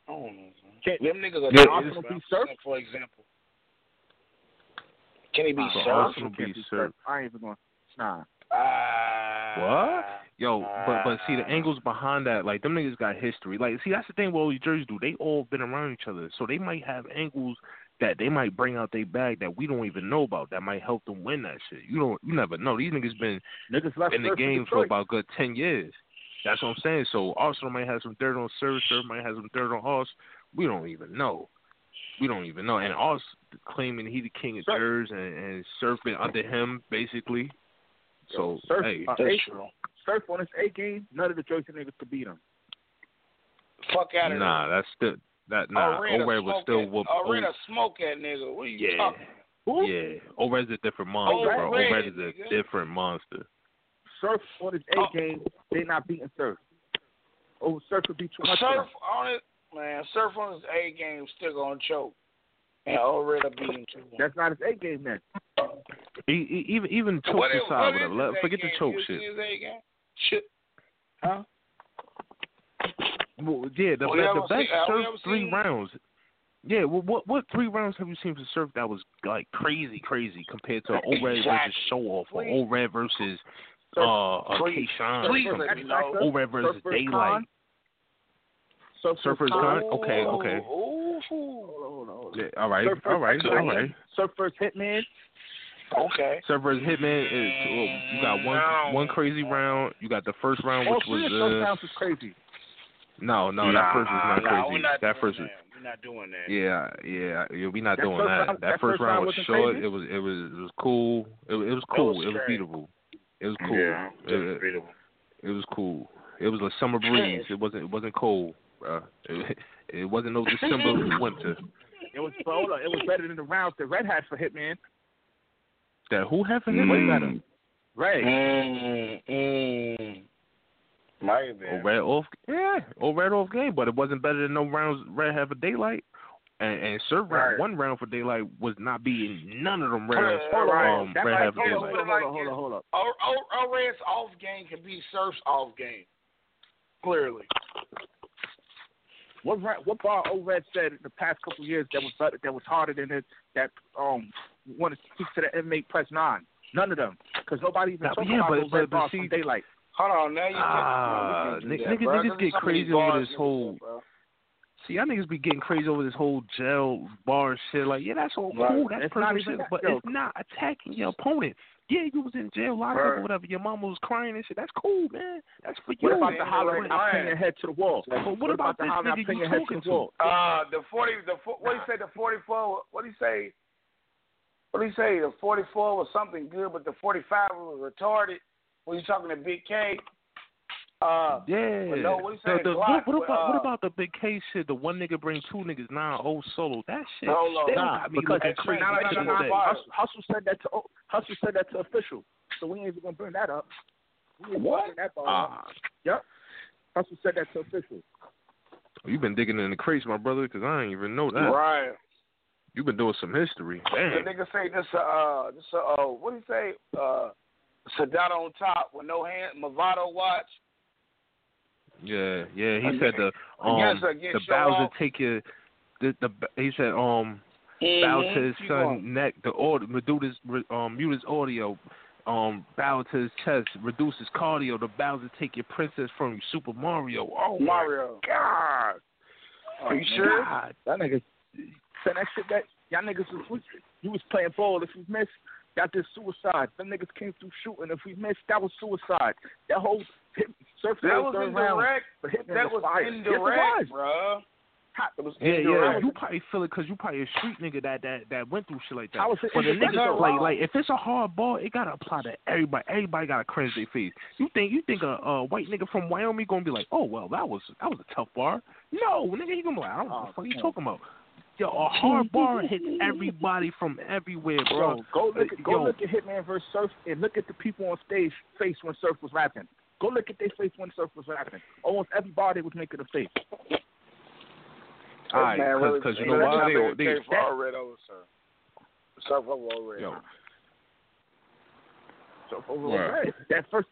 I don't know. Man. Can't- Them niggas are Yeah, dogs, Arsonal bro. beat Surf? for example. Can he be So Surf? Arsonal Can't beat be Surf. I ain't even going. Nah. Ah. Yo, but but see the angles behind that, like them niggas got history. Like, see that's the thing what all these jerseys do. They all been around each other, so they might have angles that they might bring out their bag that we don't even know about. That might help them win that shit. You don't, you never know. These niggas been Niggas in the game for Detroit. about good ten years. That's what I'm saying. So Arsonal might have some dirt on Surf, Surf might have some dirt on us. We don't even know. We don't even know. And us claiming he the king of Surf- Jers and, and Surf been under him basically. So Surf, hey, uh, That's A- Surf on his A game, none of the Jersey niggas could beat him. Fuck out of nah, that's still that nah. Arena was smoke still that, whoop. Arena smoke that nigga. What are you Yeah. talking Who? Yeah, O-Red's a different monster, bro. O-Red, O-Red is a nigga. different monster. Surf on his A game, they not beating Surf. Oh, Surf would be too much. Surf on it, man. Surf on his A game still gonna choke, and already beat him too. That's not his A game then. He, he, even even choke What is- aside, what whatever. is A Forget the choke shit. his A game? Shit. Huh? Well, yeah, the, Oh, the, the best see, uh, surf three seen- rounds. Yeah, well, what what three rounds have you seen for surf that was like crazy, crazy compared to O-Red versus Exactly. Show Off or Please. O-Red versus Surf- uh, uh please. Kayshawn? Please Surf let versus me know. Factor, versus Daylyt. Khan. Surf Surfers versus Khan. Khan? Okay, okay. Ooh, Hold on, hold on, hold on. Yeah, all right, Surf versus all right, Surfer's all Factor. right. Surf versus Hitman. Okay. Surfer's versus Hitman is well, you got one No. one crazy round. You got the first round, which three of was those uh, rounds was crazy. no, no, that Nah, first was not nah, crazy. we're not that first. We're not doing that. Yeah, yeah, yeah. We not That doing that. round- that that first first round round was wasn't short. crazy? It was, it was, it was cool. It, was- it was It cool. was It was straight. beatable. It was cool. Yeah, It, it, it was cool. It was a summer breeze. It wasn't. It wasn't cold, bro. It, it wasn't no December winter. It was but hold on, it was better than the rounds that Red had for Hitman. That who had for Way him? better. Red. Mm, mm. Might have been. Oh, red off. Yeah, oh, red off game, but it wasn't better than no rounds. Red had for Daylyt. And, and Sir round, Right. one round for Daylyt was not beating none of them rounds. Hold on, Right. Um, that Red might had for hold on, Daylyt. hold on, hold on, hold on, hold on. O- O- O-Red's off game can be Surf's off game. Clearly. What what bar Red said in the past couple of years that was better, that was harder than it that um want to speak to the inmate press nine? None of them, because nobody even Nah, talking yeah, about but- those but- red but bars see- from Daylyt. Hold on, now you can't. you nigg- can't do that, niggas- bro. niggas get crazy over this whole- do, bro. See, y'all niggas be getting crazy over this whole jail bar shit. Like, yeah, that's all Right. cool. That's It's not personal even shit, but that, yo. it's not attacking your opponent. Yeah, you was in jail, locked up, Right. or whatever. Your mama was crying and shit. That's cool, man. That's for you. What about Yeah, the hollering? right. I pin your head to the wall. But what, What about, the this hollering? I nigga pin you your head talking to the wall. Uh, the forty, the fo- what do you say? The forty-four. What do you say? What do you say? The forty-four was something good, but the forty-five was retarded. When you talking to Big K? Uh, Yeah. No, what the, the, Glock, what, what about what uh, about the big case shit? The one nigga bring two niggas, nah, old solo. That shit. Hold on. Nah, because crazy. Nah, nah, nah, nah. Hustle, Hustle said that to Hustle said that to official, so we ain't even gonna bring that up. What? That up. Ah, Yep. Hustle said that to official. You've been digging in the crates, my brother, because I ain't even know that. right. You've been doing some history. The nigga say this. Uh, this. Uh, uh, what do you say? Uh, Sedat on top with no hand. Movado watch. Yeah, yeah. He Against- said the um the Bowser off. take your the the he said um bow to his Keep son neck the audio reduce his um mute his audio um bow to his chest reduce his cardio the Bowser take your princess from you Super Mario oh my Mario. God Are you sure? God. That nigga said that shit that y'all niggas was you was playing ball. If you missed, that did suicide. Them niggas came through shooting. If we missed, that was suicide. That whole hit, surf That was was round. indirect. That was fire. Indirect, was. bruh. It was Yeah, yeah, indirect. you probably feel it because you probably a street nigga that that that went through shit like that. How was But the niggas though? like like if it's a hard ball, it gotta apply to everybody. Everybody gotta cringe their face. You think you think a, a white nigga from Wyoming gonna be like, oh well, that was that was a tough bar. No, nigga, he gonna be like, I don't know what the Oh, fuck you oh, talking about. Yo, a hard bar hits everybody from everywhere, bro. Bro, go uh, look at go Yo. look at Hitman versus Surf and look at the people on stage face when Surf was rapping. Go look at their face when Surf was rapping. Almost everybody was making a face. All right, man really, because you know why they, jumped in they the for already over, sir. Surf over already. yo. So over Right. right. that first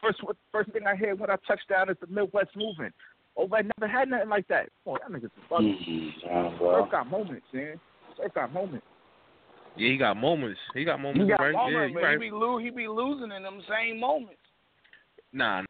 first first thing I heard when I touched down is the Midwest movement. Over I never had nothing like that. Oh, that nigga's a fucking. Mm-hmm. Surf got moments, man. Surf got moments. Yeah, he got moments. He got moments. He got right? moments, yeah, but right. he be lo- he be losing in them same moments. Nah,